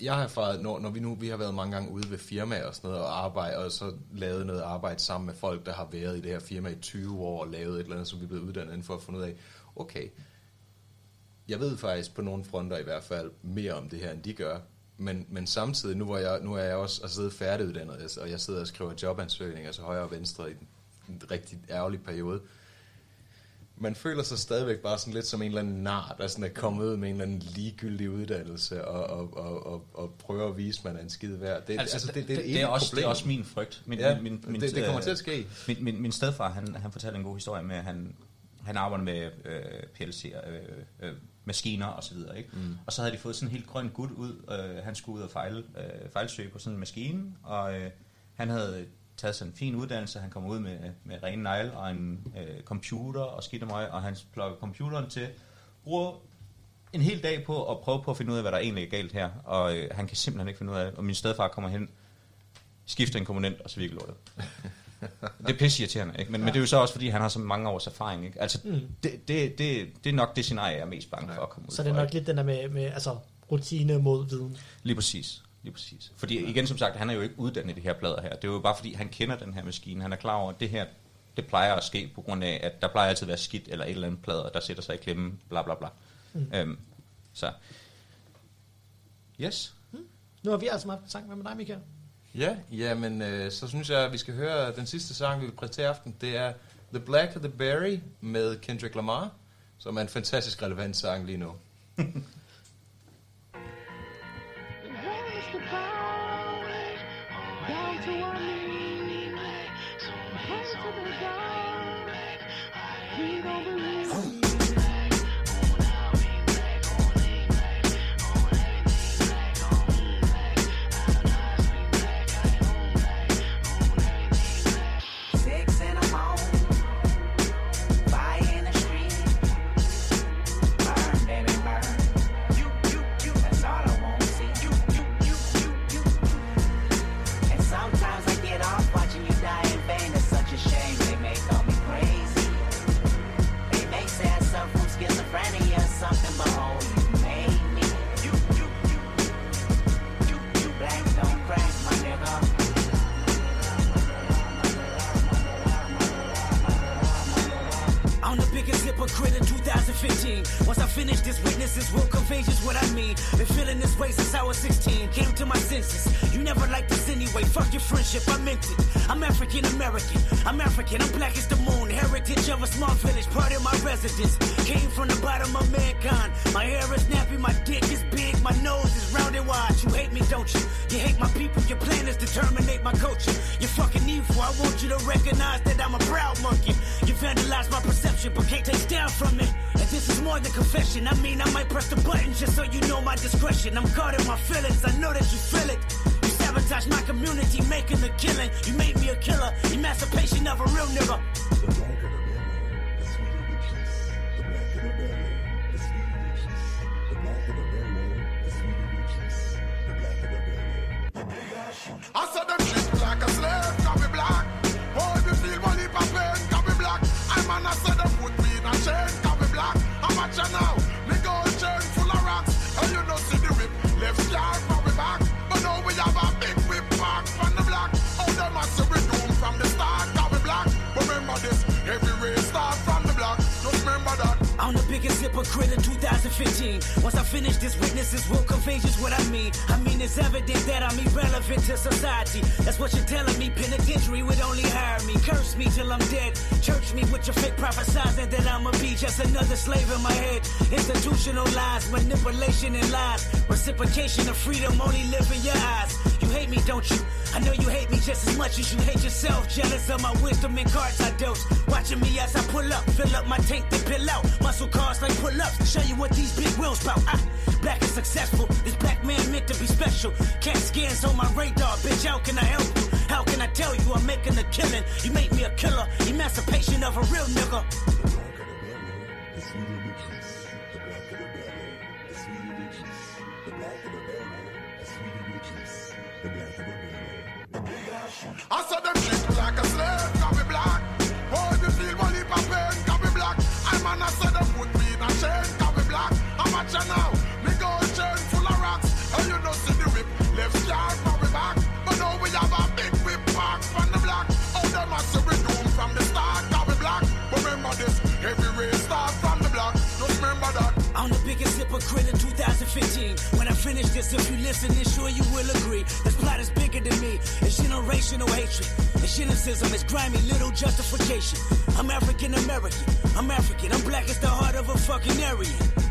jeg har erfaret, når, når vi nu vi har været mange gange ude ved firmaer og sådan noget, og arbejde, og så lavet noget arbejde sammen med folk, der har været i det her firma i 20 år, og lavet et eller andet, som vi er blevet uddannet inden for at finde ud af, okay, jeg ved faktisk på nogle fronter i hvert fald mere om det her, end de gør. Men, men samtidig, nu, hvor jeg, nu er jeg også altså, siddet færdiguddannet, altså, og jeg sidder og skriver jobansøgninger til højre og venstre i en, en rigtig ærgerlig periode. Man føler sig stadigvæk bare sådan lidt som en eller anden nar, der sådan er kommet ud med en eller anden ligegyldig uddannelse, og, og, og, og, og prøver at vise, at man er en skid værd. Det, Altså, det, det, et det, er også, det problem. er også min frygt. Min, Ja, min, min, det- det kommer til at ske. Min, min, min stedfar, han, han fortalte en god historie med, at han, han arbejder med øh, PLC'er, øh, øh, maskiner og så videre. Ikke? Mm. Og så havde de fået sådan en helt grøn gut ud. Øh, han skulle ud og fejle, øh, fejlsøge på sådan en maskine, og øh, han havde taget sådan en fin uddannelse. Han kom ud med, med rene negle og en øh, computer og skidt og møg, og han plukker computeren til, bruger en hel dag på at prøve på at finde ud af, hvad der egentlig er galt her, og øh, han kan simpelthen ikke finde ud af det. Og min stedfar kommer hen, skifter en komponent, og så virker lortet. det er pisse irriterende, ikke? Men, ja. men det er jo så også, fordi han har så mange års erfaring, ikke? Altså, mm. det, det, det, det er nok det scenarie, jeg er mest bange for at komme ud så det er nok ikke? lidt den der med, med altså, rutine mod viden. Lige præcis. Lige præcis. Fordi igen, som sagt, han er jo ikke uddannet i det her plader her. Det er jo bare fordi, han kender den her maskine. Han er klar over, at det her, det plejer at ske på grund af, at der plejer altid at være skidt eller et eller andet plader, der sætter sig i klemme, bla bla bla. Mm. Øhm, så. Yes. Nu har vi altså en sang. Hvad med dig, Michael? Ja, jamen, øh, så synes jeg, at vi skal høre den sidste sang, vi vil præsentere aften. Det er The Black of the Berry med Kendrick Lamar, som er en fantastisk relevant sang lige nu. [laughs] goodbye. Senses. You never liked this anyway. Fuck your friendship, I meant it. I'm African American. I'm African. I'm black as the moon. Heritage of a small village, part of my residence. Came from the bottom of mankind. My hair is nappy, my dick is confession. I mean, I might press the button just so you know my discretion. I'm guarding my feelings. I know that you feel it. You sabotage my community, making the killing. You made me a killer. Emancipation of a real nigga. I know you hate me just as much as you hate yourself. Jealous of my wisdom and cards I dose. Watching me as I pull up, fill up my tank, then pill out. Muscle cars like pull ups. Show you what these big wheels bout. Ah, black and successful. This black man meant to be special. Cat scans on my radar, bitch. How can I help you? How can I tell you I'm making a killing? You make me a killer. Emancipation of a real nigga. This, if you listen, then sure you will agree. This plot is bigger than me. It's generational hatred. It's cynicism. It's grimy, little justification. I'm African American. I'm African. I'm black as the heart of a fucking Aryan.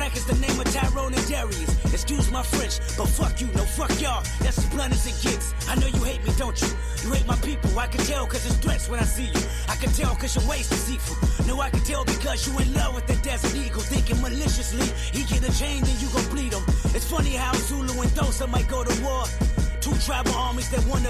Black as the name of Tyrone and Darius. Excuse my French, but fuck you, no fuck y'all. That's as blunt as it gets. I know you hate me, don't you? You hate my people, I can tell cause it's threats when I see you. I can tell cause your waist is deceitful. No, I can tell because you in love with the desert eagle. Thinking maliciously, he get a chain, then you gon' bleed him. It's funny how Zulu and Dosa might go to war. Two tribal armies that wanna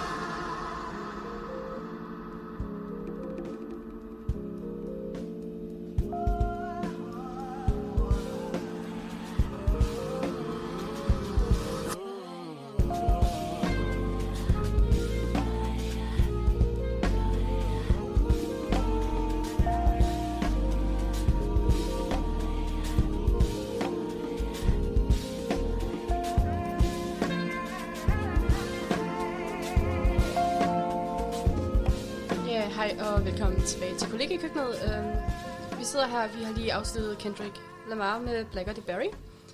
Her, vi har lige afsluttet Kendrick Lamar med Blacker the Berry,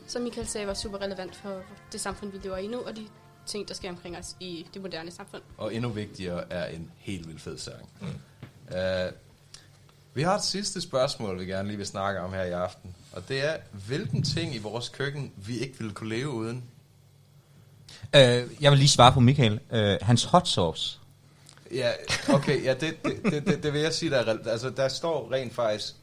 som Michael sagde var super relevant for det samfund, vi lever i nu, og de ting, der sker omkring os i det moderne samfund. Og endnu vigtigere er en helt vildt fed sang. Mm. Uh, vi har et sidste spørgsmål, vi gerne lige vil snakke om her i aften. Og det er, hvilken ting i vores køkken, vi ikke ville kunne leve uden? Øh, jeg vil lige svare på Michael. Øh, hans hot sauce. Ja, okay, ja, det, det, det, det, det vil jeg sige, der er, altså, der står rent faktisk,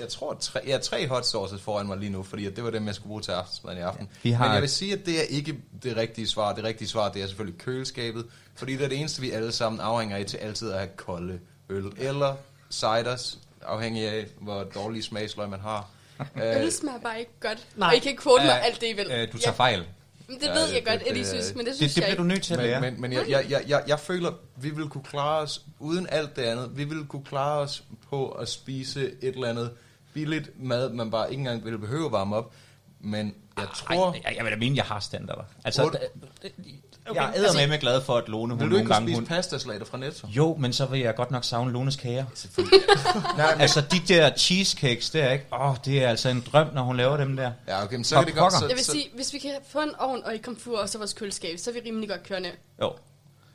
jeg tror, tre, ja, tre hot sauces foran mig lige nu, fordi det var dem, jeg skulle bruge til aftensmaden i aften. vi har- Men jeg vil sige, at det er ikke det rigtige svar. Det rigtige svar, det er selvfølgelig køleskabet, fordi det er det eneste, vi alle sammen afhænger af til altid at have kolde øl, eller ciders, afhængig af, hvor dårlige smagsløg man har. [laughs] Øl smager bare ikke godt. Nej. Og I kan ikke quote mig Øh, alt det, I vil. Øh, du tager fejl. Det ved jeg godt, det- at I det- synes, men det Det, synes det jeg bliver du nødt til at lære. Men, men, men jeg, jeg, jeg, jeg, jeg føler, vi vil kunne klare os, uden alt det andet, vi vil kunne klare os på at spise et eller andet billigt mad, man bare ikke engang vil behøve at varme op. Men jeg tror... Ej, jeg, jeg vil da mene, jeg har standarder. Altså, da- jeg er okay, med glad for, at Lone, hun Vil du nogle ikke gange... spise Hun, pastaslater fra Netto? jo, men så vil jeg godt nok savne Lones kager. [laughs] Nej, men, Altså, de der cheesecakes, det er ikke... Åh, oh, det er altså en drøm, når hun laver dem der. ja, okay, men så kan det godt... Så, Jeg vil sige, hvis vi kan få en ovn og et komfur og så vores køleskab, så er vi rimelig godt kørende. Jo.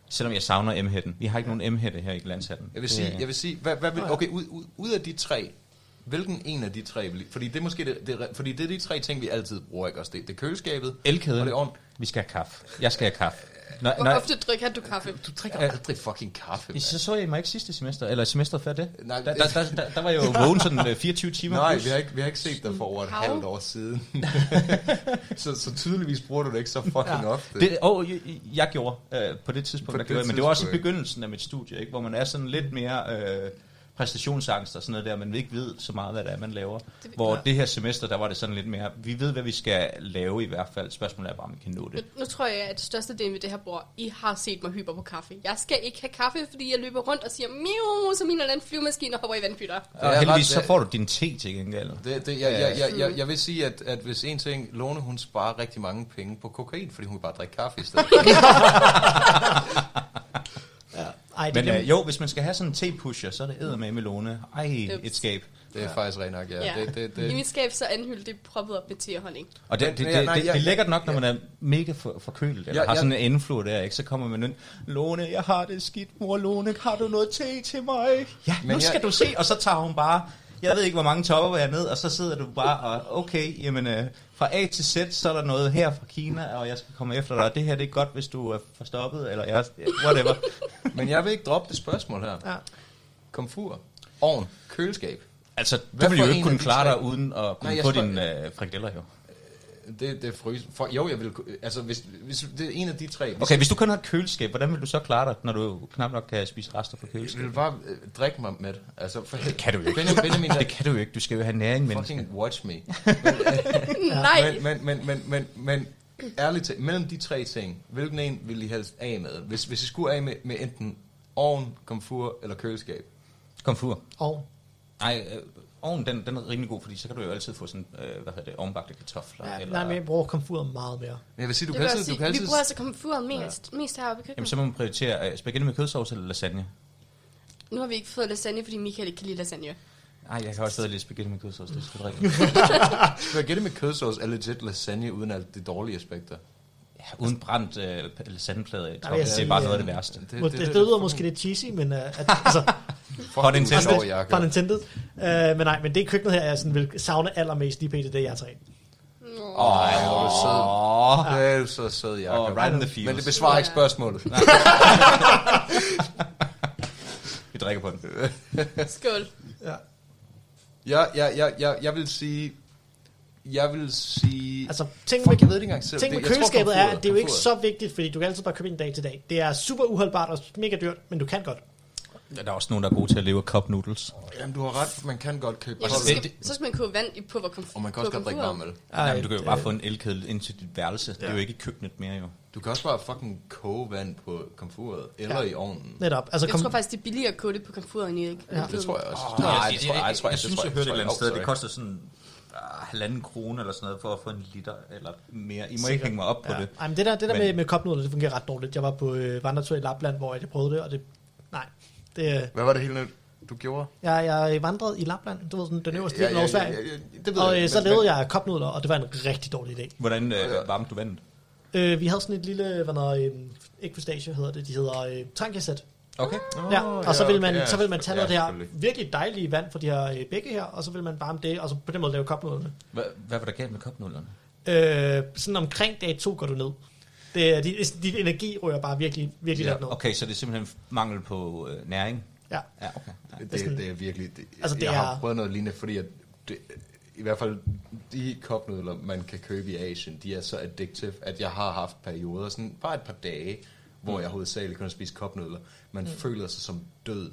Selvom jeg savner M-hætten. Vi har ikke nogen M-hætte her i glanshatten. jeg vil sige, jeg vil sige hvad, hvad vil, okay, ud, ud, ud af de tre, hvilken en af de tre, vil, fordi det er måske det, det, fordi det er de tre ting, vi altid bruger, ikke også? Det, det er køleskabet, Elkæden. og det er ovn. Vi skal have kaffe. Jeg skal have kaffe. Når, Hvor ofte drikker du kaffe? Du drikker aldrig fucking kaffe, mand. Så så jeg mig ikke sidste semester, eller semesteret før det. Nej, der, der, der, der, der var jeg jo vågen sådan øh, 24 timer. Nej, plus. vi har, ikke, vi har ikke set dig for over et Hav. halvt år siden. [laughs] så, så tydeligvis bruger du det ikke så fucking ja. ofte. Det, oh, jeg, jeg gjorde øh, på det tidspunkt, På der det gjorde men det var også i begyndelsen af mit studie, ikke, hvor man er sådan lidt mere øh, præstationsangst og sådan noget der, man ikke ved så meget, hvad det er, man laver. Det- hvor ja. det her semester, der var det sådan lidt mere, vi ved, hvad vi skal lave i hvert fald. Spørgsmålet er bare, om vi kan nå Nu, det. nu tror jeg, at største del ved det her bord, I har set mig hyper på kaffe. Jeg skal ikke have kaffe, fordi jeg løber rundt og siger miu, som en eller anden flyvemaskine og hopper i vandpytter. Og er heldigvis, ret- så får du din te til gengæld. Det, det, jeg, jeg, jeg, jeg, jeg vil sige, at, at hvis en ting, Lone, hun sparer rigtig mange penge på kokain, fordi hun kan bare drikke kaffe i stedet. [laughs] [laughs] Ej, det Men øh, jo, hvis man skal have sådan en te-pusher, så er det eddermame med Lone. Ej, Ups. et skab. Det er faktisk rent nok, ja. Ja. Det, det, I det. mit skab så er anhyldt det proppet op med te og honning. Og det, det, men det, ja, nej, det, det er lækkert nok, når man er mega for, forkølet, eller Jeg- har jeg- sådan en influ der, ikke? så kommer man ind, Lone, jeg har det skidt, mor Lone, har du noget te til mig? Ja, Men nu jeg- skal du se, og så tager hun bare, jeg ved ikke, hvor mange topper jeg ned, og så sidder du bare og, okay, jamen, øh, fra A til Z, så er der noget her fra Kina, og jeg skal komme efter dig, og det her det er godt, hvis du er forstoppet, eller jeg, whatever. [laughs] Men jeg vil ikke droppe det spørgsmål her. Ja. Komfur, ovn, køleskab. altså, du vil jo ikke kunne klare dig uden at kunne Nej, få spørger- dine øh, frikadeller, jo. Det, det er frys. For, jo, jeg vil... Altså, hvis, hvis det er en af de tre... Hvis Okay, hvis du kun har et køleskab, hvordan vil du så klare dig, når du knap nok kan spise rester fra Jeg køleskabet? vil bare øh, drikke mig med det. Altså, for, det kan du jo ikke. Benjamin, Benjamin Det kan du ikke, du skal jo have næring, menneske. fucking watch me. [laughs] Nej, Men, men, men, men, men, men ærligt talt, mellem de tre ting, hvilken en vil I helst af med? Hvis, hvis I skulle af med, med enten ovn, komfur eller køleskab. Komfur. Og Nej, øh, ovnen, den, den er rimelig god, fordi så kan du jo altid få sådan, øh, hvad hedder det, ovenbagte kartofler. ja, eller, nej, men jeg bruger komfuret meget mere. Men jeg vil sige, du det kan altid... jeg Du sige. kan altid Vi bruger altså komfuret mest, mest heroppe i Jamen, køkkenet. så må man prioritere øh, spaghetti med kødsovs eller lasagne. Nu har vi ikke fået lasagne, fordi Michael ikke kan lide lasagne. Nej, jeg kan også stadig lide spaghetti med kødsovs, det er sgu rigtigt. [laughs] spaghetti med kødsovs er legit lasagne uden alt de dårlige aspekter. Ja, uden brændt øh, lasagneplade i toppen, jeg det er sige, bare noget af øh, det værste. Det, det, det, det lyder måske lidt cheesy, men uh, at, [laughs] altså, For Nintendo. fra Nintendo. Uh, men nej, men det køkkenet her, jeg sådan vil savne allermest lige pt. det jeg tre. Åh, Ej, hvor er du sød. Åh. Det er så sød, Jacob. Åh, right in the feels. Men det besvarer ikke spørgsmålet. Vi drikker på den. Skål. Jeg, jeg, jeg, jeg, jeg vil sige... Jeg vil sige... Altså, ting med, jeg ved det ikke engang selv. ting med Det- jeg tror, køleskabet er, at det er jo ikke så vigtigt, fordi du kan altid bare købe en dag til dag. Det er super uholdbart og mega dyrt, men du kan godt. Der er også nogen, der er gode til at leve af cup noodles. Jamen, du har ret. Man kan godt købe... Ja, så, skal, så skal man købe vand i pulverkomfur. Og man kan også godt drikke varm øl. Nej, men du kan jo bare få en elkedel ind til dit værelse. Det er jo ikke i køkkenet mere, jo. Du kan også bare fucking koge vand på komfuret, eller Ja. i ovnen. Netop. Altså, Jeg kom, tror faktisk, det er billigere at koge det på komfuret, end i ikke. Ja. Det tror jeg også. Nej, Nej, jeg, det tror jeg, jeg, tror, jeg, synes, jeg hørte et eller andet sted, tror det jeg. koster sådan uh, halvanden krone eller sådan noget, for at få en liter eller mere. I må ikke hænge mig op på ja. det. Ej, men det der, det der Men- med, med kopnudler, det fungerer ret dårligt. Jeg var på øh, vandretur i Lapland, hvor jeg prøvede det, og det... Det, Hvad var det hele, du gjorde? jeg, jeg vandrede i Lapland, du ved, sådan, den øverste del Ja, af ja, ja, ja, ja, det ved Og jeg, øh, så lavede jeg kopnudler, og det var en rigtig dårlig idé. Hvordan øh, varmte du vandet? Øh, vi havde sådan et lille, hvad noget, øh, ikke pistage hedder det, de hedder øh, trankesæt. Okay. Ja, og så vil man, okay, så vil man tage ja, noget af det her virkelig dejlige vand fra de her øh, bække her, og så vil man varme det, og så på den måde lave kopnudlerne. Hvad, hvad var der galt med kopnudlerne? Øh, sådan omkring dag to går du ned. Det, er- dit, dit energi rører bare virkelig, virkelig Ja, ned. Okay, så det er simpelthen mangel på øh, næring? Ja. Ja, okay. Ja. Det, det, det er virkelig... Det, Altså, det jeg har er- prøvet noget lignende, fordi at det, i hvert fald de kopnudler, man kan købe i Asien, de er så addictive, at jeg har haft perioder, sådan bare et par dage, hvor jeg hovedsageligt kun har spist kopnudler. Man mm. føler sig som død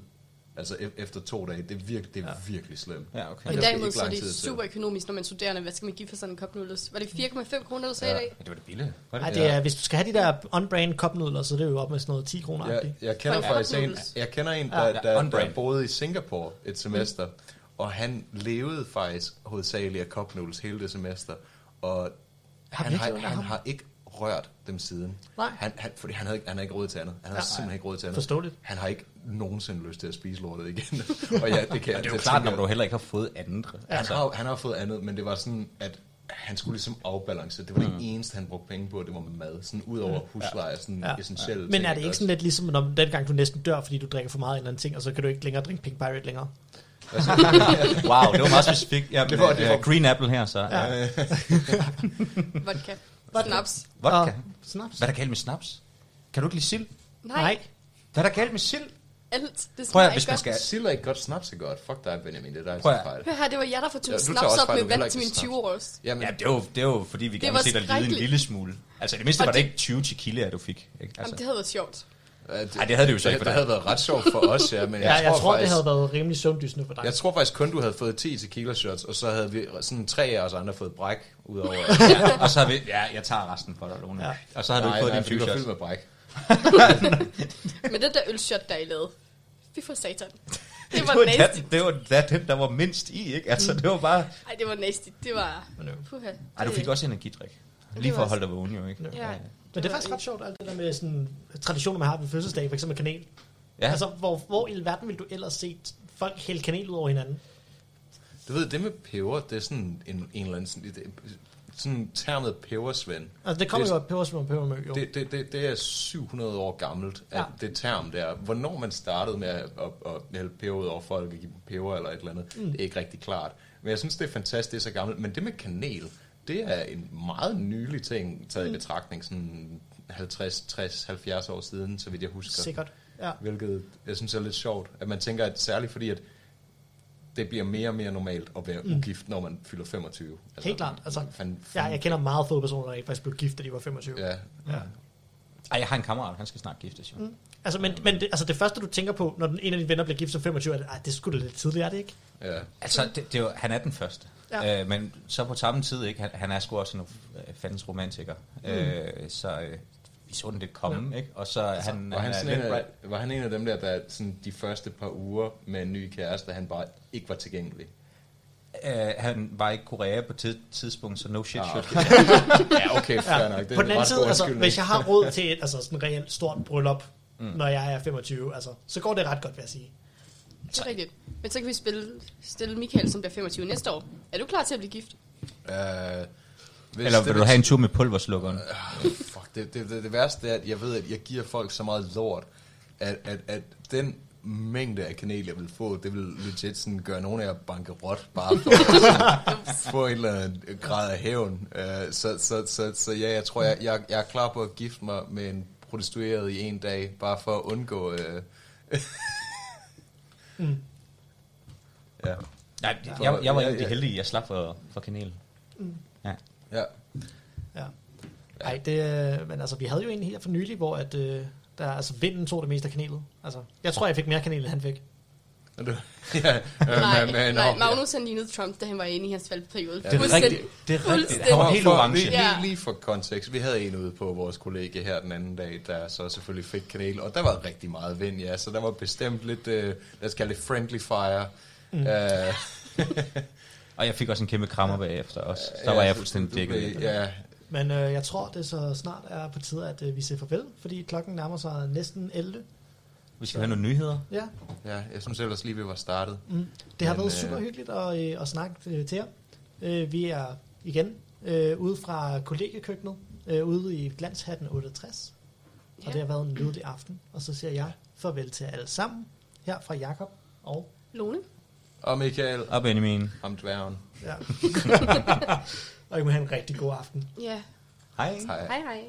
Altså e- efter to dage, det er, virke, det er ja. virkelig slemt. Ja, okay. Er derimod ikke så er det super økonomisk, når man er studerende. Hvad skal man give for sådan en cup noodles? Var det 4,5 kroner, du sagde Ja. i dag? Ja, det var det billige. Var det? det er, hvis du skal have de der on-brand cup nudler, så er det jo op med sådan noget 10 kroner. Jeg, jeg kender For en faktisk en, jeg kender en, der, Ja. ja, Ja, der, der on-brand. boede i Singapore et semester, og han levede faktisk hovedsageligt af cup noodles hele det semester, og Har han, har, han har ikke rørt dem siden. Nej. Han, han, fordi han havde, ikke, han havde ikke råd til andet. Han havde Ja. simpelthen ikke råd til andet. Forståeligt. Han har ikke nogensinde lyst til at spise lortet igen. [laughs] og ja, det kan jeg, Det er jo klart, når du heller ikke har fået andet. Ja, han, har, han har fået andet, men det var sådan, at han skulle ligesom afbalancere. Det var Mm. det eneste, han brugte penge på, det var med mad. Sådan ud over husleje, sådan Ja. essentielle Men ting, er det ikke sådan lidt ligesom, når den gang du næsten dør, fordi du drikker for meget eller anden ting, og så kan du ikke længere drikke Pink Pirate længere? Wow, det var meget specifikt. Ja, [laughs] Det var- det var- uh, Green Apple her, så. Ja. Ja. Vodka. Snaps. Vodka. Og snaps? Hvad er der galt med snaps? Kan du ikke lide sild? Nej, Nej. Hvad er der galt med sild? alt. Det Prøv smager at, hvis ikke man godt. skal... Sild er ikke godt, snaps er godt. Fuck dig, Benjamin, det er dig, Prøv der at- fejl. Hør her, det var jer, der får Ja, snaps op med vand til min snaps. 20-års. Jamen, Ja, det var, det var fordi, vi gerne se dig lide en lille smule. Altså, det mindste Og var det det- ikke 20 tequila, du fik. Ikke? Altså. Jamen, det havde været sjovt. Ja, det, Ej, det havde det jo så ikke for Det dig. havde været ret sjovt for os, ja, men Ja, jeg, jeg tror, tror, det faktisk, havde været rimelig søvndysende for dig. Jeg tror faktisk kun, du havde fået 10 tequila shots, og så havde vi sådan tre af os andre fået bræk, udover... ja, og så har vi... Ja, jeg tager resten for dig, Lone. Ja. Ja. Og så har du nej, ikke fået nej, din fordi du 20 var shots. fyldt med bræk. [laughs] Men den der ølshot, der I lavede, fy for satan. Det Det var var, nasty. det, det var det, den, der var mindst i, ikke? Altså, det var bare... Ej, det var nasty. Det var... Puha. Ej, du Det- fik også energidrik. Det Lige var for at holde dig vågen, jo, ikke? Ja. Men det er faktisk ret sjovt, alt det der med sådan, traditioner, man har ved fødselsdag, for eksempel kanel. Ja. Altså, hvor, hvor i alverden vil du ellers se folk hælde kanel ud over hinanden? Du ved, det med peber, det er sådan en, en eller anden... Sådan, det, sådan termet pebersvend. Altså, det kommer Det- jo af pebersvend og pebermø, jo. Det, det, det, det er 700 år gammelt, at ja. det term der. Hvornår man startede med at, at, at hælde peber ud over folk og give dem peber eller et eller andet, mm. det er ikke rigtig klart. Men jeg synes, det er fantastisk, det er så gammelt. Men det med kanel, det er en meget nylig ting, taget mm. i betragtning, sådan 50, 60, 70 år siden, så vidt jeg husker. Sikkert. Ja. Hvilket jeg synes er lidt sjovt, at man tænker, at særligt fordi, at det bliver mere og mere normalt at være mm. ugift, når man fylder 25. Helt klart. Altså, fan, Ja, jeg kender meget få personer, der ikke faktisk blev gift, da de var 25. Ja, ja. Ej, jeg har en kammerat, han skal snart giftes, jo. Mm. Altså, men, men det, altså, det første, du tænker på, når den ene af dine venner bliver gift som 25, er det, ej, det skulle da lidt tidligt, er det ikke? ja. Altså, det, det er jo, han er den første. Ja. Øh, men så på samme tid, ikke? Han, han er sgu også en øh, fandens romantiker. Mm. Øh, så øh, vi så den lidt komme, ja. ikke? Og så er han, Var han, er sådan en af, var han en af dem der, der sådan de første par uger med en ny kæreste, han bare ikke var tilgængelig? Øh, han var ikke i Korea på tid, tidspunkt, så no shit Ah, shit. [laughs] Ja, okay, fair ja. nok. Det på den en anden side, altså, hvis jeg har råd til et altså, sådan reelt stort bryllup, mm. når jeg er 25, altså, så går det ret godt, vil jeg sige. Det er rigtigt. Men så kan vi spille, stille Michael, som bliver 25 næste år. Er du klar til at blive gift? Uh, hvis Eller vil du have en tur med pulverslukkeren? Fuck, det, det, det, det værste er, at jeg ved, at jeg giver folk så meget lort, at, at, at den mængde af kanel, jeg vil få, det vil legit sådan gøre nogle af jer bankerot, bare for at [laughs] få en eller anden grad af hævn. Uh, så, så, så, så ja, jeg tror, jeg, jeg, jeg er klar på at gifte mig med en prostitueret i en dag, bare for at undgå... Uh, [laughs] Mm. ja. Nej, jeg, jeg var en af Ja, de ja. heldige, jeg slap for, for kanel. Ja. ja. Ja. Ej, det, øh, men altså, vi havde jo en her for nylig, hvor at, øh, der, altså, vinden tog det meste af kanelet. Altså, jeg tror, jeg fik mere kanel, end han fik. [laughs] Ja, øh, nej, men- men- nej, Magnus han lignede Trump, da han var inde i hans valgperiode. Ja, det er rigtigt. Det er rigtigt. Han var helt orange. Lige, Ja. lige, lige for kontekst. Vi havde en ude på vores kollega her den anden dag, der så selvfølgelig fik kanel, og der var rigtig meget vind, ja, så der var bestemt lidt, uh, lad os kalde det friendly fire. Mm. Uh, [laughs] Og jeg fik også en kæmpe krammer bagefter også. Så var jeg fuldstændig dækket. Ja, Men øh, jeg tror, det så snart er på tide, at øh, vi siger farvel, fordi klokken nærmer sig næsten 11. Vi skal have nogle nyheder. Ja, ja, jeg synes ellers lige, vi var startet. mm. det har Men, været øh, super hyggeligt at, øh, at snakke øh, til jer. Øh, vi er igen øh, ude fra kollegekøkkenet, øh, ude i Glanshatten 68. Og Ja. det har været en nydelig aften. Og så siger jeg farvel til alle sammen. Her fra Jakob og... Lone? Og Michael, Og Benjamin. ham dværgen. Ja. [laughs] og I må have en rigtig god aften. Ja. Hej. Hej. Hej hej.